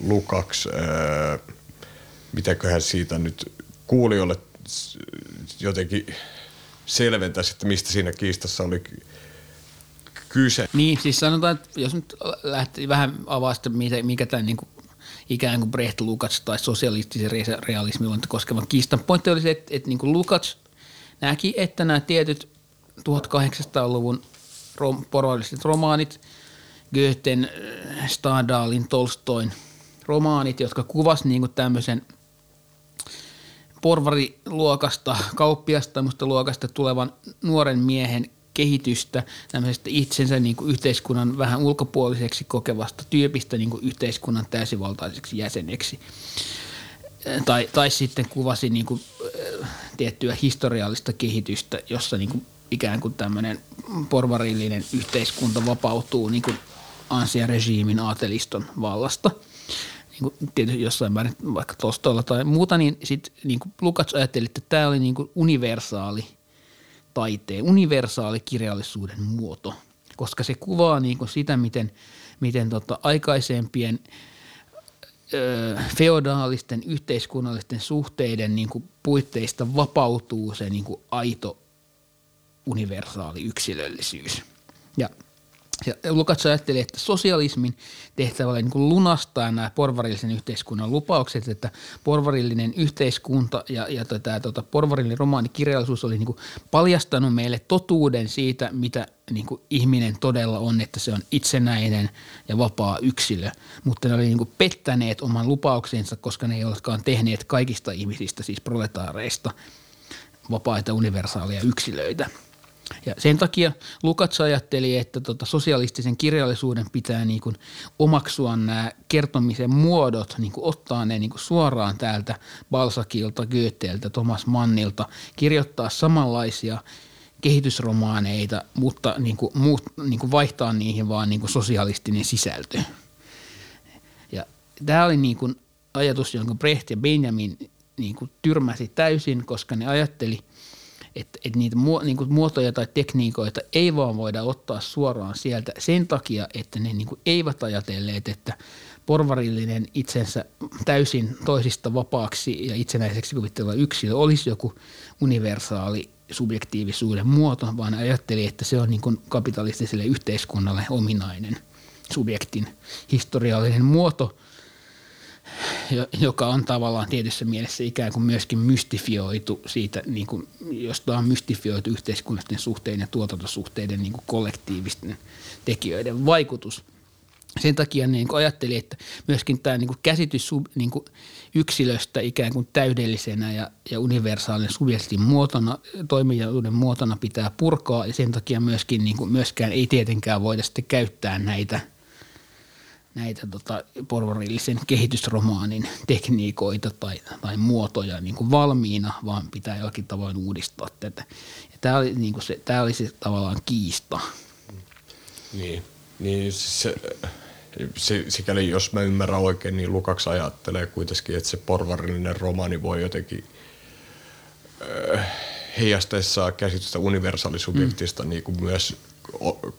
Lukacs, ää, mitäköhän siitä nyt kuulijoille jotenkin selventäisi, että mistä siinä kiistassa oli kyse. Niin, siis sanotaan, että jos nyt lähti vähän avaa sitä, mikä tämä niin kuin ikään kuin Brecht Lukács tai sosialistisen realismin koskevan kiistan. Pointti oli se, että, että niin kuin Lukács näki, että nämä tietyt 1800-luvun rom, porvalliset romaanit, Goethen, Stadalin, Tolstoin romaanit, jotka kuvasivat niin tämmöisen porvariluokasta, kauppiasta luokasta tulevan nuoren miehen kehitystä tämmöisestä itsensä niin kuin yhteiskunnan vähän ulkopuoliseksi kokevasta tyypistä niin kuin yhteiskunnan täysivaltaiseksi jäseneksi. Tai, tai sitten kuvasi niin kuin, tiettyä historiallista kehitystä, jossa niin kuin ikään kuin tämmöinen porvarillinen yhteiskunta vapautuu niin kuin regiimin aateliston vallasta. Niin kuin tietysti jossain määrin vaikka Tostoilla tai muuta, niin sitten niin Lukas ajatteli, että tämä oli niin kuin universaali – taiteen, universaali kirjallisuuden muoto, koska se kuvaa niin kuin sitä, miten, miten tota aikaisempien ö, feodaalisten yhteiskunnallisten suhteiden niin kuin puitteista vapautuu se niin kuin aito universaali yksilöllisyys. Ja Lukas ajatteli, että sosialismin tehtävä oli niin lunastaa nämä porvarillisen yhteiskunnan lupaukset, että porvarillinen yhteiskunta ja, ja tämä tota, porvarillinen romaanikirjallisuus oli niin paljastanut meille totuuden siitä, mitä niin ihminen todella on, että se on itsenäinen ja vapaa yksilö. Mutta ne oli niin pettäneet oman lupauksensa, koska ne ei olekaan tehneet kaikista ihmisistä, siis proletaareista, vapaita universaaleja yksilöitä – ja sen takia Lukas ajatteli, että tota sosialistisen kirjallisuuden pitää niin kuin omaksua nämä kertomisen muodot, niin kuin ottaa ne niin kuin suoraan täältä Balsakilta, Goetheltä, Thomas Mannilta, kirjoittaa samanlaisia kehitysromaaneita, mutta niin kuin muut, niin kuin vaihtaa niihin vaan niin kuin sosialistinen sisältö. Ja tämä oli niin kuin ajatus, jonka Brecht ja Benjamin niin kuin tyrmäsi täysin, koska ne ajatteli – että, että niitä niin kuin muotoja tai tekniikoita ei vaan voida ottaa suoraan sieltä sen takia, että ne niin kuin eivät ajatelleet, että porvarillinen itsensä täysin toisista vapaaksi ja itsenäiseksi kuvitteleva yksilö olisi joku universaali subjektiivisuuden muoto, vaan ajatteli, että se on niin kuin kapitalistiselle yhteiskunnalle ominainen subjektin historiallinen muoto – joka on tavallaan tietyssä mielessä ikään kuin myöskin mystifioitu siitä, niin kuin, josta on mystifioitu yhteiskunnallisten suhteiden ja tuotantosuhteiden niin kuin kollektiivisten tekijöiden vaikutus. Sen takia niin kuin ajattelin, että myöskin tämä niin kuin käsitys niin kuin yksilöstä ikään kuin täydellisenä ja, ja universaalinen subjektin muotona, toimijuuden muotona pitää purkaa ja sen takia myöskin niin kuin myöskään ei tietenkään voida sitten käyttää näitä – näitä tota, porvarillisen kehitysromaanin tekniikoita tai, tai muotoja niin kuin valmiina, vaan pitää jollakin tavoin uudistaa tätä. Ja tämä, oli, niin kuin se, tämä oli se tavallaan kiista. Niin, niin se, se, sikäli jos mä ymmärrän oikein, niin Lukaks ajattelee kuitenkin, että se porvarillinen romaani voi jotenkin äh, heijastaessaan käsitystä universaalisubjektista mm. niin kuin myös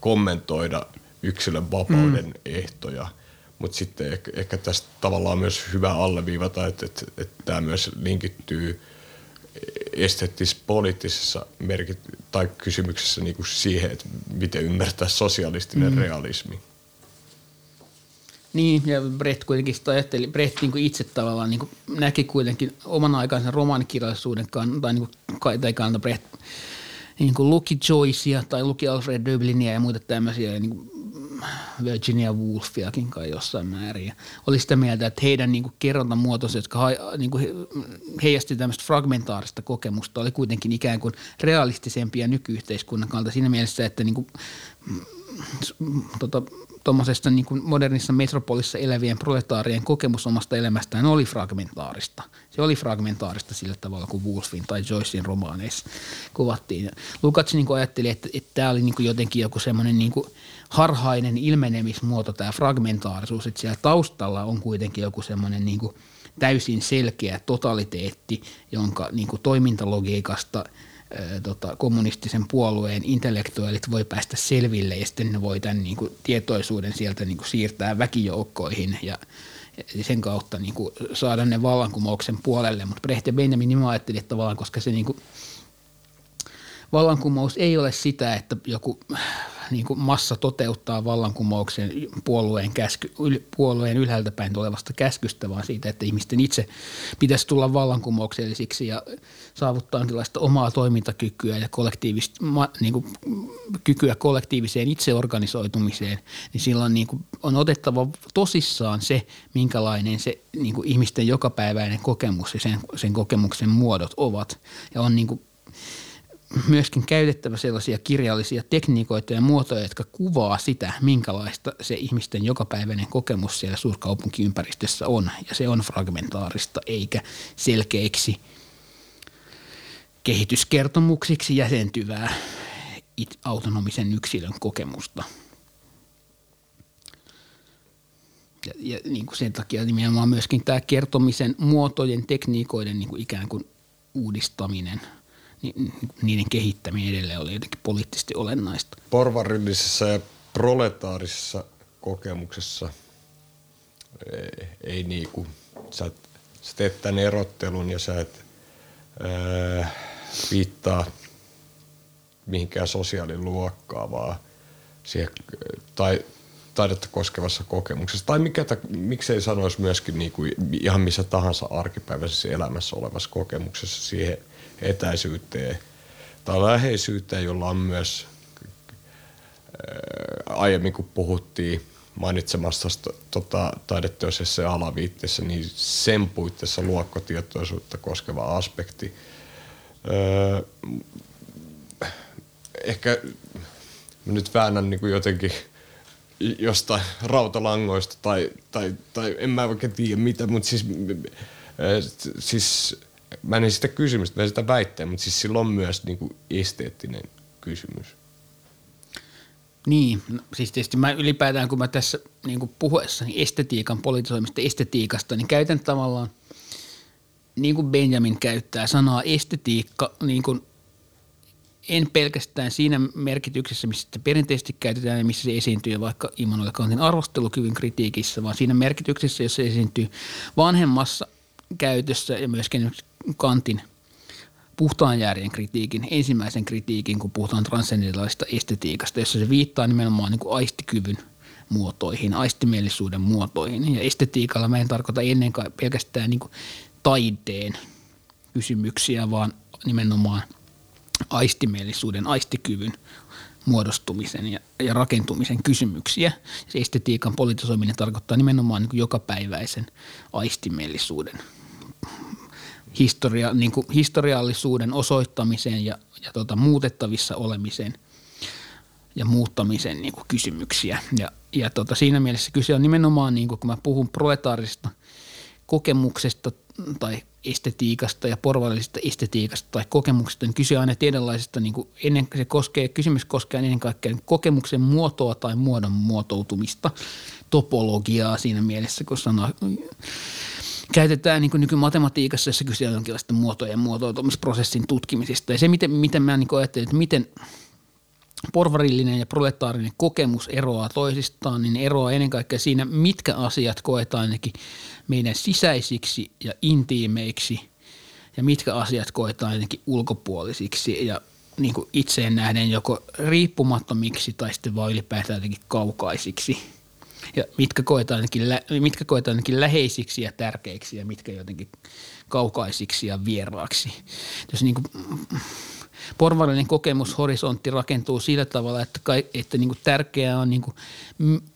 kommentoida yksilön vapauden mm. ehtoja – mutta sitten ehkä, ehkä tästä tavallaan myös hyvä alleviivata, että, että, että tämä myös linkittyy esteettis-poliittisessa merkit- tai kysymyksessä niin kuin siihen, että miten ymmärtää sosialistinen mm. realismi. Niin, ja Brett kuitenkin sitä ajatteli, Brett niin kuin itse tavallaan niin kuin näki kuitenkin oman aikansa romaanikirjallisuuden kannalta, tai, niin kuin, tai kannalta Brett niin kuin luki Joycea tai luki Alfred Dublinia ja muita tämmöisiä niin kuin Virginia Woolfiakin kai jossain määrin. Ja oli sitä mieltä, että heidän niin kerrontamuotonsa, jotka ha, niin kuin heijasti tämmöistä fragmentaarista kokemusta, oli kuitenkin ikään kuin realistisempia nykyyhteiskunnan kannalta siinä mielessä, että niin kuin, tota, tuommoisesta niin modernissa metropolissa elävien proletaarien kokemus omasta elämästään oli fragmentaarista. Se oli fragmentaarista sillä tavalla kuin Woolfin tai Joycein romaaneissa kuvattiin. Lukács niin ajatteli, että, että tämä oli niin jotenkin joku semmoinen niin harhainen ilmenemismuoto, tämä fragmentaarisuus, että siellä taustalla on kuitenkin joku semmoinen niin täysin selkeä totaliteetti, jonka niin toimintalogiikasta – tota, kommunistisen puolueen intellektuaalit voi päästä selville ja sitten ne voi tämän niin kuin, tietoisuuden sieltä niin kuin, siirtää väkijoukkoihin ja, sen kautta niin kuin, saada ne vallankumouksen puolelle. Mutta Brecht ja Benjamin niin ajatteli tavallaan, koska se niin kuin, vallankumous ei ole sitä, että joku niin kuin massa toteuttaa vallankumouksen puolueen, käsky, puolueen ylhäältä päin tulevasta käskystä, vaan siitä, että ihmisten itse pitäisi tulla vallankumouksellisiksi ja saavuttaa tällaista omaa toimintakykyä ja kollektiivista, niin kuin, kykyä kollektiiviseen itseorganisoitumiseen, niin silloin niin kuin on otettava tosissaan se, minkälainen se niin kuin ihmisten jokapäiväinen kokemus ja sen, sen kokemuksen muodot ovat. Ja on niin kuin myöskin käytettävä sellaisia kirjallisia tekniikoita ja muotoja, jotka kuvaa sitä, minkälaista se ihmisten jokapäiväinen kokemus siellä suurkaupunkiympäristössä on. Ja se on fragmentaarista eikä selkeiksi kehityskertomuksiksi jäsentyvää autonomisen yksilön kokemusta. Ja, ja niin kuin sen takia nimenomaan myöskin tämä kertomisen muotojen, tekniikoiden niin kuin ikään kuin uudistaminen – niiden kehittäminen edelleen oli jotenkin poliittisesti olennaista. Porvarillisessa ja proletaarisessa kokemuksessa ei, ei niinku, sä, sä teet tämän erottelun ja sä et ää, viittaa mihinkään sosiaaliluokkaa, vaan siihen, tai, taidetta koskevassa kokemuksessa. Tai mikä, miksei sanoisi myöskin niinku ihan missä tahansa arkipäiväisessä elämässä olevassa kokemuksessa siihen – etäisyyteen tai läheisyyteen, jolla on myös ää, aiemmin kun puhuttiin mainitsemasta tota, taideteosessa ja alaviitteessä, niin sen puitteissa luokkotietoisuutta koskeva aspekti. Öö, ehkä nyt väännän niin kuin jotenkin jostain rautalangoista tai, tai, tai en mä oikein tiedä mitä, mutta siis, siis mä en sitä kysymystä, mä sitä väitteen, mutta siis sillä on myös niin kuin esteettinen kysymys. Niin, no, siis tietysti mä ylipäätään kun mä tässä niin kuin puhuessani estetiikan politisoimista estetiikasta, niin käytän tavallaan niin kuin Benjamin käyttää sanaa estetiikka niin kuin en pelkästään siinä merkityksessä, missä sitä perinteisesti käytetään ja missä se esiintyy vaikka Immanuel Kantin arvostelukyvyn kritiikissä, vaan siinä merkityksessä, jossa se esiintyy vanhemmassa käytössä ja myöskin Kantin puhtaan järjen kritiikin, ensimmäisen kritiikin, kun puhutaan transcendentaalista estetiikasta, jossa se viittaa nimenomaan niin kuin aistikyvyn muotoihin, aistimielisuuden muotoihin. Ja estetiikalla mä en tarkoita ennen kaikkea pelkästään niin kuin taiteen kysymyksiä, vaan nimenomaan aistimielisuuden, aistikyvyn muodostumisen ja, ja rakentumisen kysymyksiä. Se estetiikan politisoiminen tarkoittaa nimenomaan niin jokapäiväisen aistimielisuuden historia, niin kuin historiallisuuden osoittamiseen ja, ja tota, muutettavissa olemiseen ja muuttamisen niin kuin kysymyksiä. Ja, ja tota, siinä mielessä kyse on nimenomaan, niin kuin, kun mä puhun proletaarisesta kokemuksesta tai estetiikasta ja porvallisesta estetiikasta tai kokemuksesta, niin kyse on aina tietynlaisesta, niin kuin ennen, se koskee, kysymys koskee ennen kaikkea kokemuksen muotoa tai muodon muotoutumista, topologiaa siinä mielessä, kun sana käytetään niin nykymatematiikassa, jossa kyse on jonkinlaista muotojen muotoutumisprosessin tutkimisesta. Ja se, miten, miten mä niin ajattelen, että miten porvarillinen ja proletaarinen kokemus eroaa toisistaan, niin eroaa ennen kaikkea siinä, mitkä asiat koetaan ainakin meidän sisäisiksi ja intiimeiksi ja mitkä asiat koetaan ainakin ulkopuolisiksi ja niin kuin itseen nähden joko riippumattomiksi tai sitten vaan ylipäätään jotenkin kaukaisiksi – ja mitkä koetaan, ainakin, mitkä koetaan ainakin läheisiksi ja tärkeiksi ja mitkä jotenkin kaukaisiksi ja vieraaksi. Jos niin kuin, porvarillinen kokemushorisontti rakentuu sillä tavalla, että, että niin kuin tärkeää on niin kuin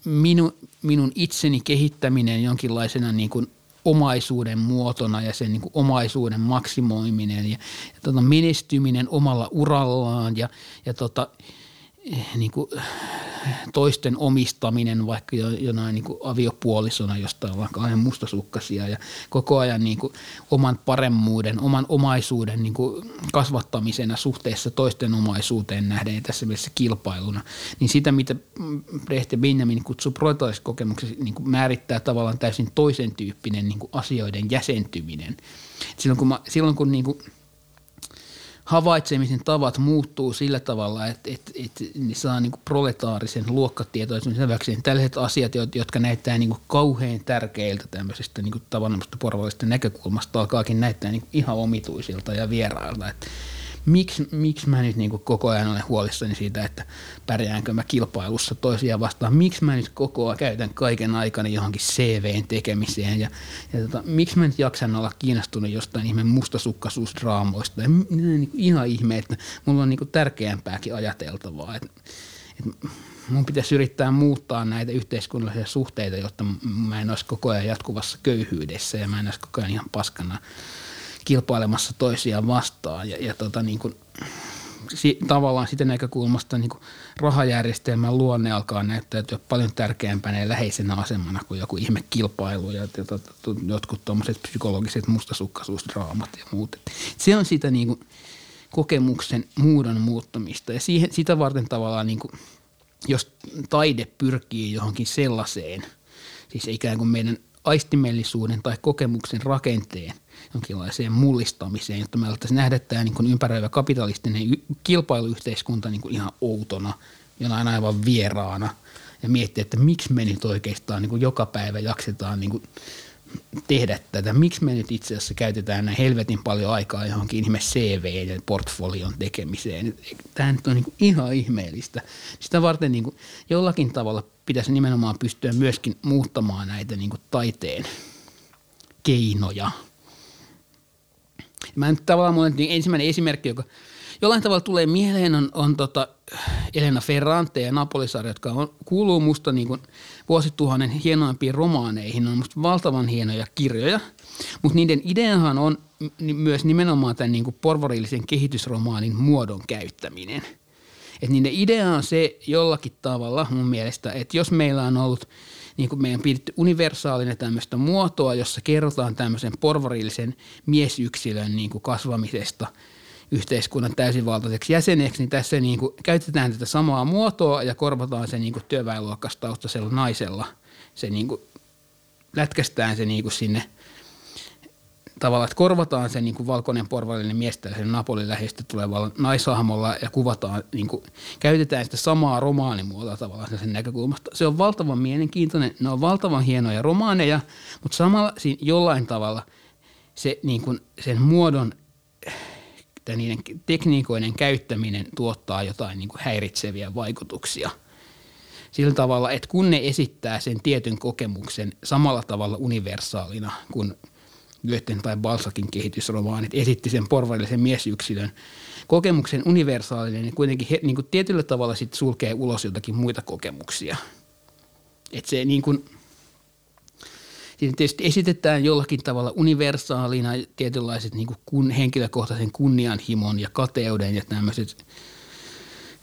minu, minun itseni kehittäminen jonkinlaisena niin kuin omaisuuden muotona ja sen niin kuin omaisuuden maksimoiminen ja, ja tota menestyminen omalla urallaan ja, ja tota, niin kuin, toisten omistaminen vaikka jo, jonain niin kuin aviopuolisona jostain vaikka aina mustasukkasia ja koko ajan niin kuin oman paremmuuden, oman omaisuuden niin kuin kasvattamisena suhteessa toisten omaisuuteen nähden ja tässä mielessä kilpailuna, niin sitä mitä Brecht ja Benjamin kutsuu proletariskokemuksessa niin määrittää tavallaan täysin toisen tyyppinen niin kuin asioiden jäsentyminen. Silloin kun, mä, silloin kun niin kuin havaitsemisen tavat muuttuu sillä tavalla, että, että, että ne saa niin proletaarisen luokkatietoisuuden säväkseen. Tällaiset asiat, jotka näyttää niin kauhean tärkeiltä tämmöisestä niin kuin tavannomaisesta porvallisesta näkökulmasta, alkaakin näyttää niin ihan omituisilta ja vierailta. Että miksi, miksi mä nyt niin kuin koko ajan olen huolissani siitä, että pärjäänkö mä kilpailussa toisia vastaan, miksi mä nyt koko ajan käytän kaiken aikana johonkin CVn tekemiseen? Ja, ja tota, miksi mä nyt jaksan olla kiinnostunut jostain ihmeen mustasukkaisuusdraamoista? Ja niin kuin ihan ihme, että mulla on niin kuin tärkeämpääkin ajateltavaa, että, että mun pitäisi yrittää muuttaa näitä yhteiskunnallisia suhteita, jotta mä en olisi koko ajan jatkuvassa köyhyydessä ja mä en olisi koko ajan ihan paskana kilpailemassa toisiaan vastaan. Ja, ja tota, niin kuin, si, tavallaan sitä näkökulmasta niin kuin rahajärjestelmän luonne alkaa näyttäytyä paljon tärkeämpänä ja läheisenä asemana kuin joku ihme kilpailu ja, ja to, to, jotkut tuommoiset psykologiset mustasukkaisuusdraamat ja muut. Et se on sitä niin kuin, kokemuksen muudon muuttamista ja siihen, sitä varten tavallaan, niin kuin, jos taide pyrkii johonkin sellaiseen, siis ikään kuin meidän aistimellisuuden tai kokemuksen rakenteen jonkinlaiseen mullistamiseen, jotta me alettaisiin nähdä tämä niin kuin ympäröivä kapitalistinen kilpailuyhteiskunta niin kuin ihan outona, jonain aivan vieraana ja miettiä, että miksi me nyt oikeastaan niin kuin joka päivä jaksetaan niin kuin tehdä tätä. Miksi me nyt itse asiassa käytetään näin helvetin paljon aikaa johonkin ihme CV ja portfolion tekemiseen. Tämä nyt on niin kuin ihan ihmeellistä. Sitä varten niin kuin jollakin tavalla pitäisi nimenomaan pystyä myöskin muuttamaan näitä niin kuin taiteen keinoja – Mä nyt tavallaan mun niin ensimmäinen esimerkki, joka jollain tavalla tulee mieleen, on, on tota Elena Ferrante ja Napolisarja, jotka on, kuuluu musta niin kuin vuosituhannen hienoimpiin romaaneihin. Ne on musta valtavan hienoja kirjoja, mutta niiden ideahan on myös nimenomaan tämän niin kuin porvarillisen kehitysromaanin muodon käyttäminen. Et niiden idea on se jollakin tavalla mun mielestä, että jos meillä on ollut – niin kuin meidän pidetty universaalinen tämmöistä muotoa, jossa kerrotaan tämmöisen porvarillisen miesyksilön niin kuin kasvamisesta yhteiskunnan täysivaltaiseksi jäseneksi, niin tässä niin kuin käytetään tätä samaa muotoa ja korvataan se niin kuin työväenluokkastaustaisella naisella. Se niin kuin, lätkästään se niin kuin sinne – tavallaan, että korvataan se niin kuin valkoinen porvallinen mies sen Napolin läheistä tulevalla naishahmolla ja kuvataan, niin kuin, käytetään sitä samaa romaanimuotoa tavallaan sen näkökulmasta. Se on valtavan mielenkiintoinen, ne on valtavan hienoja romaaneja, mutta samalla siinä jollain tavalla se, niin kuin, sen muodon tai niiden tekniikoiden käyttäminen tuottaa jotain niin kuin häiritseviä vaikutuksia – sillä tavalla, että kun ne esittää sen tietyn kokemuksen samalla tavalla universaalina kuin Goethen tai Balsakin kehitysromaanit esitti sen porvarillisen miesyksilön kokemuksen universaalinen, niin kuitenkin he, niin kuin tietyllä tavalla sit sulkee ulos jotakin muita kokemuksia. Että se niin kuin, siinä tietysti esitetään jollakin tavalla universaalina tietynlaiset niin kuin kun, henkilökohtaisen kunnianhimon ja kateuden ja tämmöiset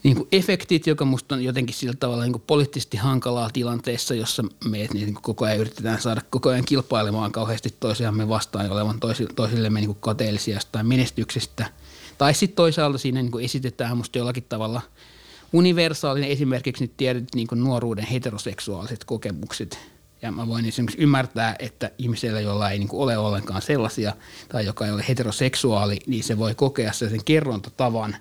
niin kuin efektit, joka musta on jotenkin sillä tavalla niin kuin poliittisesti hankalaa tilanteessa, jossa me niin kuin koko ajan yritetään saada koko ajan kilpailemaan kauheasti toisiamme vastaan olevan toisillemme niin kateellisia tai menestyksestä. Tai sitten toisaalta siinä niin kuin esitetään musta jollakin tavalla universaalinen esimerkiksi nyt tiedät niin kuin nuoruuden heteroseksuaaliset kokemukset. Ja mä voin esimerkiksi ymmärtää, että ihmisellä, jolla ei niin ole ollenkaan sellaisia tai joka ei ole heteroseksuaali, niin se voi kokea sen kerrontatavan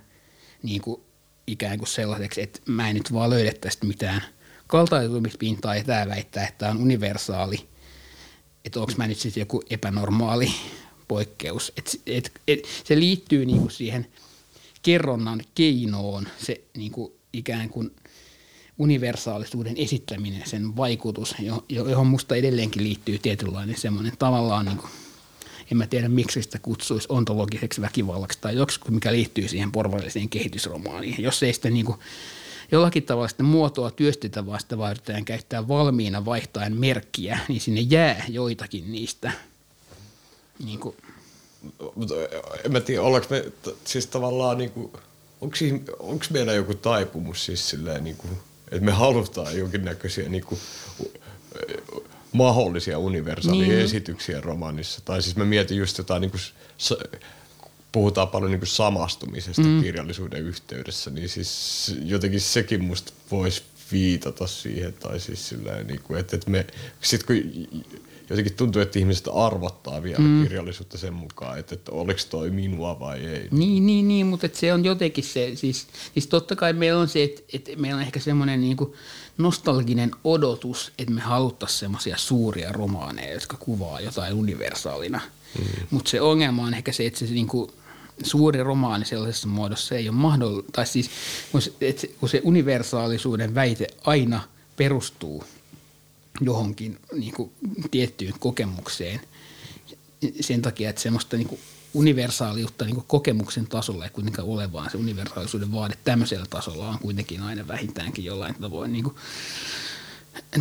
niin kuin ikään kuin sellaiseksi, että mä en nyt vaan löydä tästä mitään kaltaisuumispintaa ja tämä väittää, että tämä on universaali. Että onko mä nyt sitten joku epänormaali poikkeus. Et, et, et, se liittyy niinku siihen kerronnan keinoon, se niinku ikään kuin universaalisuuden esittäminen, sen vaikutus, johon musta edelleenkin liittyy tietynlainen semmoinen tavallaan niin kuin en mä tiedä miksi sitä kutsuisi ontologiseksi väkivallaksi tai joksi, mikä liittyy siihen porvalliseen kehitysromaaniin. Jos ei sitä niin kuin jollakin tavalla sitä muotoa työstetä, vaan sitä vaan käyttää valmiina vaihtaen merkkiä, niin sinne jää joitakin niistä. Niin kuin. En mä tiedä, ollaanko me siis tavallaan niin kuin, onko, onko meillä joku taipumus siis silleen niin kuin, että me halutaan jonkinnäköisiä niin kuin, mahdollisia universaalia niin. esityksiä romaanissa. Tai siis mä mietin just jotain, niin kuin, puhutaan paljon niin kuin samastumisesta mm. kirjallisuuden yhteydessä, niin siis jotenkin sekin musta voisi viitata siihen. Tai siis silleen, niin kuin, että, että me, sit kun jotenkin tuntuu, että ihmiset arvottaa vielä mm. kirjallisuutta sen mukaan, että, että oliko toi minua vai ei. Niin, niin, niin mutta se on jotenkin se, siis, siis totta kai meillä on se, että, että meillä on ehkä semmoinen niin nostalginen odotus, että me haluttaisiin semmoisia suuria romaaneja, jotka kuvaa jotain universaalina. Mm. Mutta se ongelma on ehkä se, että se niin kuin, suuri romaani sellaisessa muodossa ei ole mahdollista, tai siis kun se, että kun se universaalisuuden väite aina perustuu johonkin niin kuin, tiettyyn kokemukseen sen takia, että semmoista niin kuin, universaaliutta niin kokemuksen tasolla ei kuitenkaan ole, vaan se universaalisuuden vaade tämmöisellä tasolla on kuitenkin aina vähintäänkin jollain tavoin niin kuin,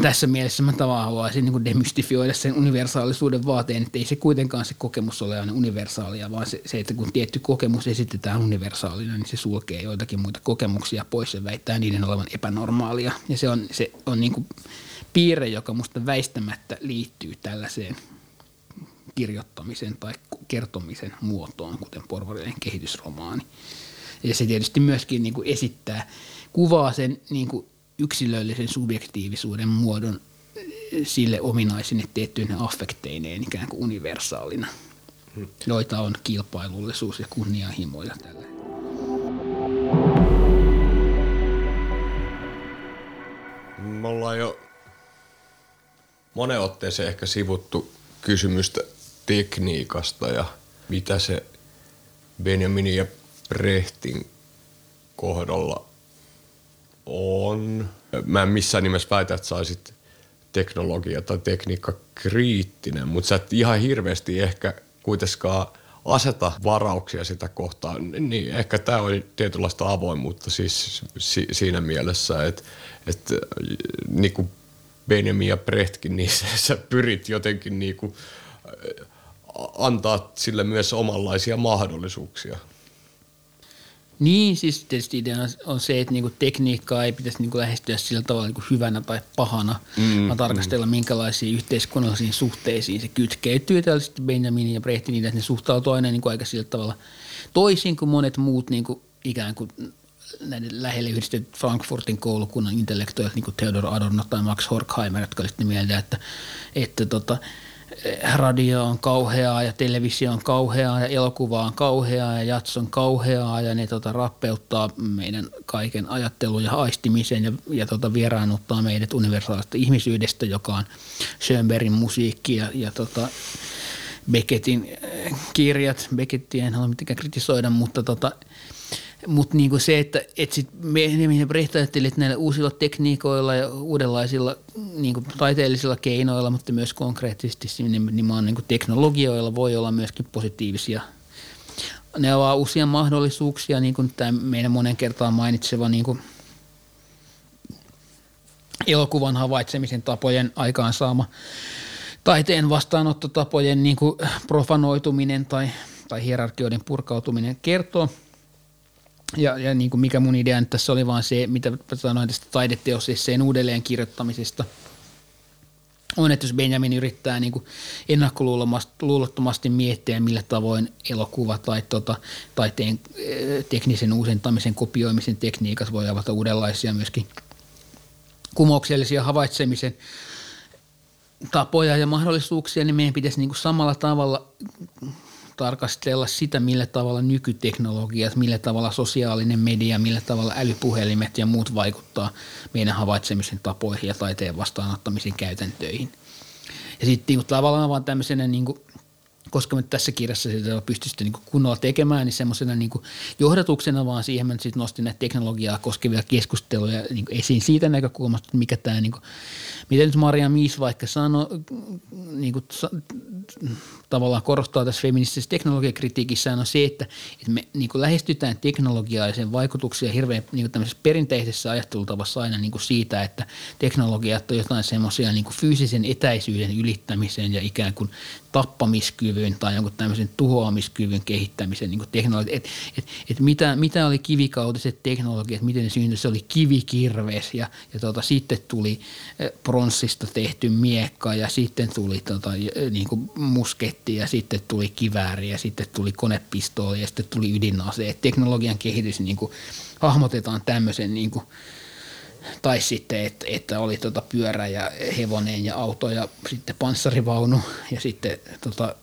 tässä mielessä mä tavallaan haluaisin niin demystifioida sen universaalisuuden vaateen, että ei se kuitenkaan se kokemus ole aina universaalia, vaan se, se, että kun tietty kokemus esitetään universaalina, niin se sulkee joitakin muita kokemuksia pois ja väittää niiden olevan epänormaalia. Ja se on, se on niin piirre, joka musta väistämättä liittyy tällaiseen kirjoittamisen tai kertomisen muotoon, kuten porvarillinen kehitysromaani. Ja se tietysti myöskin niin kuin esittää, kuvaa sen niin kuin yksilöllisen subjektiivisuuden muodon sille ominaisine tiettyinen affekteineen ikään kuin universaalina, hmm. joita on kilpailullisuus ja kunnianhimo ja tällä. Me ollaan jo monen otteeseen ehkä sivuttu kysymystä tekniikasta ja mitä se Benjaminin ja Brehtin kohdalla on. Mä en missään nimessä väitä, että saisit teknologia tai tekniikka kriittinen, mutta sä et ihan hirveästi ehkä kuitenkaan aseta varauksia sitä kohtaan, niin ehkä tämä oli tietynlaista avoimuutta siis si- siinä mielessä, että, että niin kuin Benjamin ja Brechtkin, niin sä pyrit jotenkin niin kuin, antaa sille myös omanlaisia mahdollisuuksia. Niin, siis tietysti idea on se, että niinku tekniikkaa ei pitäisi niinku lähestyä sillä tavalla niinku hyvänä tai pahana, mm, vaan tarkastella mm. minkälaisiin yhteiskunnallisiin suhteisiin se kytkeytyy. Tällaisesti Benjamin ja Brehtin että ne suhtautuu aina niinku aika sillä tavalla toisin kuin monet muut niinku ikään kuin näiden lähelle yhdistetyt Frankfurtin koulukunnan intellektuaalit, niin kuin Theodor Adorno tai Max Horkheimer, jotka olivat mieltä, että, että tota, radio on kauheaa ja televisio on kauheaa ja elokuva on kauheaa ja jats on kauheaa ja ne tota, rappeuttaa meidän kaiken ajattelun ja aistimisen ja, ja tota, vieraannuttaa meidät universaalista ihmisyydestä, joka on Schönbergin musiikki ja, ja tota, Beckettin kirjat. Beckettiä en halua mitenkään kritisoida, mutta tota, mutta niinku se, että et sit me, me Brecht ajatteli, että näillä uusilla tekniikoilla ja uudenlaisilla niinku taiteellisilla keinoilla, mutta myös konkreettisesti nimenomaan niinku teknologioilla voi olla myöskin positiivisia. Ne ovat uusia mahdollisuuksia, niin kuin tämä meidän monen kertaan mainitseva niin kuin elokuvan havaitsemisen tapojen aikaansaama taiteen vastaanottotapojen niin kuin profanoituminen tai, tai hierarkioiden purkautuminen kertoo – ja, ja niin kuin mikä mun idea nyt tässä oli vaan se, mitä sanoin tästä taideteosesseen uudelleen kirjoittamisesta, on, että jos Benjamin yrittää niin kuin ennakkoluulottomasti miettiä, millä tavoin elokuva tai tota, taiteen eh, teknisen uusentamisen, kopioimisen tekniikat voi avata uudenlaisia myöskin kumouksellisia havaitsemisen tapoja ja mahdollisuuksia, niin meidän pitäisi niin kuin samalla tavalla tarkastella sitä, millä tavalla nykyteknologia, millä tavalla sosiaalinen media, millä tavalla älypuhelimet ja muut vaikuttaa meidän havaitsemisen tapoihin ja taiteen vastaanottamisen käytäntöihin. Ja sitten niin tavallaan vaan tämmöisenä niin kuin, koska me tässä kirjassa sitä pystyisitte niin kunnolla tekemään, niin semmoisena niin johdatuksena vaan siihen mä sitten nostin näitä teknologiaa koskevia keskusteluja niin esiin siitä näkökulmasta, mikä tämä, niin kuin, mitä nyt Maria Mies vaikka sanoi, niin kuin, tavallaan korostaa tässä feministisessä teknologiakritiikissä on se, että, että me niin kuin lähestytään teknologiaa ja sen vaikutuksia hirveän niin kuin tämmöisessä perinteisessä ajattelutavassa aina niin kuin siitä, että teknologiat on jotain semmoisia niin fyysisen etäisyyden ylittämisen ja ikään kuin tappamiskyvyn tai jonkun tämmöisen tuhoamiskyvyn kehittämisen niin teknologia. Et, et, et mitä, mitä oli kivikautiset teknologiat, miten ne syntyi, se oli kivikirves ja, ja tota, sitten tuli eh, pronssista tehty miekka ja sitten tuli tota, niin kuin musketti ja sitten tuli kivääri ja sitten tuli konepistooli ja sitten tuli ydinase. Et teknologian kehitys niin kuin, hahmotetaan tämmöisen niin kuin, tai sitten, että, että oli tota pyörä ja hevonen ja auto ja sitten panssarivaunu ja sitten tota,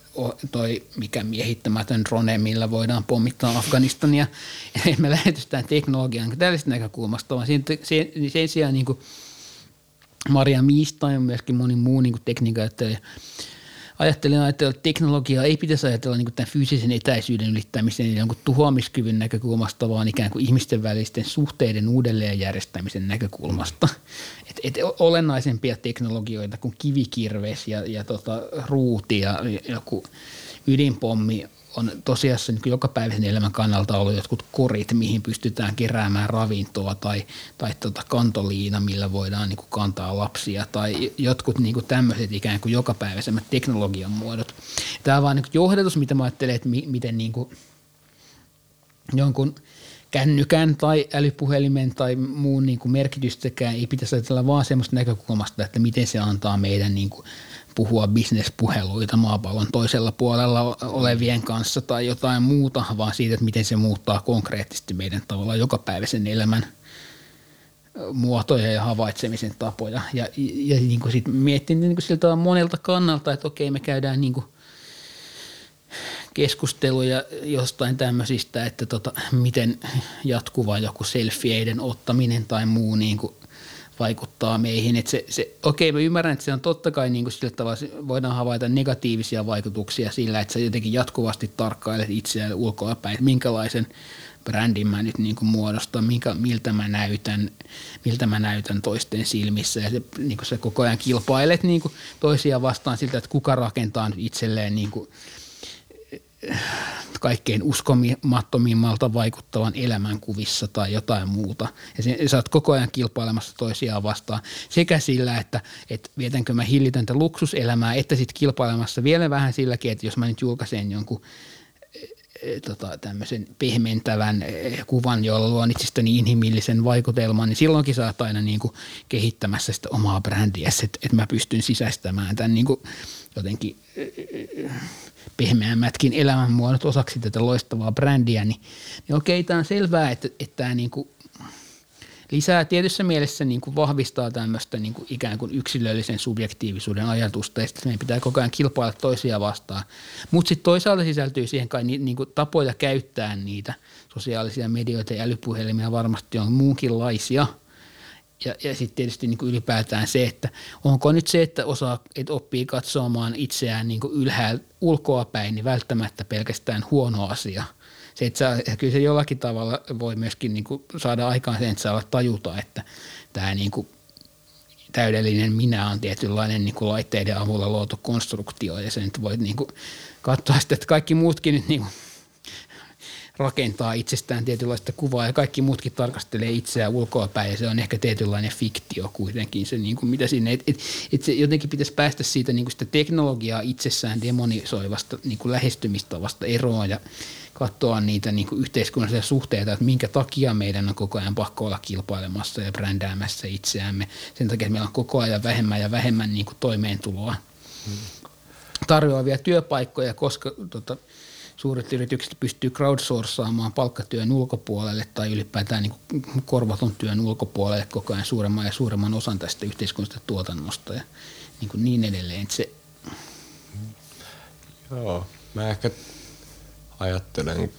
toi mikä miehittämätön drone, millä voidaan pommittaa Afganistania. Ja me lähetystään teknologian tällaisesta näkökulmasta, vaan sen, sen, sen sijaan niin kuin Maria Miista ja myöskin moni muu niin tekniikan ajattelin ajatella, että teknologiaa ei pitäisi ajatella niin tämän fyysisen etäisyyden ylittämisen ja jonkun tuhoamiskyvyn näkökulmasta, vaan ikään kuin ihmisten välisten suhteiden uudelleenjärjestämisen näkökulmasta. Et, et olennaisempia teknologioita kuin kivikirves ja, ja tota, ruuti ja joku ydinpommi on tosiasiassa niin jokapäiväisen elämän kannalta ollut jotkut korit, mihin pystytään keräämään ravintoa tai, tai tota kantoliina, millä voidaan niin kantaa lapsia tai jotkut niin tämmöiset ikään kuin jokapäiväisemmät teknologian muodot. Tämä on vain niin johdatus, mitä mä ajattelen, että mi, miten niin jonkun kännykän tai älypuhelimen tai muun niin kuin merkitystäkään ei pitäisi ajatella vaan semmoista näkökulmasta, että miten se antaa meidän niin kuin puhua bisnespuheluita maapallon toisella puolella olevien kanssa tai jotain muuta, vaan siitä, että miten se muuttaa konkreettisesti meidän tavallaan jokapäiväisen elämän muotoja ja havaitsemisen tapoja. Ja, ja niin kuin sit miettin niin kuin siltä monelta kannalta, että okei me käydään niin kuin keskusteluja jostain tämmöisistä, että tota, miten jatkuva joku selfieiden ottaminen tai muu niin kuin vaikuttaa meihin. Että se, se, okei, mä ymmärrän, että se on totta kai niin kuin sillä tavalla, voidaan havaita negatiivisia vaikutuksia sillä, että sä jotenkin jatkuvasti tarkkailet itseään ulkoa päin, minkälaisen brändin mä nyt niin muodostan, minkä, miltä, mä näytän, miltä mä näytän toisten silmissä. Ja se, niin sä koko ajan kilpailet niin toisia vastaan siltä, että kuka rakentaa itselleen niin kuin – kaikkein uskomattomimmalta vaikuttavan elämänkuvissa tai jotain muuta. Ja sä oot koko ajan kilpailemassa toisiaan vastaan sekä sillä, että, että vietänkö mä hillitöntä luksuselämää, että sitten kilpailemassa vielä vähän silläkin, että jos mä nyt julkaisen jonkun e, e, tota, tämmöisen pehmentävän e, kuvan, jolla luon itsestäni inhimillisen vaikutelman, niin silloinkin sä oot aina niin kuin kehittämässä sitä omaa brändiä, että, että mä pystyn sisäistämään tämän niin kuin jotenkin pehmeämmätkin elämänmuodot osaksi tätä loistavaa brändiä, niin, niin okei, tämä on selvää, että, että tämä niin kuin lisää tietyssä mielessä niin kuin vahvistaa tämmöistä niin kuin ikään kuin yksilöllisen subjektiivisuuden ajatusta, ja sitten meidän pitää koko ajan kilpailla toisia vastaan. Mutta sitten toisaalta sisältyy siihen kai niin kuin tapoja käyttää niitä sosiaalisia medioita ja älypuhelimia varmasti on muunkinlaisia – ja, ja sitten tietysti niin kuin ylipäätään se, että onko nyt se, että osaa, että oppii katsomaan itseään niin ylhäältä ulkoa päin, niin välttämättä pelkästään huono asia. Se, että sä, kyllä se jollakin tavalla voi myöskin niin kuin saada aikaan sen, että sä alat tajuta, että tämä niin kuin täydellinen minä on tietynlainen niin kuin laitteiden avulla luotu konstruktio ja sen voit niin kuin katsoa sitten, että kaikki muutkin nyt niin kuin rakentaa itsestään tietynlaista kuvaa ja kaikki muutkin tarkastelee itseään ulkoapäin ja se on ehkä tietynlainen fiktio kuitenkin se, niin kuin mitä sinne, että et, et se jotenkin pitäisi päästä siitä niin kuin sitä teknologiaa itsessään demonisoivasta niin kuin lähestymistavasta eroon ja katsoa niitä niin kuin yhteiskunnallisia suhteita, että minkä takia meidän on koko ajan pakko olla kilpailemassa ja brändäämässä itseämme. Sen takia, että meillä on koko ajan vähemmän ja vähemmän niin kuin toimeentuloa tarjoavia työpaikkoja, koska tota, suuret yritykset pystyy crowdsourcaamaan palkkatyön ulkopuolelle tai ylipäätään niin korvaton työn ulkopuolelle koko ajan suuremman ja suuremman osan tästä yhteiskunnallisesta tuotannosta ja niin, kuin niin edelleen. Se... Joo, mä ehkä ajattelen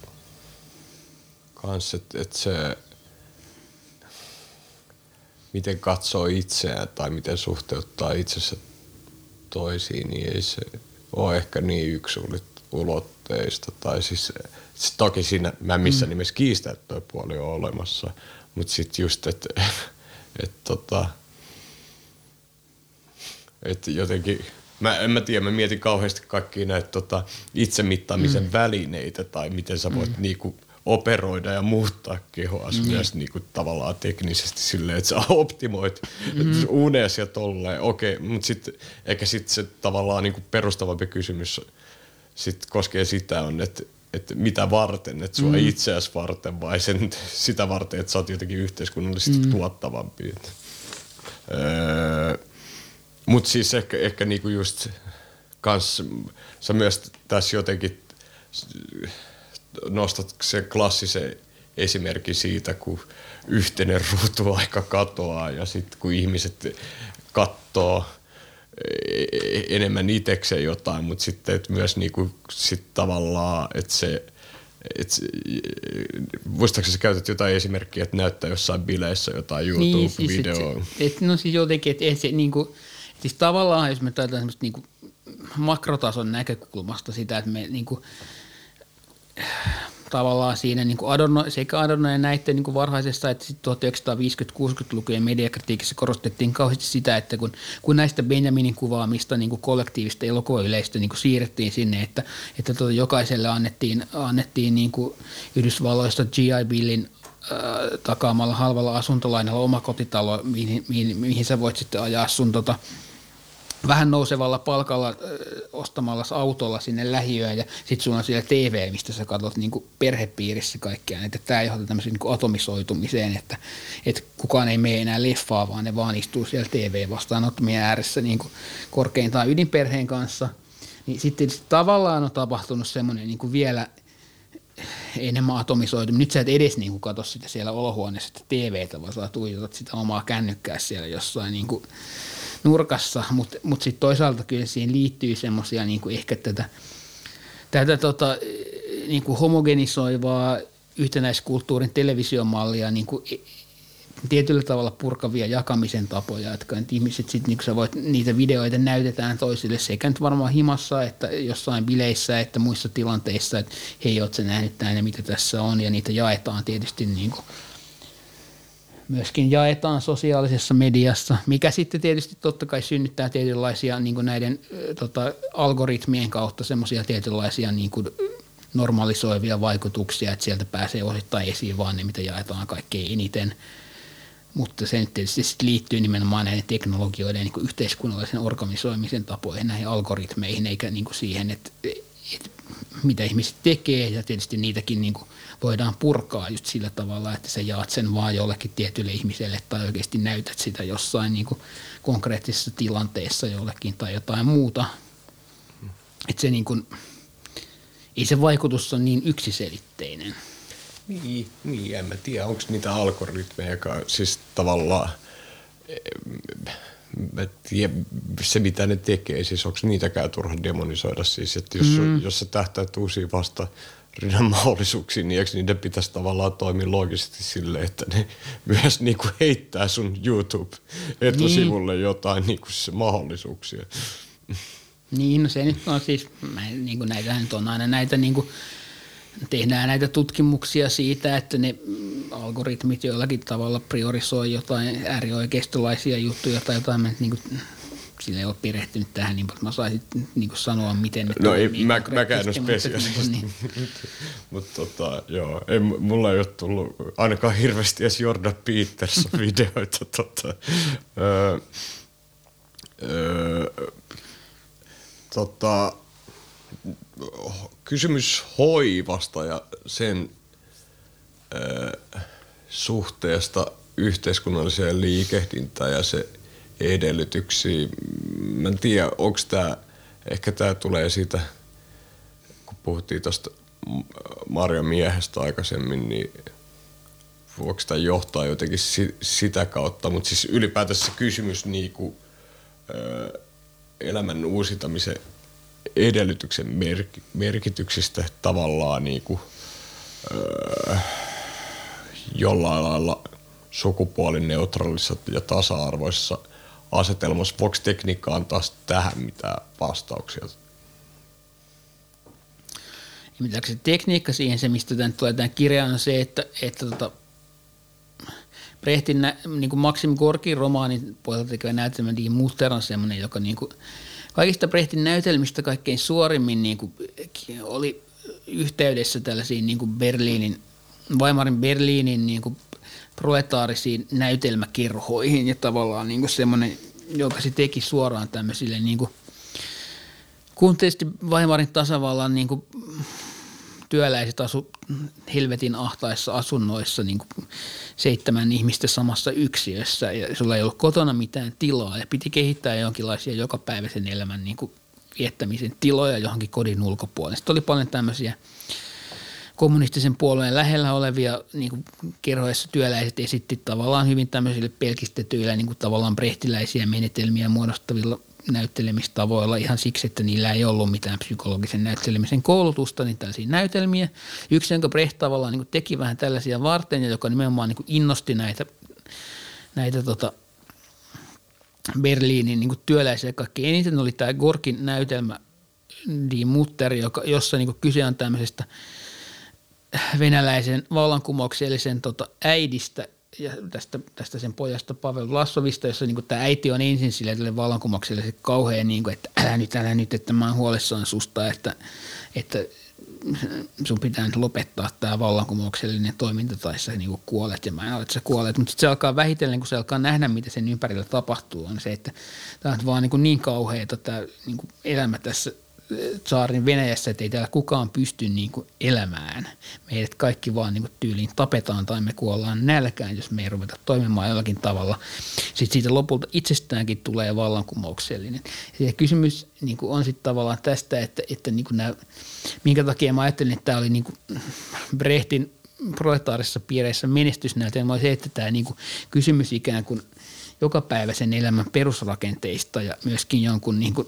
kanssa, että, että se miten katsoo itseään tai miten suhteuttaa itsensä toisiin, niin ei se ole ehkä niin yksi ulotteista. Tai siis, siis toki siinä mä en missään mm. nimessä kiistä, että tuo puoli on olemassa, mutta sitten just, että et, tota, et jotenkin, mä, en mä tiedä, mä mietin kauheasti kaikkia näitä tota, itsemittaamisen mm. välineitä tai miten sä voit mm. niinku, operoida ja muuttaa kehoa mm. myös niinku, tavallaan teknisesti silleen, että sä optimoit mm. unes ja tolleen. Okei, mutta sitten ehkä sitten se tavallaan niinku perustavampi kysymys sit koskee sitä on, että että mitä varten, että sua mm. itseäsi varten vai sen, sitä varten, että sä oot jotenkin yhteiskunnallisesti mm. tuottavampi. Öö, Mutta siis ehkä, ehkä niinku just kans, sä myös tässä jotenkin nostat se klassisen esimerkki siitä, kun yhteinen ruutuaika katoaa ja sitten kun ihmiset katsoo e- enemmän itsekseen jotain, mutta sitten että myös niinku, sit tavallaan, että se et, muistaakseni sä käytät jotain esimerkkiä, että näyttää jossain bileissä jotain YouTube-videoa? Niin, siis, et, et, no siis jotenkin, että et se niinku, siis tavallaan jos me täytetään semmoista niinku makrotason näkökulmasta sitä, että me niinku, tavallaan siinä niin kuin Adorno, sekä Adorno ja näiden niin kuin varhaisessa että 1950-60-lukujen mediakritiikissä korostettiin kauheasti sitä, että kun, kun näistä Benjaminin kuvaamista niin kuin kollektiivista elokuvayleistä niin kuin siirrettiin sinne, että, että tuota, jokaiselle annettiin, annettiin niin kuin Yhdysvalloista G.I. Billin äh, takaamalla halvalla asuntolainalla omakotitalo, mihin, mihin, mihin sä voit sitten ajaa sun tota, vähän nousevalla palkalla ostamalla autolla sinne lähiöön ja sitten sulla on siellä TV, mistä sä katsot niin perhepiirissä kaikkea. Että tämä johtaa tämmöiseen niin atomisoitumiseen, että, että kukaan ei mene enää leffaa, vaan ne vaan istuu siellä TV-vastaanottomien ääressä niin korkeintaan ydinperheen kanssa. Niin sitten tavallaan on tapahtunut semmoinen niin vielä enemmän atomisoituminen. Nyt sä et edes niin katso sitä siellä olohuoneessa sitä TVtä, vaan sä tuijotat sitä omaa kännykkää siellä jossain niin kuin nurkassa, mutta mut sitten toisaalta kyllä siihen liittyy semmoisia niin ehkä tätä, tätä tota, niin kuin homogenisoivaa yhtenäiskulttuurin televisiomallia niin kuin e, tietyllä tavalla purkavia jakamisen tapoja, että ihmiset sitten, niin sä voit, niitä videoita näytetään toisille sekä nyt varmaan himassa, että jossain bileissä, että muissa tilanteissa, että hei, oot sä nähnyt näin mitä tässä on, ja niitä jaetaan tietysti niin kuin myöskin jaetaan sosiaalisessa mediassa, mikä sitten tietysti totta kai synnyttää tietynlaisia niin näiden tota, algoritmien kautta semmoisia tietynlaisia niin kuin normalisoivia vaikutuksia, että sieltä pääsee osittain esiin vaan ne, mitä jaetaan kaikkein eniten. Mutta se nyt tietysti liittyy nimenomaan näiden teknologioiden niin yhteiskunnallisen organisoimisen tapoihin, näihin algoritmeihin, eikä niin siihen, että, että mitä ihmiset tekee ja tietysti niitäkin niin kuin voidaan purkaa just sillä tavalla, että sä jaat sen vaan jollekin tietylle ihmiselle tai oikeasti näytät sitä jossain niin kuin konkreettisessa tilanteessa jollekin tai jotain muuta. Että se niin kuin, ei se vaikutus ole niin yksiselitteinen. Niin, niin en mä tiedä, onko niitä algoritmeja, joka siis tavallaan mä se mitä ne tekee, siis onko niitäkään turha demonisoida siis, että jos, mm. jos sä tähtäät uusia vasta rinnan mahdollisuuksiin, niin eikö niiden pitäisi tavallaan toimia loogisesti sille, että ne myös niinku heittää sun YouTube-etusivulle niin. jotain niinku se mahdollisuuksia. Niin, no se nyt on siis, niin kuin näitä nyt on aina näitä niin kuin, tehdään näitä tutkimuksia siitä, että ne algoritmit jollakin tavalla priorisoi jotain äärioikeistolaisia juttuja tai jotain, niin kuin, sillä ei ole perehtynyt tähän niin mä saisin niin kuin sanoa, miten ne No ei, niin mä, mäkään ole spesialisti. Niin. mutta tota, joo, ei, mulla ei ole tullut ainakaan hirveästi edes Jordan Peterson videoita. tota, öö, öö, tota, kysymys hoivasta ja sen öö, suhteesta yhteiskunnalliseen liikehdintään ja se edellytyksiä. Mä en tiedä, onko tämä, ehkä tämä tulee siitä, kun puhuttiin tuosta Marja miehestä aikaisemmin, niin voiko tämä johtaa jotenkin si- sitä kautta, mutta siis ylipäätänsä kysymys niinku, ö, elämän uusitamisen edellytyksen merk- merkityksistä tavallaan niinku, ö, jollain lailla sukupuolineutraalissa ja tasa-arvoisessa – asetelmassa. Voiko tekniikka antaa tähän mitään vastauksia? Mitä se tekniikka siihen, se mistä tämän tulee tämän kirjaan, on se, että, että tota, Brehtin niin kuin Maxim Gorkin romaanin puolelta tekevä näytelmä Die Mutter on semmoinen, joka niin kuin, kaikista Brehtin näytelmistä kaikkein suorimmin niin kuin, oli yhteydessä tällaisiin niin kuin Berliinin, Weimarin Berliinin niin kuin proletaarisiin näytelmäkerhoihin ja tavallaan niin semmoinen, joka se teki suoraan tämmöisille niin kuin, kun tietysti Weimarin tasavallan niin kuin, työläiset asu helvetin ahtaissa asunnoissa niin kuin seitsemän ihmistä samassa yksiössä ja sulla ei ollut kotona mitään tilaa ja piti kehittää jonkinlaisia jokapäiväisen elämän niin kuin viettämisen tiloja johonkin kodin ulkopuolelle. Sitten oli paljon tämmöisiä kommunistisen puolueen lähellä olevia niin kuin kerhoissa työläiset esitti tavallaan hyvin tämmöisille pelkistetyillä niin kuin tavallaan brehtiläisiä menetelmiä muodostavilla näyttelemistavoilla ihan siksi, että niillä ei ollut mitään psykologisen näyttelemisen koulutusta, niin tällaisia näytelmiä. Yksi, jonka Brecht tavallaan niin teki vähän tällaisia varten ja joka nimenomaan niin innosti näitä, näitä tota, Berliinin niin työläisiä kaikki eniten oli tämä Gorkin näytelmä Die Mutter, joka, jossa niin kyse on tämmöisestä venäläisen vallankumouksellisen tota, äidistä ja tästä, tästä sen pojasta Pavel Lassovista, jossa niin tämä äiti on ensin sille vallankumouksellisen kauhean, niin kuin, että älä nyt, älä nyt, että mä oon huolissaan susta, että, että sun pitää nyt lopettaa tämä vallankumouksellinen toiminta tai sä niin kuolet ja mä en ole, että sä kuolet. Mutta se alkaa vähitellen, kun se alkaa nähdä, mitä sen ympärillä tapahtuu, on se, että tämä on vaan niin, niin kauheata tämä niin elämä tässä – saarin Venäjässä, että ei täällä kukaan pysty niin kuin elämään. Meidät kaikki vaan niin kuin tyyliin tapetaan tai me kuollaan nälkään, jos me ei ruveta toimimaan jollakin tavalla. Sitten siitä lopulta itsestäänkin tulee vallankumouksellinen. Ja kysymys niin kuin on sitten tavallaan tästä, että, että niin kuin nämä, minkä takia mä ajattelin, että tämä oli niin kuin Brehtin proletaarisessa piireissä menestysnäytelmä oli se, että tämä niin kuin kysymys ikään kuin jokapäiväisen elämän perusrakenteista ja myöskin jonkun niin kuin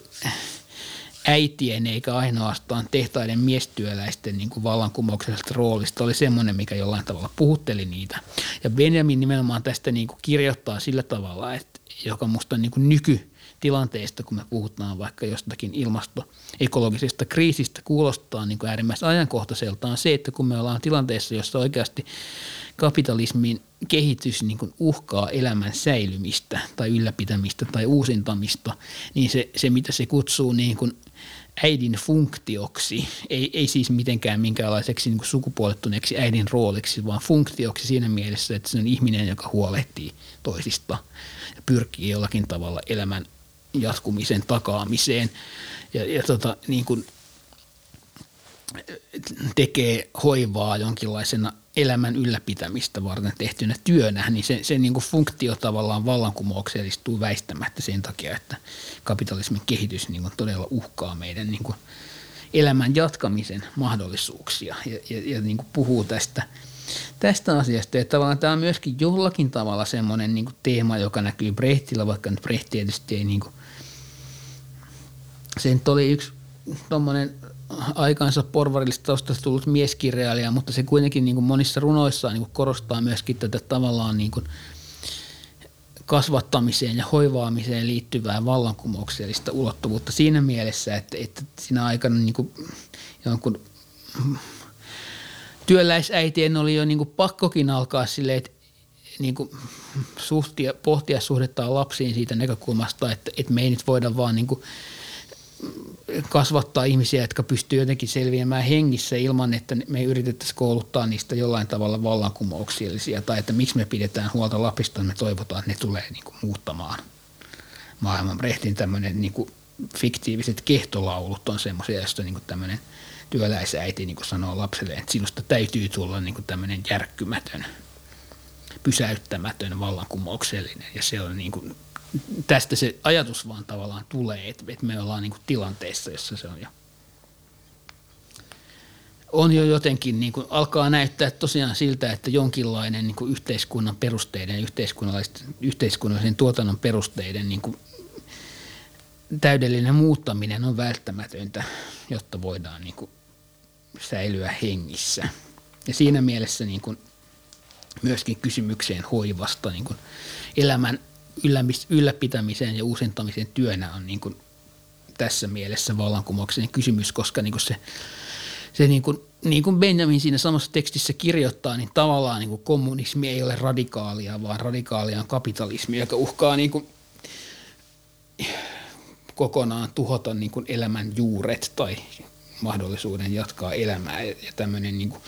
äitien eikä ainoastaan tehtaiden miestyöläisten niin kuin vallankumouksellisesta roolista oli semmoinen, mikä jollain tavalla puhutteli niitä. Ja Benjamin nimenomaan tästä niin kuin kirjoittaa sillä tavalla, että joka musta niin kuin nykytilanteesta, kun me puhutaan vaikka jostakin ilmastoekologisesta kriisistä, kuulostaa niin kuin äärimmäisen ajankohtaiselta on se, että kun me ollaan tilanteessa, jossa oikeasti kapitalismin kehitys niin kuin uhkaa elämän säilymistä tai ylläpitämistä tai uusintamista, niin se, se mitä se kutsuu niin kuin äidin funktioksi, ei, ei siis mitenkään minkäänlaiseksi niin sukupuolettuneeksi äidin rooliksi, vaan funktioksi siinä mielessä, että se on ihminen, joka huolehtii toisista ja pyrkii jollakin tavalla elämän jatkumisen takaamiseen. Ja, ja tota, niin kuin tekee hoivaa jonkinlaisena elämän ylläpitämistä varten tehtynä työnä, niin se, se niin kuin funktio tavallaan vallankumouksellistuu väistämättä sen takia, että kapitalismin kehitys niin kuin todella uhkaa meidän niin kuin elämän jatkamisen mahdollisuuksia ja, ja, ja niin kuin puhuu tästä, tästä asiasta. Ja tavallaan tämä on myöskin jollakin tavalla semmoinen niin teema, joka näkyy Brechtillä, vaikka nyt Brecht tietysti ei niin kuin, se nyt oli yksi tuommoinen aikansa porvarillista taustasta tullut mieskirjailija, mutta se kuitenkin niin kuin monissa runoissaan niin kuin korostaa myöskin tätä tavallaan niin kuin kasvattamiseen ja hoivaamiseen liittyvää vallankumouksellista ulottuvuutta siinä mielessä, että, että siinä aikana niin kuin jonkun työläisäitien oli jo niin kuin pakkokin alkaa silleen, että niin kuin suhtia, pohtia suhdettaa lapsiin siitä näkökulmasta, että, että me ei nyt voida vaan niin kuin – kasvattaa ihmisiä, jotka pystyy jotenkin selviämään hengissä ilman, että me yritettäisiin kouluttaa niistä jollain tavalla vallankumouksellisia tai että miksi me pidetään huolta Lapista, me toivotaan, että ne tulee niin kuin muuttamaan maailman. Brehtin tämmöinen niin kuin fiktiiviset kehtolaulut on semmoisia, joista niin kuin tämmöinen työläisäiti niin kuin sanoo lapselle, että sinusta täytyy tulla niin kuin tämmöinen järkkymätön, pysäyttämätön, vallankumouksellinen ja se on niin kuin tästä se ajatus vaan tavallaan tulee, että, me ollaan niin kuin tilanteessa, jossa se on jo on jo jotenkin, niin kuin, alkaa näyttää tosiaan siltä, että jonkinlainen niin kuin yhteiskunnan perusteiden, yhteiskunnallisen tuotannon perusteiden niin kuin, täydellinen muuttaminen on välttämätöntä, jotta voidaan niin kuin, säilyä hengissä. Ja siinä mielessä niin kuin, myöskin kysymykseen hoivasta, niin kuin, elämän ylläpitämisen ja uusintamisen työnä on niin kuin tässä mielessä vallankumouksellinen kysymys, koska niin kuin se, se niin kuin, niin kuin Benjamin siinä samassa tekstissä kirjoittaa, niin tavallaan niin kuin kommunismi ei ole radikaalia, vaan radikaalia on kapitalismi, joka uhkaa niin kuin kokonaan tuhota niin kuin elämän juuret tai mahdollisuuden jatkaa elämää. Ja tämmöinen niin kuin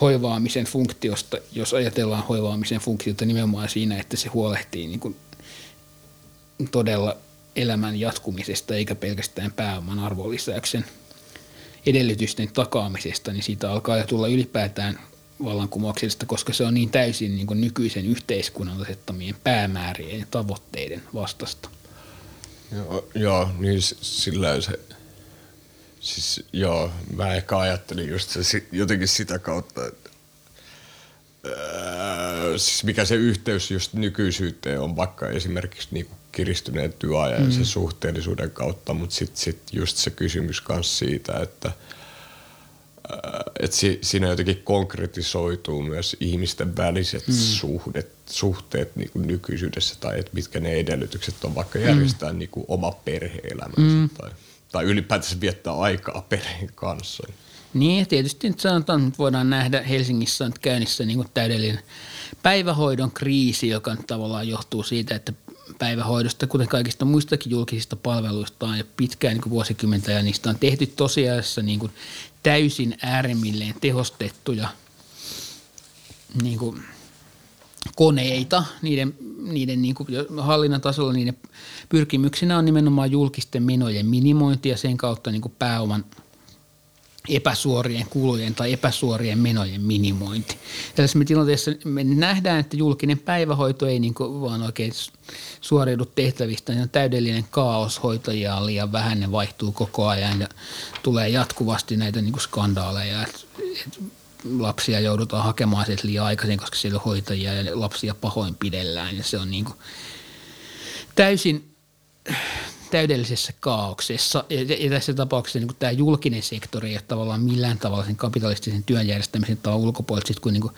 hoivaamisen funktiosta, jos ajatellaan hoivaamisen funktiota nimenomaan siinä, että se huolehtii niin kuin todella elämän jatkumisesta eikä pelkästään pääoman arvonlisäyksen edellytysten takaamisesta, niin siitä alkaa jo tulla ylipäätään vallankumouksellista, koska se on niin täysin niin kuin nykyisen yhteiskunnan asettamien päämäärien ja tavoitteiden vastasta. Joo, joo niin sillä se Siis joo, mä ehkä ajattelin just se, jotenkin sitä kautta, että siis mikä se yhteys just nykyisyyteen on vaikka esimerkiksi niinku kiristyneen työajan mm. ja sen suhteellisuuden kautta, mutta sitten sit just se kysymys myös siitä, että öö, et si, siinä jotenkin konkretisoituu myös ihmisten väliset mm. suhdet, suhteet niin kuin nykyisyydessä tai että mitkä ne edellytykset on vaikka järjestää mm. niin kuin oma perhe-elämänsä mm. tai – tai ylipäätänsä viettää aikaa perheen kanssa. Niin, tietysti nyt sanotaan, että voidaan nähdä Helsingissä on käynnissä niin kuin täydellinen päivähoidon kriisi, joka nyt tavallaan johtuu siitä, että päivähoidosta, kuten kaikista muistakin julkisista palveluista on jo pitkään niin vuosikymmentä ja niistä on tehty tosiasiassa niin kuin täysin äärimmilleen tehostettuja niin kuin – koneita, niiden, niiden niin kuin hallinnan tasolla. Niiden pyrkimyksenä on nimenomaan julkisten menojen minimointi ja sen kautta niin kuin pääoman epäsuorien kulujen tai epäsuorien menojen minimointi. Tällaisessa tilanteessa me nähdään, että julkinen päivähoito ei niin vaan oikein suoriudu tehtävistä. Se on täydellinen kaos, hoitajia on liian vähän, ne vaihtuu koko ajan ja tulee jatkuvasti näitä niin skandaaleja. Et, et lapsia joudutaan hakemaan sieltä liian aikaisin, koska siellä on hoitajia ja lapsia pahoinpidellään ja se on niin täysin täydellisessä kaauksessa. Ja, ja tässä tapauksessa niin tämä julkinen sektori ei ole tavallaan millään tavalla sen kapitalistisen työn järjestämisen tavan ulkopuolella, kun niin kuin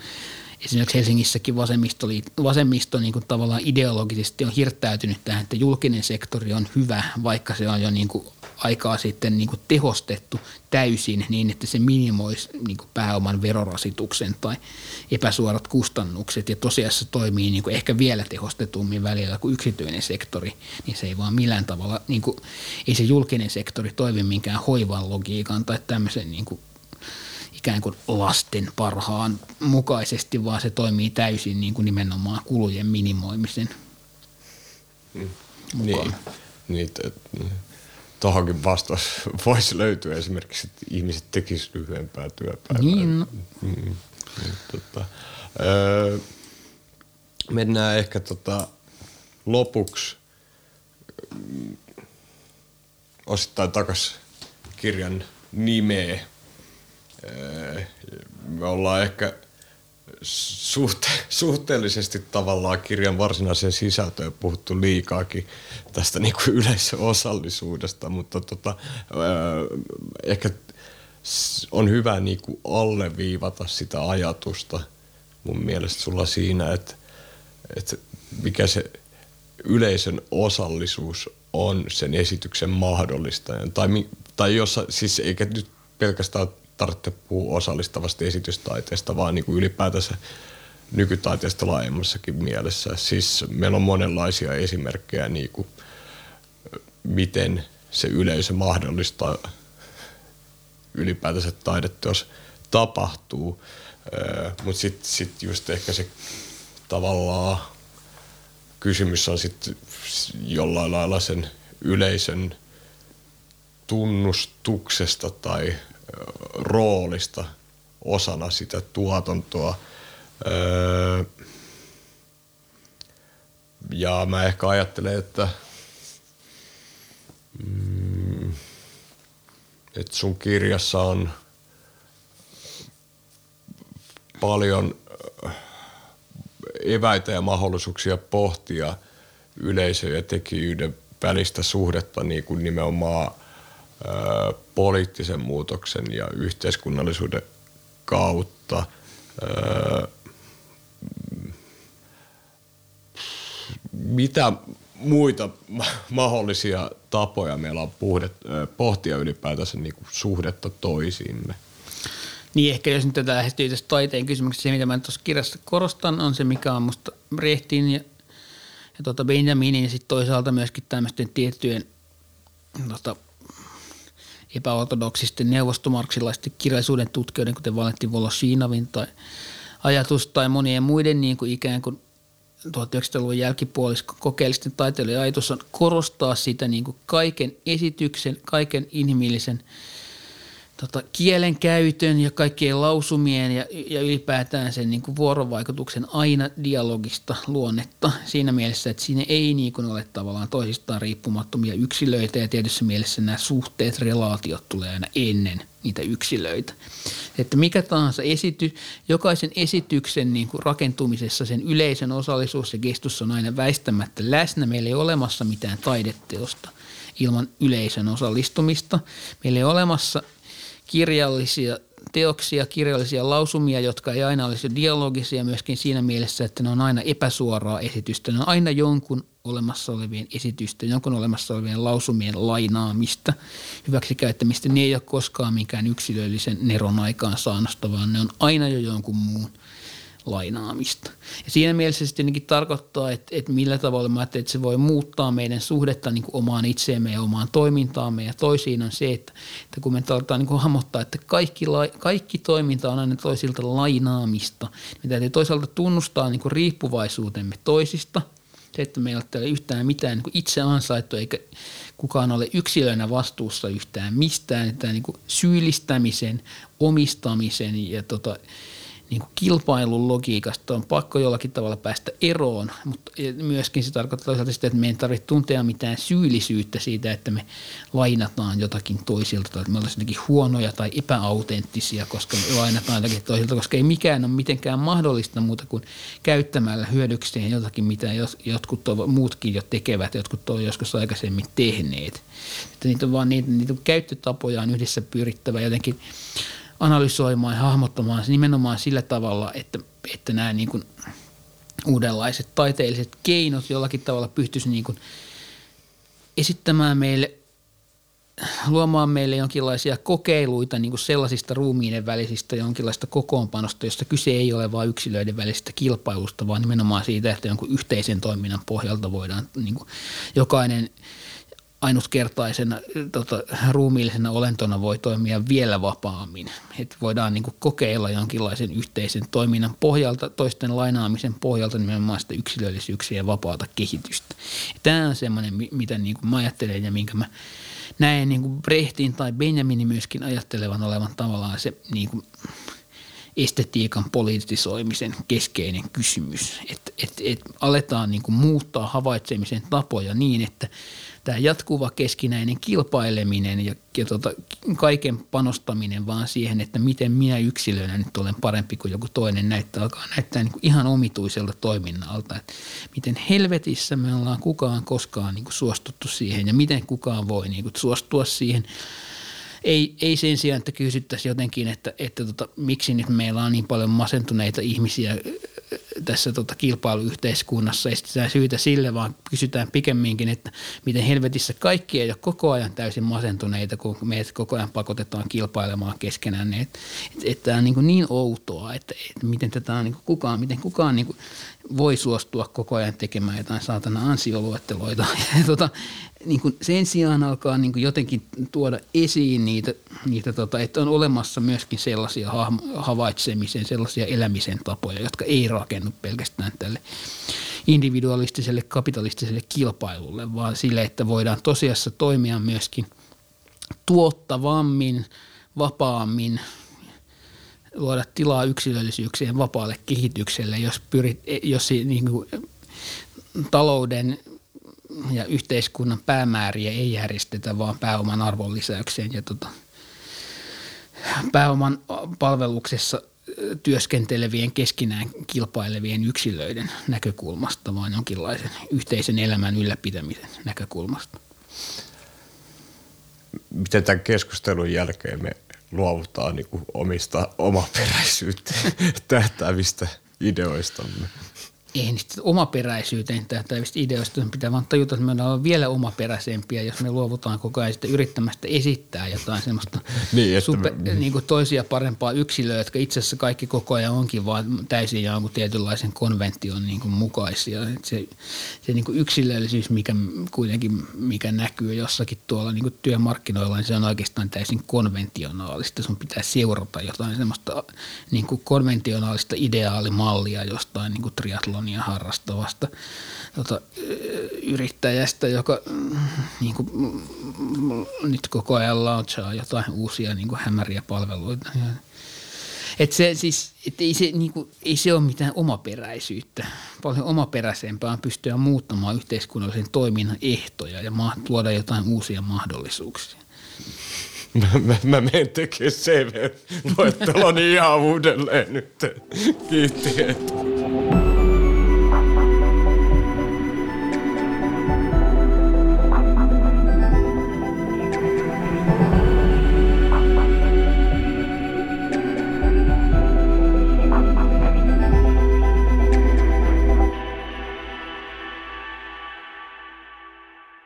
esimerkiksi Helsingissäkin vasemmisto, vasemmisto niin kuin tavallaan ideologisesti on hirttäytynyt tähän, että julkinen sektori on hyvä, vaikka se on jo niin kuin aikaa sitten niin kuin tehostettu täysin niin, että se minimoisi niin kuin pääoman verorasituksen tai epäsuorat kustannukset ja tosiasiassa toimii niin kuin ehkä vielä tehostetummin välillä kuin yksityinen sektori, niin se ei vaan millään tavalla, niin kuin, ei se julkinen sektori toimi minkään hoivan logiikan tai tämmöisen niin kuin ikään kuin lasten parhaan mukaisesti, vaan se toimii täysin niin kuin nimenomaan kulujen minimoimisen mm. mukaan. Niin, niin tuohonkin vastaus voisi löytyä esimerkiksi, että ihmiset tekisivät lyhyempää työpäivää. Niin. No. Mm, niin, tota, öö, mennään ehkä tota, lopuksi mm, osittain takaisin kirjan nimeä. Öö, me ollaan ehkä suhte- suhteellisesti tavallaan kirjan varsinaiseen sisältöön puhuttu liikaakin tästä niin kuin yleisöosallisuudesta, mutta tota, ehkä on hyvä niin kuin alleviivata sitä ajatusta mun mielestä sulla siinä, että, että mikä se yleisön osallisuus on sen esityksen mahdollistajan. Tai, tai jossa, siis eikä nyt pelkästään tarvitse puhua osallistavasta esitystaiteesta, vaan niin kuin ylipäätänsä nykytaiteesta laajemmassakin mielessä. Siis meillä on monenlaisia esimerkkejä, niin kuin, miten se yleisö mahdollistaa ylipäätänsä taideteos tapahtuu. Mutta sitten sit just ehkä se tavallaan kysymys on sitten jollain lailla sen yleisön tunnustuksesta tai roolista osana sitä tuotantoa. Öö, ja mä ehkä ajattelen, että, mm, että sun kirjassa on paljon eväitä ja mahdollisuuksia pohtia yleisö- ja tekijyyden välistä suhdetta niin kuin nimenomaan poliittisen muutoksen ja yhteiskunnallisuuden kautta. mitä muita mahdollisia tapoja meillä on puhdet, pohtia ylipäätänsä niin kuin suhdetta toisiimme? Niin ehkä jos nyt tätä lähestyy tästä taiteen kysymyksestä, se mitä mä tuossa kirjassa korostan on se, mikä on musta Brehtin ja, ja tuota Benjaminin ja sitten toisaalta myöskin tämmöisten tiettyjen tota, epäortodoksisten neuvostomarksilaisten kirjallisuuden tutkijoiden, kuten Valentin Voloshinovin tai ajatus tai monien muiden niin kuin ikään kuin 1900-luvun jälkipuoliskon kokeellisten taiteilijoiden ajatus on korostaa sitä niin kuin kaiken esityksen, kaiken inhimillisen tota, kielen käytön ja kaikkien lausumien ja, ja ylipäätään sen niin kuin vuorovaikutuksen aina dialogista luonnetta siinä mielessä, että siinä ei niin kuin ole tavallaan toisistaan riippumattomia yksilöitä ja tietyssä mielessä nämä suhteet, relaatiot tulee aina ennen niitä yksilöitä. Että mikä tahansa esity, jokaisen esityksen niin kuin rakentumisessa sen yleisen osallisuus ja gestus on aina väistämättä läsnä. Meillä ei ole olemassa mitään taideteosta ilman yleisön osallistumista. Meillä ei ole olemassa – kirjallisia teoksia, kirjallisia lausumia, jotka ei aina olisi dialogisia myöskin siinä mielessä, että ne on aina epäsuoraa esitystä. Ne on aina jonkun olemassa olevien esitysten, jonkun olemassa olevien lausumien lainaamista, hyväksikäyttämistä. Ne ei ole koskaan mikään yksilöllisen neron aikaan saannosta, vaan ne on aina jo jonkun muun lainaamista. Ja siinä mielessä se tietenkin tarkoittaa, että, että millä tavalla mä että se voi muuttaa meidän suhdetta niin kuin omaan itseemme ja omaan toimintaamme. Ja toisiin on se, että, että kun me aletaan niin kuin hahmottaa, että kaikki, kaikki toiminta on aina toisilta lainaamista, niin täytyy toisaalta tunnustaa niin kuin riippuvaisuutemme toisista, se, että meillä ei ole yhtään mitään niin itse ansaittu eikä kukaan ole yksilönä vastuussa yhtään mistään, että niin kuin syyllistämisen, omistamisen ja tota, niin kuin kilpailun logiikasta on pakko jollakin tavalla päästä eroon, mutta myöskin se tarkoittaa toisaalta sitä, että me ei tarvitse tuntea mitään syyllisyyttä siitä, että me lainataan jotakin toisilta tai että me ollaan jotenkin huonoja tai epäautenttisia, koska me lainataan jotakin toisilta, koska ei mikään ole mitenkään mahdollista muuta kuin käyttämällä hyödykseen jotakin, mitä jotkut muutkin jo tekevät, jotkut ovat joskus aikaisemmin tehneet. Että niitä on vaan niitä, niitä käyttötapoja on yhdessä pyrittävä jotenkin – analysoimaan ja hahmottamaan nimenomaan sillä tavalla, että, että nämä niin kuin uudenlaiset taiteelliset keinot jollakin tavalla pystyisi niin kuin esittämään meille, luomaan meille jonkinlaisia kokeiluita niin kuin sellaisista ruumiiden välisistä jonkinlaista kokoonpanosta, josta kyse ei ole vain yksilöiden välisestä kilpailusta, vaan nimenomaan siitä, että jonkun yhteisen toiminnan pohjalta voidaan niin kuin jokainen – ainutkertaisena tota, ruumiillisena olentona voi toimia vielä vapaammin. Että voidaan niin kokeilla jonkinlaisen yhteisen toiminnan pohjalta, toisten lainaamisen pohjalta nimenomaan sitä yksilöllisyyksiä ja vapaata kehitystä. Tämä on semmoinen, mitä niin mä ajattelen ja minkä mä näen niin Brehtin tai Benjaminin myöskin ajattelevan olevan tavallaan se niin estetiikan politisoimisen keskeinen kysymys. Että et, et aletaan niin muuttaa havaitsemisen tapoja niin, että – tämä jatkuva keskinäinen kilpaileminen ja, ja tota, kaiken panostaminen vaan siihen, että miten minä yksilönä nyt olen parempi kuin joku toinen näyttää, alkaa näyttää niin kuin ihan omituiselta toiminnalta. Että miten helvetissä me ollaan kukaan koskaan niin kuin suostuttu siihen ja miten kukaan voi niin kuin suostua siihen – ei, ei sen sijaan, että kysyttäisiin jotenkin, että, että tota, miksi nyt meillä on niin paljon masentuneita ihmisiä tässä tota kilpailuyhteiskunnassa. Ei syytä sille, vaan kysytään pikemminkin, että miten helvetissä kaikki ei ole koko ajan täysin masentuneita, kun meidät koko ajan pakotetaan kilpailemaan keskenään. Että et, et tämä on niin, niin outoa, että, että miten tätä on niin kukaan, miten kukaan niin voi suostua koko ajan tekemään jotain saatana ansioluetteloita. Ja tota, niin kuin sen sijaan alkaa niin kuin jotenkin tuoda esiin niitä, niitä tota, että on olemassa myöskin sellaisia havaitsemisen, sellaisia elämisen tapoja, jotka ei rakennu pelkästään tälle individualistiselle, kapitalistiselle kilpailulle, vaan sille, että voidaan tosiassa toimia myöskin tuottavammin, vapaammin, luoda tilaa yksilöllisyyksien vapaalle kehitykselle, jos, pyrit, jos niin kuin, talouden ja yhteiskunnan päämääriä ei järjestetä, vaan pääoman arvonlisäykseen ja tota, pääoman palveluksessa työskentelevien keskinään kilpailevien yksilöiden näkökulmasta, vaan jonkinlaisen yhteisen elämän ylläpitämisen näkökulmasta. Miten tämän keskustelun jälkeen me luovutaan niin kuin omista omaperäisyyteen tähtäävistä ideoistamme? Ei niistä omaperäisyyteen tähtävistä ideoista pitää vaan tajuta, että me ollaan vielä omaperäisempiä, jos me luovutaan koko ajan sitä yrittämästä esittää jotain semmoista niin, super, me, niin kuin toisia parempaa yksilöä, jotka itse asiassa kaikki koko ajan onkin vaan täysin jonkun tietynlaisen konvention niin kuin mukaisia. Se, se niin kuin yksilöllisyys, mikä kuitenkin mikä näkyy jossakin tuolla niin kuin työmarkkinoilla, niin se on oikeastaan täysin konventionaalista. Sun pitää seurata jotain semmoista niin kuin konventionaalista ideaalimallia jostain niin kuin triathlon triatlonia harrastavasta tota, yrittäjästä, joka mm, niin kuin, mm, nyt koko ajan launchaa jotain uusia niin kuin hämäriä palveluita. Et se, siis, et ei, se, niin kuin, ei se ole mitään omaperäisyyttä. Paljon omaperäisempää on pystyä muuttamaan yhteiskunnallisen toiminnan ehtoja ja luoda jotain uusia mahdollisuuksia. Mä, mä, mä menen tekemään CV-luetteloni ihan uudelleen nyt. Kiitti.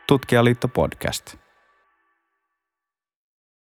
Tutkijaliitto podcast.